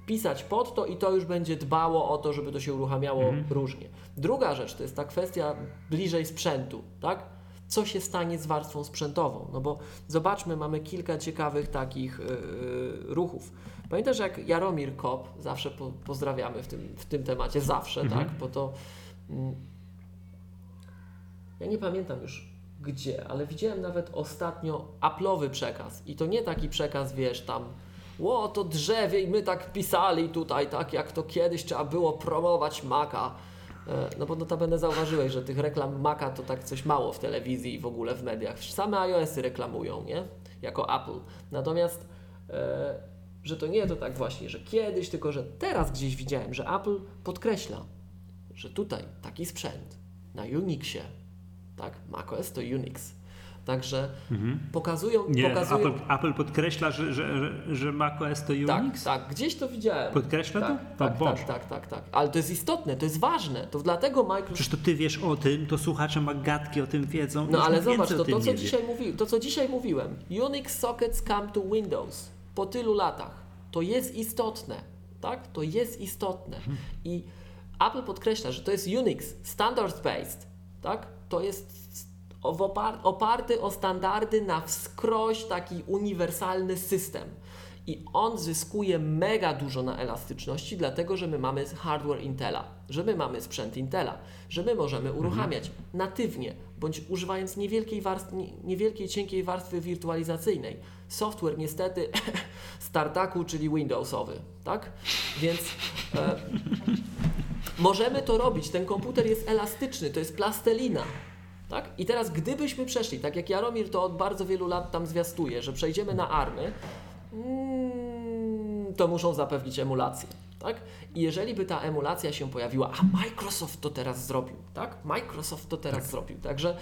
[SPEAKER 2] pisać pod to i to już będzie dbało o to, żeby to się uruchamiało mhm. różnie. Druga rzecz to jest ta kwestia bliżej sprzętu, tak? Co się stanie z warstwą sprzętową? No bo zobaczmy, mamy kilka ciekawych takich yy, ruchów. Pamiętasz, jak Jaromir Kop, zawsze po, pozdrawiamy w tym, w tym temacie, zawsze, mhm. tak? Bo to. Yy, ja nie pamiętam już gdzie, ale widziałem nawet ostatnio Apple'owy przekaz. I to nie taki przekaz, wiesz, tam ło, to drzewie i my tak pisali tutaj, tak jak to kiedyś trzeba było promować Maca. E, no bo notabene zauważyłeś, że tych reklam Maca to tak coś mało w telewizji i w ogóle w mediach. Same iOSy reklamują, nie? Jako Apple. Natomiast, e, że to nie to tak właśnie, że kiedyś, tylko że teraz gdzieś widziałem, że Apple podkreśla, że tutaj taki sprzęt na Unixie, tak? macOS to Unix, Także mhm. pokazują.
[SPEAKER 1] Nie,
[SPEAKER 2] pokazują...
[SPEAKER 1] Apple, Apple podkreśla, że, że, że, że macOS to
[SPEAKER 2] tak,
[SPEAKER 1] Unix?
[SPEAKER 2] Tak, tak, gdzieś to widziałem.
[SPEAKER 1] Podkreśla
[SPEAKER 2] tak,
[SPEAKER 1] to?
[SPEAKER 2] Tak, tak, tak, tak, tak. Ale to jest istotne, to jest ważne. To dlatego Microsoft.
[SPEAKER 1] Przecież to ty wiesz o tym, to słuchacze magatki o tym wiedzą.
[SPEAKER 2] No ale zobacz, to, to, co dzisiaj mówi, to co dzisiaj mówiłem. Unix sockets come to Windows po tylu latach. To jest istotne. Tak? To jest istotne. Hmm. I Apple podkreśla, że to jest Unix, standard based. Tak? To jest oparty o standardy na wskroś taki uniwersalny system. I on zyskuje mega dużo na elastyczności, dlatego że my mamy hardware Intela, że my mamy sprzęt Intela, że my możemy mhm. uruchamiać mhm. natywnie, bądź używając niewielkiej, warstwy, niewielkiej, cienkiej warstwy wirtualizacyjnej. Software niestety startaku, czyli Windowsowy, tak? Więc e, możemy to robić. Ten komputer jest elastyczny, to jest plastelina. Tak? I teraz gdybyśmy przeszli, tak jak Jaromir to od bardzo wielu lat tam zwiastuje, że przejdziemy na army, mm, to muszą zapewnić emulację. Tak? I jeżeli by ta emulacja się pojawiła, a Microsoft to teraz zrobił, tak? Microsoft to teraz tak. zrobił. Także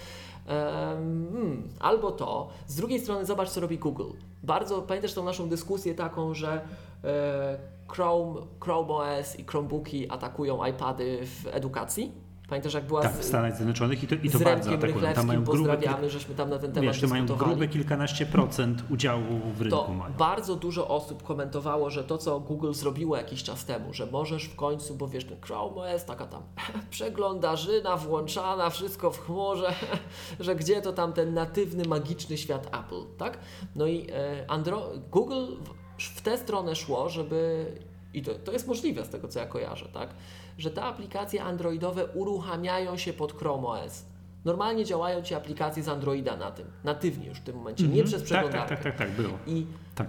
[SPEAKER 2] um, albo to. Z drugiej strony zobacz, co robi Google. Bardzo pamiętasz tą naszą dyskusję taką, że e, Chrome, Chrome OS i Chromebooki atakują iPady w edukacji? Pamiętasz, jak była
[SPEAKER 1] tak,
[SPEAKER 2] z,
[SPEAKER 1] w Stanach Zjednoczonych i to, i to bardzo atakują.
[SPEAKER 2] Tam mają pozdrawiamy, żeśmy tam na ten temat
[SPEAKER 1] wiesz, mają grube kilkanaście procent udziału w rynku.
[SPEAKER 2] To
[SPEAKER 1] mają.
[SPEAKER 2] bardzo dużo osób komentowało, że to, co Google zrobiło jakiś czas temu, że możesz w końcu, bo wiesz, ten Chrome OS, taka tam przeglądarzyna włączana, wszystko w chmurze, że gdzie to tam ten natywny, magiczny świat Apple, tak? No i e, Andro Google w, w tę stronę szło, żeby i to, to jest możliwe z tego, co ja kojarzę, tak? Że te aplikacje androidowe uruchamiają się pod Chrome OS. Normalnie działają Ci aplikacje z Androida na tym, natywnie już w tym momencie, mm -hmm. nie mhm. przez przeglądarkę.
[SPEAKER 1] Tak, tak, tak, tak, tak, było.
[SPEAKER 2] I
[SPEAKER 1] tak.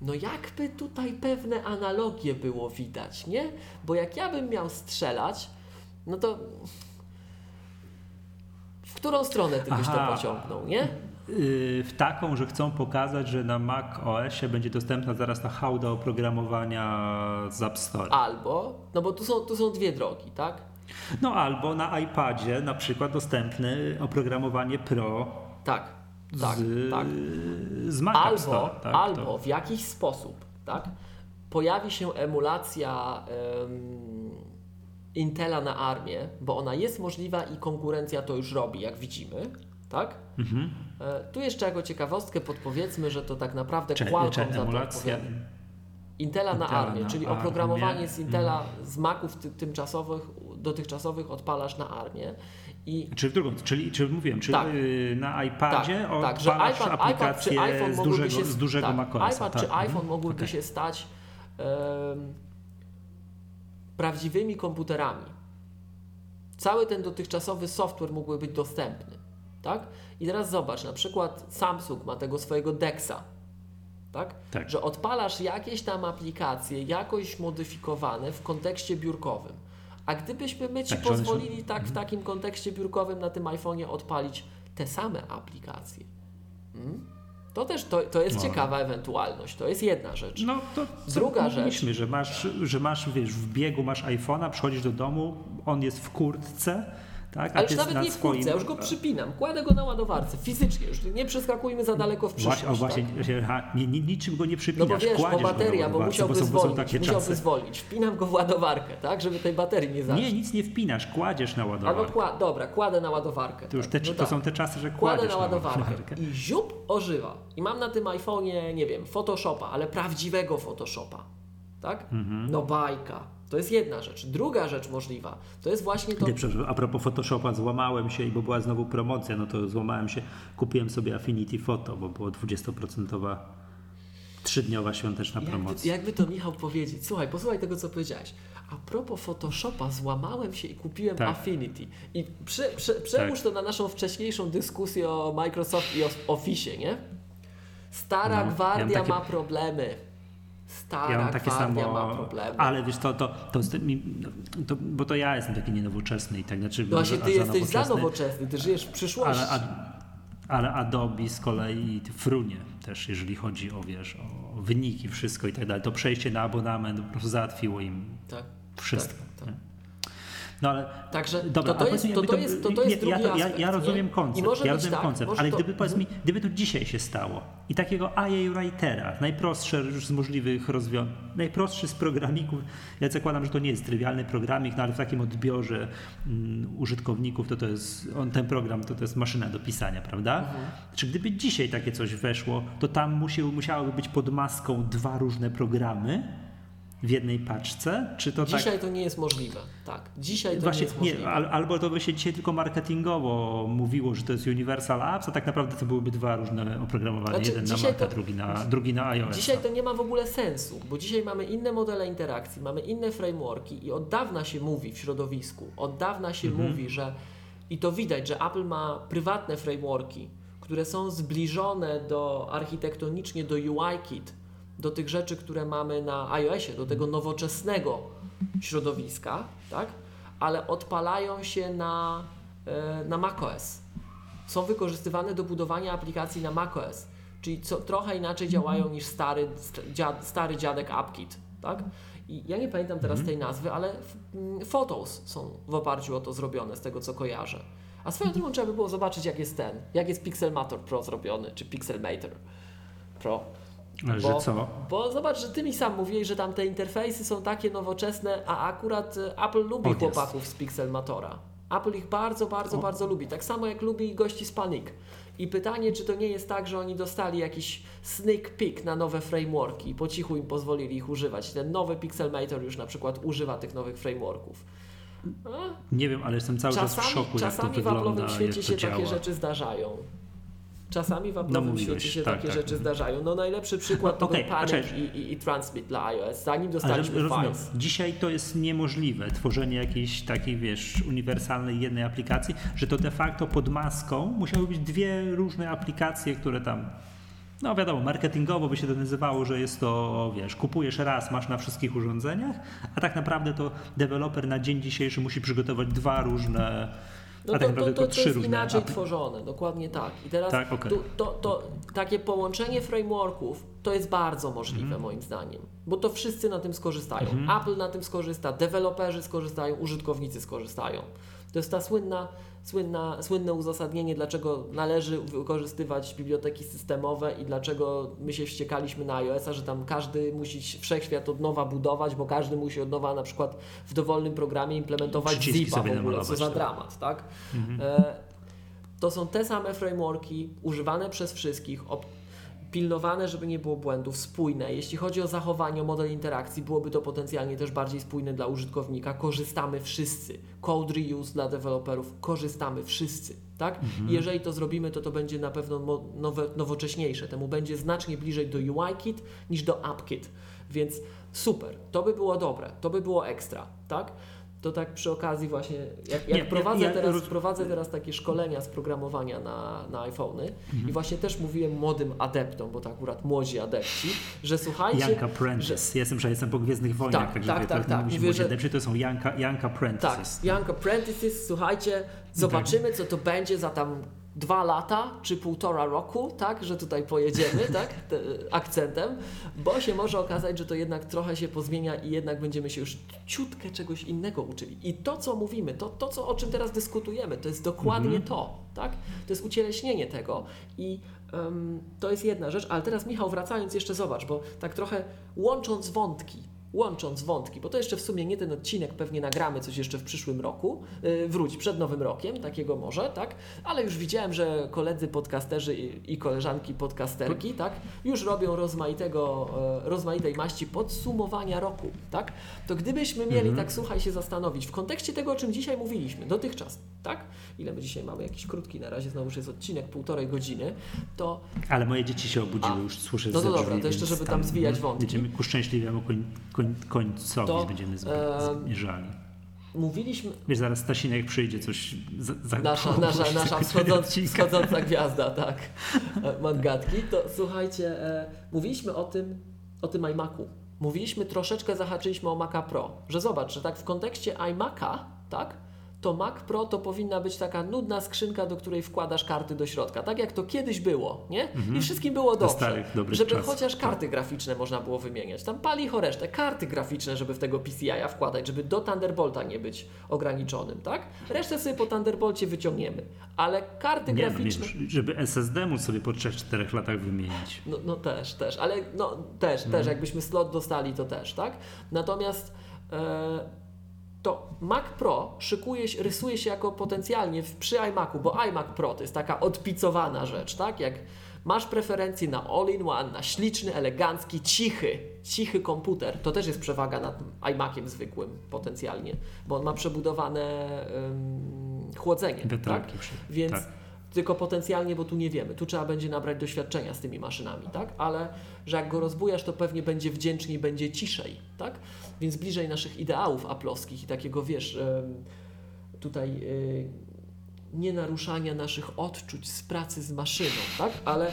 [SPEAKER 2] no jakby tutaj pewne analogie było widać, nie? Bo jak ja bym miał strzelać, no to w którą stronę ty byś
[SPEAKER 1] Aha.
[SPEAKER 2] to pociągnął, nie?
[SPEAKER 1] Yy, w taką, że chcą pokazać, że na Mac OS-ie będzie dostępna zaraz ta hałda oprogramowania z App Store.
[SPEAKER 2] Albo, no bo tu są, tu są dwie drogi, tak?
[SPEAKER 1] No albo na iPadzie na przykład dostępne oprogramowanie Pro
[SPEAKER 2] Tak, tak,
[SPEAKER 1] z,
[SPEAKER 2] tak.
[SPEAKER 1] z Mac
[SPEAKER 2] Albo,
[SPEAKER 1] Store. Tak,
[SPEAKER 2] albo
[SPEAKER 1] to-
[SPEAKER 2] w jakiś sposób, tak? Pojawi się emulacja em, Intela na armię, bo ona jest możliwa i konkurencja to już robi, jak widzimy, tak?
[SPEAKER 1] Mhm.
[SPEAKER 2] E, Tu jeszcze jako ciekawostkę podpowiedzmy, że to tak naprawdę
[SPEAKER 1] Czy,
[SPEAKER 2] Qualcomm za to
[SPEAKER 1] emulacja.
[SPEAKER 2] odpowiada. Intela na
[SPEAKER 1] Intela
[SPEAKER 2] armię, czyli
[SPEAKER 1] armię. Mhm.
[SPEAKER 2] oprogramowanie z Intela z Maców ty, tymczasowych, dotychczasowych odpalasz na armię i
[SPEAKER 1] Czy w drugą, czyli, czy mówiłem, czy
[SPEAKER 2] Tak.
[SPEAKER 1] yy, na iPadzie
[SPEAKER 2] tak, tak, że iPad, iPad czy
[SPEAKER 1] aplikację
[SPEAKER 2] iPhone
[SPEAKER 1] z dużego,
[SPEAKER 2] się
[SPEAKER 1] z dużego
[SPEAKER 2] tak,
[SPEAKER 1] macOSa.
[SPEAKER 2] iPad
[SPEAKER 1] tak.
[SPEAKER 2] czy
[SPEAKER 1] Mhm.
[SPEAKER 2] iPhone mogłyby
[SPEAKER 1] Okej.
[SPEAKER 2] się stać em, prawdziwymi komputerami. Cały ten dotychczasowy software mógłby być dostępny. Tak? I teraz zobacz, na przykład Samsung ma tego swojego Dexa. Tak?
[SPEAKER 1] Tak.
[SPEAKER 2] Że odpalasz jakieś tam aplikacje jakoś modyfikowane w kontekście biurkowym. A gdybyśmy my Ci
[SPEAKER 1] Tak,
[SPEAKER 2] pozwolili tak w takim kontekście biurkowym na tym iPhone'ie odpalić te same aplikacje. Mm? To też to, to jest
[SPEAKER 1] No.
[SPEAKER 2] ciekawa ewentualność. To jest jedna rzecz.
[SPEAKER 1] No to
[SPEAKER 2] Druga rzecz.
[SPEAKER 1] że masz, że masz, wiesz, w biegu masz iPhone'a, przychodzisz do domu, on jest w kurtce, tak?
[SPEAKER 2] Ale już nawet
[SPEAKER 1] na
[SPEAKER 2] nie
[SPEAKER 1] swoim...
[SPEAKER 2] ja już go przypinam, kładę go na ładowarce, fizycznie, już nie przeskakujmy za daleko w przyszłość.
[SPEAKER 1] Właśnie, właśnie
[SPEAKER 2] tak?
[SPEAKER 1] się- aha, nie, niczym go nie
[SPEAKER 2] No
[SPEAKER 1] przypinasz,
[SPEAKER 2] bo wiesz, bo bateria, bo musiałby
[SPEAKER 1] bo są
[SPEAKER 2] zwolnić, musiałby
[SPEAKER 1] czasy.
[SPEAKER 2] zwolnić. Wpinam go w ładowarkę, tak, żeby tej baterii nie zacznie.
[SPEAKER 1] Nie, nic nie wpinasz, kładziesz na
[SPEAKER 2] Albo
[SPEAKER 1] ładowarkę.
[SPEAKER 2] kła- dobra, kładę na ładowarkę.
[SPEAKER 1] To już
[SPEAKER 2] tak,
[SPEAKER 1] te,
[SPEAKER 2] no
[SPEAKER 1] to
[SPEAKER 2] tak.
[SPEAKER 1] są te czasy, że
[SPEAKER 2] Kładę na ładowarkę
[SPEAKER 1] ładowarkę.
[SPEAKER 2] i ziup ożywa. I mam na tym iPhone'ie, nie wiem, Photoshopa, ale prawdziwego Photoshopa. Tak?
[SPEAKER 1] Mhm.
[SPEAKER 2] No bajka. To jest jedna rzecz. Druga rzecz możliwa, to jest właśnie to...
[SPEAKER 1] Nie, przepraszam, a propos Photoshopa, złamałem się i bo była znowu promocja, no to złamałem się, kupiłem sobie Affinity Photo, bo było 20% trzydniowa świąteczna
[SPEAKER 2] Jakby,
[SPEAKER 1] promocja.
[SPEAKER 2] jakby to Michał powiedzieć, słuchaj, posłuchaj tego, co powiedziałeś. A propos Photoshopa, złamałem się i kupiłem
[SPEAKER 1] Tak.
[SPEAKER 2] Affinity. I prze, prze, przełóż to na naszą wcześniejszą dyskusję o Microsoft i o Office, nie? Stara
[SPEAKER 1] No, ja
[SPEAKER 2] gwardia
[SPEAKER 1] mam takie-
[SPEAKER 2] ma problemy. Stara
[SPEAKER 1] Ja mam takie samo,
[SPEAKER 2] ma problemy.
[SPEAKER 1] ale wiesz, to, to, to, to, bo to ja jestem taki nienowoczesny i tak, znaczy
[SPEAKER 2] No właśnie, ty jesteś za
[SPEAKER 1] nowoczesny,
[SPEAKER 2] ty żyjesz w przyszłości.
[SPEAKER 1] ale Adobe z kolei frunie też, jeżeli chodzi o, wiesz, o wyniki, wszystko i tak dalej. To przejście na abonament po prostu załatwiło im
[SPEAKER 2] tak.
[SPEAKER 1] wszystko.
[SPEAKER 2] Tak, tak.
[SPEAKER 1] No ale
[SPEAKER 2] Także
[SPEAKER 1] Dobra,
[SPEAKER 2] to, to, jest, to, to, jest, to, to jest
[SPEAKER 1] ja,
[SPEAKER 2] drugi
[SPEAKER 1] ja, ja,
[SPEAKER 2] aspekt,
[SPEAKER 1] ja rozumiem
[SPEAKER 2] nie?
[SPEAKER 1] Koncept, ja rozumiem
[SPEAKER 2] tak,
[SPEAKER 1] koncept, ale
[SPEAKER 2] to-
[SPEAKER 1] gdyby, powiedz mi, gdyby to dzisiaj się stało i takiego AI Writera, najprostsze już z możliwych rozwiązań, najprostszy z programików, ja zakładam, że to nie jest trywialny programik, no ale w takim odbiorze mm, użytkowników to to jest, on, ten program to, to jest maszyna do pisania, prawda?
[SPEAKER 2] Mhm.
[SPEAKER 1] Czy gdyby dzisiaj takie coś weszło, to tam musiał, musiałoby być pod maską dwa różne programy w jednej paczce, czy to tak...
[SPEAKER 2] Dzisiaj to nie jest możliwe. Tak, dzisiaj to
[SPEAKER 1] Właśnie
[SPEAKER 2] nie jest możliwe.
[SPEAKER 1] nie, al, albo to by się dzisiaj tylko marketingowo mówiło, że to jest Universal Apps, a tak naprawdę to byłyby dwa różne oprogramowania.
[SPEAKER 2] Znaczy,
[SPEAKER 1] Jeden na Maca,
[SPEAKER 2] to-
[SPEAKER 1] drugi, na, drugi na iOS.
[SPEAKER 2] Dzisiaj to nie ma w ogóle sensu, bo dzisiaj mamy inne modele interakcji, mamy inne frameworki i od dawna się mówi w środowisku, od dawna się
[SPEAKER 1] Mhm.
[SPEAKER 2] mówi, że i to widać, że Apple ma prywatne frameworki, które są zbliżone do architektonicznie do UIKit, do tych rzeczy, które mamy na iOSie, do tego nowoczesnego środowiska, tak? ale odpalają się na, e, na macOS. Są wykorzystywane do budowania aplikacji na macOS, czyli co, trochę inaczej działają niż stary, st- dziad, stary dziadek AppKit. Tak? I ja nie pamiętam teraz tej nazwy, ale mm, Photos są w oparciu o to zrobione, z tego co kojarzę. A swoją drogą trzeba by było zobaczyć, jak jest ten, jak jest Pixelmator Pro zrobiony, czy Pixelmator Pro.
[SPEAKER 1] Że co?
[SPEAKER 2] Bo zobacz, że ty mi sam mówiłeś, że tam te interfejsy są takie nowoczesne, a akurat e, Apple lubi
[SPEAKER 1] Odjazd.
[SPEAKER 2] chłopaków z Pixelmatora. Apple ich bardzo, bardzo, bardzo lubi. Tak samo jak lubi gości z Panic. I pytanie, czy to nie jest tak, że oni dostali jakiś sneak peek na nowe frameworki i po cichu im pozwolili ich używać. Ten nowy Pixelmator już na przykład używa tych nowych frameworków. A?
[SPEAKER 1] Nie wiem, ale jestem cały czas w
[SPEAKER 2] Czasami,
[SPEAKER 1] szoku, jak to
[SPEAKER 2] czasami w
[SPEAKER 1] wygląda,
[SPEAKER 2] Apple'owym świecie się
[SPEAKER 1] działa.
[SPEAKER 2] takie rzeczy zdarzają. Czasami w
[SPEAKER 1] No, mówiłeś,
[SPEAKER 2] świecie się
[SPEAKER 1] tak,
[SPEAKER 2] takie
[SPEAKER 1] tak.
[SPEAKER 2] rzeczy zdarzają. No najlepszy przykład to
[SPEAKER 1] a
[SPEAKER 2] Panic i, i, i Transmit dla iOS, zanim dostaliśmy Files.
[SPEAKER 1] dzisiaj to jest niemożliwe, tworzenie jakiejś takiej, wiesz, uniwersalnej jednej aplikacji, że to de facto pod maską musiały być dwie różne aplikacje, które tam no wiadomo, marketingowo by się to nazywało, że jest to, wiesz, kupujesz raz, masz na wszystkich urządzeniach, a tak naprawdę to deweloper na dzień dzisiejszy musi przygotować dwa różne
[SPEAKER 2] no to, to, to, to jest inaczej tworzone, dokładnie tak. I teraz tak, okay. to, to, takie połączenie frameworków to jest bardzo możliwe mm. moim zdaniem, bo to wszyscy na tym skorzystają. Mm. Apple na tym skorzysta, deweloperzy skorzystają, użytkownicy skorzystają. To jest ta słynna słynna, słynne uzasadnienie, dlaczego należy wykorzystywać biblioteki systemowe i dlaczego my się wściekaliśmy na iOS-a, że tam każdy musi wszechświat od nowa budować, bo każdy musi od nowa na przykład w dowolnym programie implementować zipa w ogóle, co za tak. dramat, tak? Mhm. E, to są te same frameworki używane przez wszystkich, pilnowane, żeby nie było błędów, spójne. Jeśli chodzi o zachowanie, o model interakcji, byłoby to potencjalnie też bardziej spójne dla użytkownika. Korzystamy wszyscy. Code reuse dla deweloperów, korzystamy wszyscy. Tak? Mhm. Jeżeli to zrobimy, to to będzie na pewno nowe, nowocześniejsze. Temu będzie znacznie bliżej do UIKit niż do AppKit. Więc super, to by było dobre, to by było ekstra. Tak? To tak przy okazji właśnie, jak, jak nie, prowadzę, ja, teraz, roz... prowadzę teraz takie szkolenia z programowania na, na iPhony mhm. i właśnie też mówiłem młodym adeptom, bo to akurat młodzi adepci, że słuchajcie...
[SPEAKER 1] Young Apprentice. Że... Jestem, że jestem po Gwiezdnych Wojnach,
[SPEAKER 2] tak, także tak, tak, tak.
[SPEAKER 1] Mówię, że... adepci to są Young, young Apprentices.
[SPEAKER 2] Tak, Young Apprentices, słuchajcie, zobaczymy co to będzie za tam dwa lata czy półtora roku, tak, że tutaj pojedziemy, tak, te, akcentem, bo się może okazać, że to jednak trochę się pozmienia i jednak będziemy się już ciutkę czegoś innego uczyli. I to, co mówimy, to, to co, o czym teraz dyskutujemy, to jest dokładnie mhm. to, tak, to jest ucieleśnienie tego i um, to jest jedna rzecz, ale teraz Michał, wracając jeszcze zobacz, bo tak trochę łącząc wątki, łącząc wątki, bo to jeszcze w sumie nie ten odcinek, pewnie nagramy coś jeszcze w przyszłym roku, yy, wróć przed nowym rokiem, takiego może, tak? Ale już widziałem, że koledzy podcasterzy i, koleżanki podcasterki, tak? Już robią rozmaitego, yy, rozmaitej maści podsumowania roku, tak? To gdybyśmy mieli, mhm. tak słuchaj, się zastanowić w kontekście tego, o czym dzisiaj mówiliśmy, dotychczas, tak? Ile my dzisiaj mamy? Jakiś krótki na razie, znowu jest odcinek półtorej godziny, to...
[SPEAKER 1] Ale moje dzieci się obudziły, A, już słyszę
[SPEAKER 2] No to dobra, to jeszcze, żeby tam zwijać wątki.
[SPEAKER 1] Będziemy ku szczęśliwemu koń, koń, końcowi to, będziemy zmierzali.
[SPEAKER 2] Mówiliśmy.
[SPEAKER 1] Wiesz, zaraz Stasinek przyjdzie, coś za, za
[SPEAKER 2] Nasza, nasza, nasza wschodząca, wschodząca gwiazda, tak. E, Mangatki. To słuchajcie, e, mówiliśmy o tym, o tym iMacu. Mówiliśmy troszeczkę, zahaczyliśmy o Maca Pro. Że zobacz, że tak w kontekście iMaca, tak? To Mac Pro to powinna być taka nudna skrzynka, do której wkładasz karty do środka. Tak jak to kiedyś było, nie? Mhm. I wszystkim było dobrze. Żeby czas. chociaż tak. karty graficzne można było wymieniać. Tam pali choresztę, karty graficzne, żeby w tego PCI'a wkładać, żeby do Thunderbolta nie być ograniczonym, tak? Resztę sobie po Thunderbolcie wyciągniemy. Ale karty nie, no graficzne...
[SPEAKER 1] No, żeby SSD móc sobie po 3-4 latach wymienić.
[SPEAKER 2] No, no też, też. Ale no też, mhm. też. Jakbyśmy slot dostali, to też, tak? Natomiast... E, to Mac Pro szykuje się, rysuje się jako potencjalnie w, przy iMacu, bo iMac Pro to jest taka odpicowana rzecz, tak? Jak masz preferencje na all-in-one, na śliczny, elegancki, cichy, cichy komputer, to też jest przewaga nad iMaciem zwykłym potencjalnie, bo on ma przebudowane um, chłodzenie, tak? Więc tak. Tylko potencjalnie, bo tu nie wiemy, tu trzeba będzie nabrać doświadczenia z tymi maszynami, tak? Ale że jak go rozbujasz, to pewnie będzie wdzięczniej, będzie ciszej, tak? więc bliżej naszych ideałów aplowskich i takiego, wiesz, tutaj y, nie naruszania naszych odczuć z pracy z maszyną, tak? Ale e,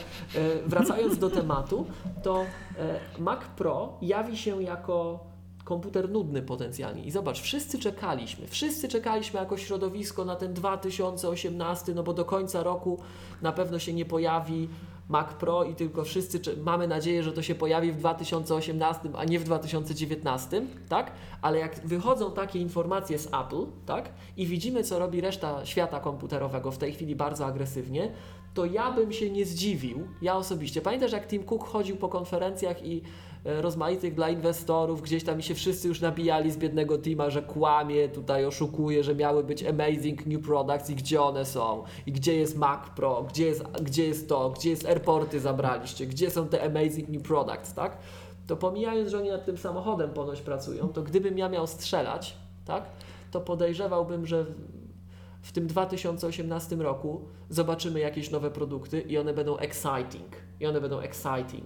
[SPEAKER 2] wracając do tematu, to e, Mac Pro jawi się jako komputer nudny potencjalnie. I zobacz, wszyscy czekaliśmy, wszyscy czekaliśmy jako środowisko na ten 2018, no bo do końca roku na pewno się nie pojawi Mac Pro i tylko wszyscy mamy nadzieję, że to się pojawi w 2018, a nie w 2019, tak? Ale jak wychodzą takie informacje z Apple, tak? I widzimy, co robi reszta świata komputerowego w tej chwili bardzo agresywnie, to ja bym się nie zdziwił, ja osobiście. Pamiętasz, jak Tim Cook chodził po konferencjach i rozmaitych dla inwestorów, gdzieś tam mi się wszyscy już nabijali z biednego teama, że kłamie, tutaj oszukuje, że miały być amazing new products i gdzie one są, i gdzie jest Mac Pro, gdzie jest, gdzie jest to, gdzie jest airporty zabraliście, gdzie są te amazing new products, tak? To pomijając, że oni nad tym samochodem ponoć pracują, to gdybym ja miał strzelać, tak? To podejrzewałbym, że w tym 2018 roku zobaczymy jakieś nowe produkty i one będą exciting. I one będą exciting.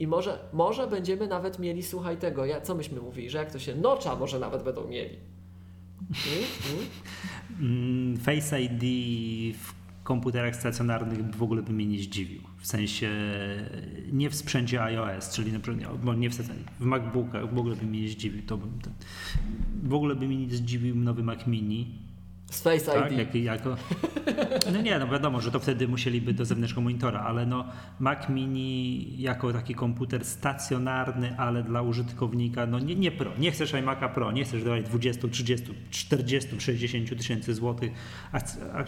[SPEAKER 2] I może, może będziemy nawet mieli, słuchaj tego, ja, co myśmy mówili, że jak to się, nocza może nawet będą mieli.
[SPEAKER 1] Mm? Mm? Face ID w komputerach stacjonarnych w ogóle by mnie nie zdziwił. W sensie nie w sprzęcie iOS, czyli na przykład, nie w, w MacBookach w ogóle by mnie nie zdziwił. To bym, to, w ogóle by mnie nie zdziwił nowy Mac Mini
[SPEAKER 2] z Face
[SPEAKER 1] tak,
[SPEAKER 2] ID.
[SPEAKER 1] Jak, jako, no nie, no wiadomo, że to wtedy musieliby do zewnętrznego monitora, ale no Mac Mini jako taki komputer stacjonarny, ale dla użytkownika, no nie, nie Pro, nie chcesz iMac'a Pro, nie chcesz dawać 20, 30, 40, 60 tysięcy złotych, a, a,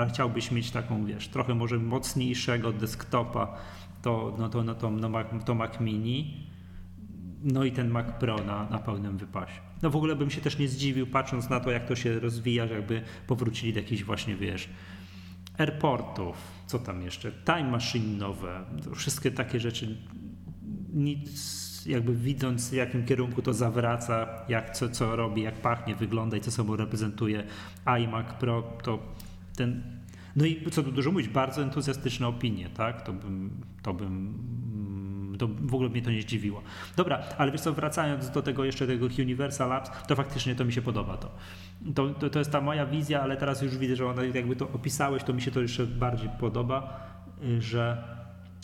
[SPEAKER 1] a, chciałbyś mieć taką, wiesz, trochę może mocniejszego desktopa, to, no to, no to, no Mac, to Mac Mini, no i ten Mac Pro na, na pełnym wypasie. No w ogóle bym się też nie zdziwił, patrząc na to, jak to się rozwija, że jakby powrócili do jakichś właśnie, wiesz, airportów, co tam jeszcze, time machine nowe, wszystkie takie rzeczy, nic jakby widząc w jakim kierunku to zawraca, jak co, co robi, jak pachnie, wygląda i co sobą reprezentuje iMac Pro, to ten no i co tu dużo mówić, bardzo entuzjastyczne opinie, tak? To bym, to bym to w ogóle mnie to nie zdziwiło. Dobra, ale wiesz co, wracając do tego jeszcze tego Universal Labs, to faktycznie to mi się podoba to. To, to, to jest ta moja wizja, ale teraz już widzę, że ona jakby to opisałeś, to mi się to jeszcze bardziej podoba, że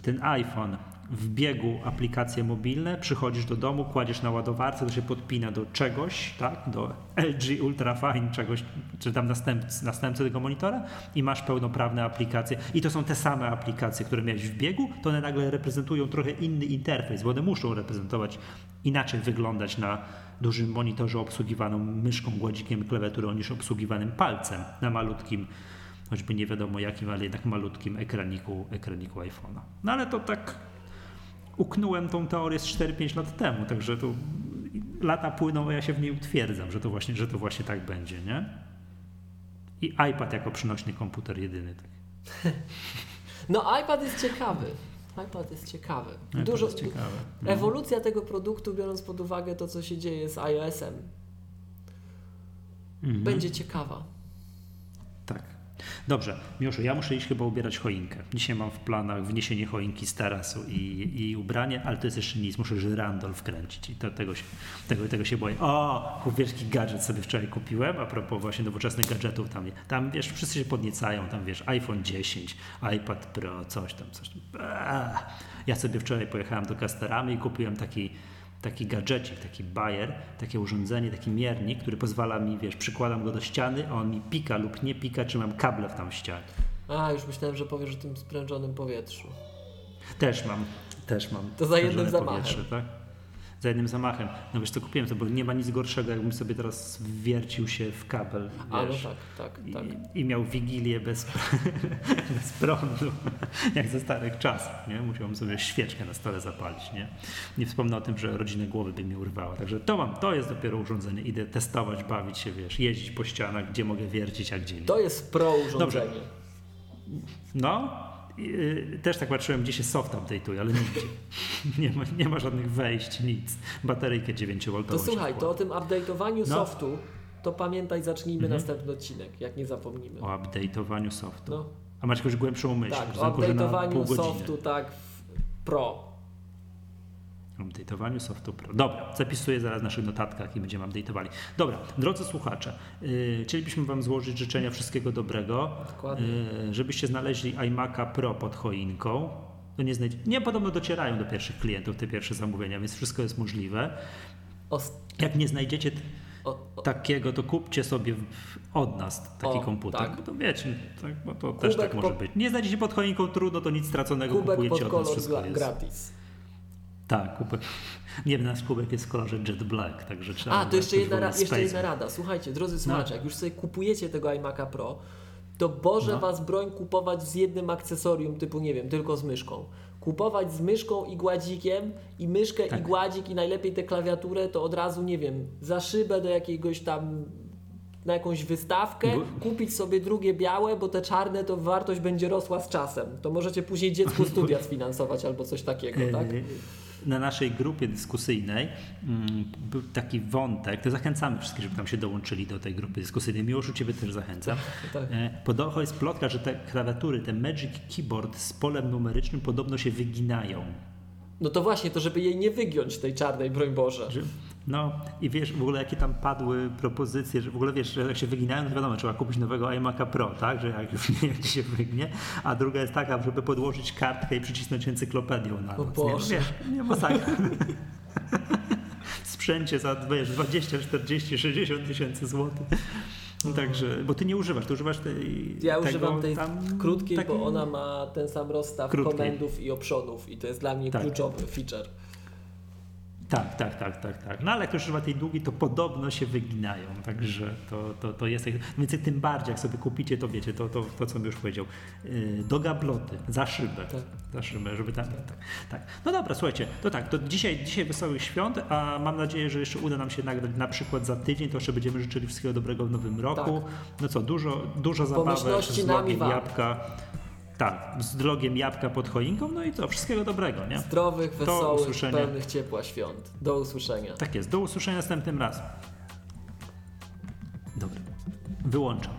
[SPEAKER 1] ten iPhone w biegu aplikacje mobilne, przychodzisz do domu, kładziesz na ładowarce, to się podpina do czegoś, tak, do LG Ultrafine czegoś, czy tam następcy, następcy tego monitora i masz pełnoprawne aplikacje. I to są te same aplikacje, które miałeś w biegu, to one nagle reprezentują trochę inny interfejs, bo one muszą reprezentować, inaczej wyglądać na dużym monitorze obsługiwanym myszką, gładzikiem, klawiaturą niż obsługiwanym palcem na malutkim choćby nie wiadomo jakim, ale jednak malutkim ekraniku, ekraniku iPhone'a. No ale to tak uknąłem tą teorię z 4-5 lat temu, także to lata płyną, a ja się w niej utwierdzam, że to właśnie, że to właśnie tak będzie, nie? I iPad jako przynośny komputer jedyny. Tak.
[SPEAKER 2] No iPad jest ciekawy. iPad jest ciekawy.
[SPEAKER 1] IPad Dużo, jest ciekawy.
[SPEAKER 2] No. Ewolucja tego produktu, biorąc pod uwagę to, co się dzieje z iOS-em, mhm. będzie ciekawa.
[SPEAKER 1] Dobrze, Miłoszu, ja muszę iść chyba ubierać choinkę. Dzisiaj mam w planach wniesienie choinki z tarasu i, i ubranie, ale to jest jeszcze nic, muszę żyrandol wkręcić i to, tego, się, tego, tego się boję. O, wielki gadżet sobie wczoraj kupiłem, a propos właśnie nowoczesnych gadżetów tam, tam wiesz, wszyscy się podniecają, tam wiesz, iPhone 10, iPad Pro, coś tam, coś tam. Ja sobie wczoraj pojechałem do Casteramy i kupiłem taki taki gadżecik, taki bajer, takie urządzenie, taki miernik, który pozwala mi, wiesz, przykładam go do ściany, a on mi pika lub nie pika, czy mam kable w tam ścianie.
[SPEAKER 2] A, już myślałem, że powiesz o tym sprężonym powietrzu.
[SPEAKER 1] Też mam, też mam.
[SPEAKER 2] To za jednym zamachem.
[SPEAKER 1] Powietrze, tak? Za jednym zamachem. No wiesz, co kupiłem to, bo nie ma nic gorszego, jakbym sobie teraz wwiercił się w kabel,
[SPEAKER 2] A, no tak, tak,
[SPEAKER 1] i,
[SPEAKER 2] tak.
[SPEAKER 1] I, miał wigilię bez, bez prądu, jak ze starych czasów, nie? Musiałem sobie świeczkę na stole zapalić, nie? Nie wspomnę o tym, że rodzinę głowy by mi urwała. Także to mam, to jest dopiero urządzenie. Idę testować, bawić się, wiesz, jeździć po ścianach, gdzie mogę wiercić, a gdzie nie.
[SPEAKER 2] To jest pro urządzenie. Dobrze.
[SPEAKER 1] No, też tak patrzyłem, gdzie się soft update'uje, ale nigdzie. nie, ma, nie ma żadnych wejść, nic. Bateryjkę 9V.
[SPEAKER 2] To słuchaj, to o tym update'owaniu no. softu, to pamiętaj, zacznijmy mhm. następny odcinek, jak nie zapomnimy.
[SPEAKER 1] O update'owaniu softu. No. A masz jakąś głębszą myśl?
[SPEAKER 2] Tak, o update'owaniu softu, tak, pro
[SPEAKER 1] update'owaniu softu Pro. Dobra, zapisuję zaraz w naszych notatkach i będziemy update'owali. Dobra, drodzy słuchacze, yy, chcielibyśmy Wam złożyć życzenia wszystkiego dobrego, yy, żebyście znaleźli iMac'a Pro pod choinką. To nie, znajdź... nie, podobno docierają do pierwszych klientów te pierwsze zamówienia, więc wszystko jest możliwe. Jak nie znajdziecie o, o. takiego, to kupcie sobie od nas taki o, komputer. Tak. Bo to wiecie, tak, bo to Kubek też tak może być. Nie znajdziecie pod choinką trudno, to nic straconego
[SPEAKER 2] Kubek
[SPEAKER 1] kupujecie
[SPEAKER 2] pod
[SPEAKER 1] od nas.
[SPEAKER 2] Wszystko jest. gratis.
[SPEAKER 1] Tak, kubek. Nie wiem, nasz kubek jest w kolorze Jet Black, także trzeba.
[SPEAKER 2] A, to jeszcze jedna, ra- jeszcze jedna rada. Słuchajcie, drodzy no. słuchacze, jak już sobie kupujecie tego iMac'a Pro, to Boże no. was broń kupować z jednym akcesorium typu, nie wiem, tylko z myszką. Kupować z myszką i gładzikiem i myszkę tak. i gładzik i najlepiej tę klawiaturę to od razu, nie wiem, za szybę do jakiegoś tam na jakąś wystawkę, kupić sobie drugie białe, bo te czarne to wartość będzie rosła z czasem. To możecie później dziecku studia sfinansować albo coś takiego, tak?
[SPEAKER 1] Na naszej grupie dyskusyjnej mm, był taki wątek, to zachęcamy wszystkich, żeby tam się dołączyli do tej grupy dyskusyjnej. Miłoszu Ciebie też zachęcam. Tak, tak. E, podobno jest plotka, że te klawiatury, te Magic Keyboard z polem numerycznym podobno się wyginają.
[SPEAKER 2] No to właśnie, to żeby jej nie wygiąć tej czarnej, broń Boże.
[SPEAKER 1] Że, no i wiesz w ogóle jakie tam padły propozycje, że w ogóle wiesz, że jak się wyginają, to wiadomo, trzeba kupić nowego iMac'a Pro, tak, że jak już nie się wygnie, a druga jest taka, żeby podłożyć kartkę i przycisnąć encyklopedią na
[SPEAKER 2] O
[SPEAKER 1] noc. Nie, no
[SPEAKER 2] Boże.
[SPEAKER 1] wiesz, nie masakra. Sprzęcie za wiesz, 20, 40, 60 tysięcy złotych. No Także, bo ty nie używasz, ty używasz tej.
[SPEAKER 2] Ja
[SPEAKER 1] tego,
[SPEAKER 2] używam tej
[SPEAKER 1] tam,
[SPEAKER 2] krótkiej, bo ona ma ten sam rozstaw
[SPEAKER 1] Krótkiej.
[SPEAKER 2] komendów i oprzodów i to jest dla mnie
[SPEAKER 1] Tak.
[SPEAKER 2] kluczowy feature.
[SPEAKER 1] Tak, tak, tak, tak, tak. No ale jak ktoś używa tej długiej, to podobno się wyginają, także to, to, to jest... Więc tym bardziej, jak sobie kupicie, to wiecie, to, to, to co bym już powiedział, yy, do gabloty, za szybę,
[SPEAKER 2] Tak.
[SPEAKER 1] za szybę, żeby tam... Tak, tak. No dobra, słuchajcie, to tak, to dzisiaj, dzisiaj Wesołych Świąt, a mam nadzieję, że jeszcze uda nam się nagrać na przykład za tydzień, to jeszcze będziemy życzyli wszystkiego dobrego w nowym roku. No co, dużo, dużo zabawek
[SPEAKER 2] Pomyślności
[SPEAKER 1] z
[SPEAKER 2] nami
[SPEAKER 1] logiem
[SPEAKER 2] wam.
[SPEAKER 1] jabłka. Tak, z drogiem jabłka pod choinką, no i co, wszystkiego dobrego, nie?
[SPEAKER 2] Zdrowych, wesołych, pełnych ciepła świąt. Do usłyszenia.
[SPEAKER 1] Tak jest. Do usłyszenia następnym razem. Dobra. Wyłączam.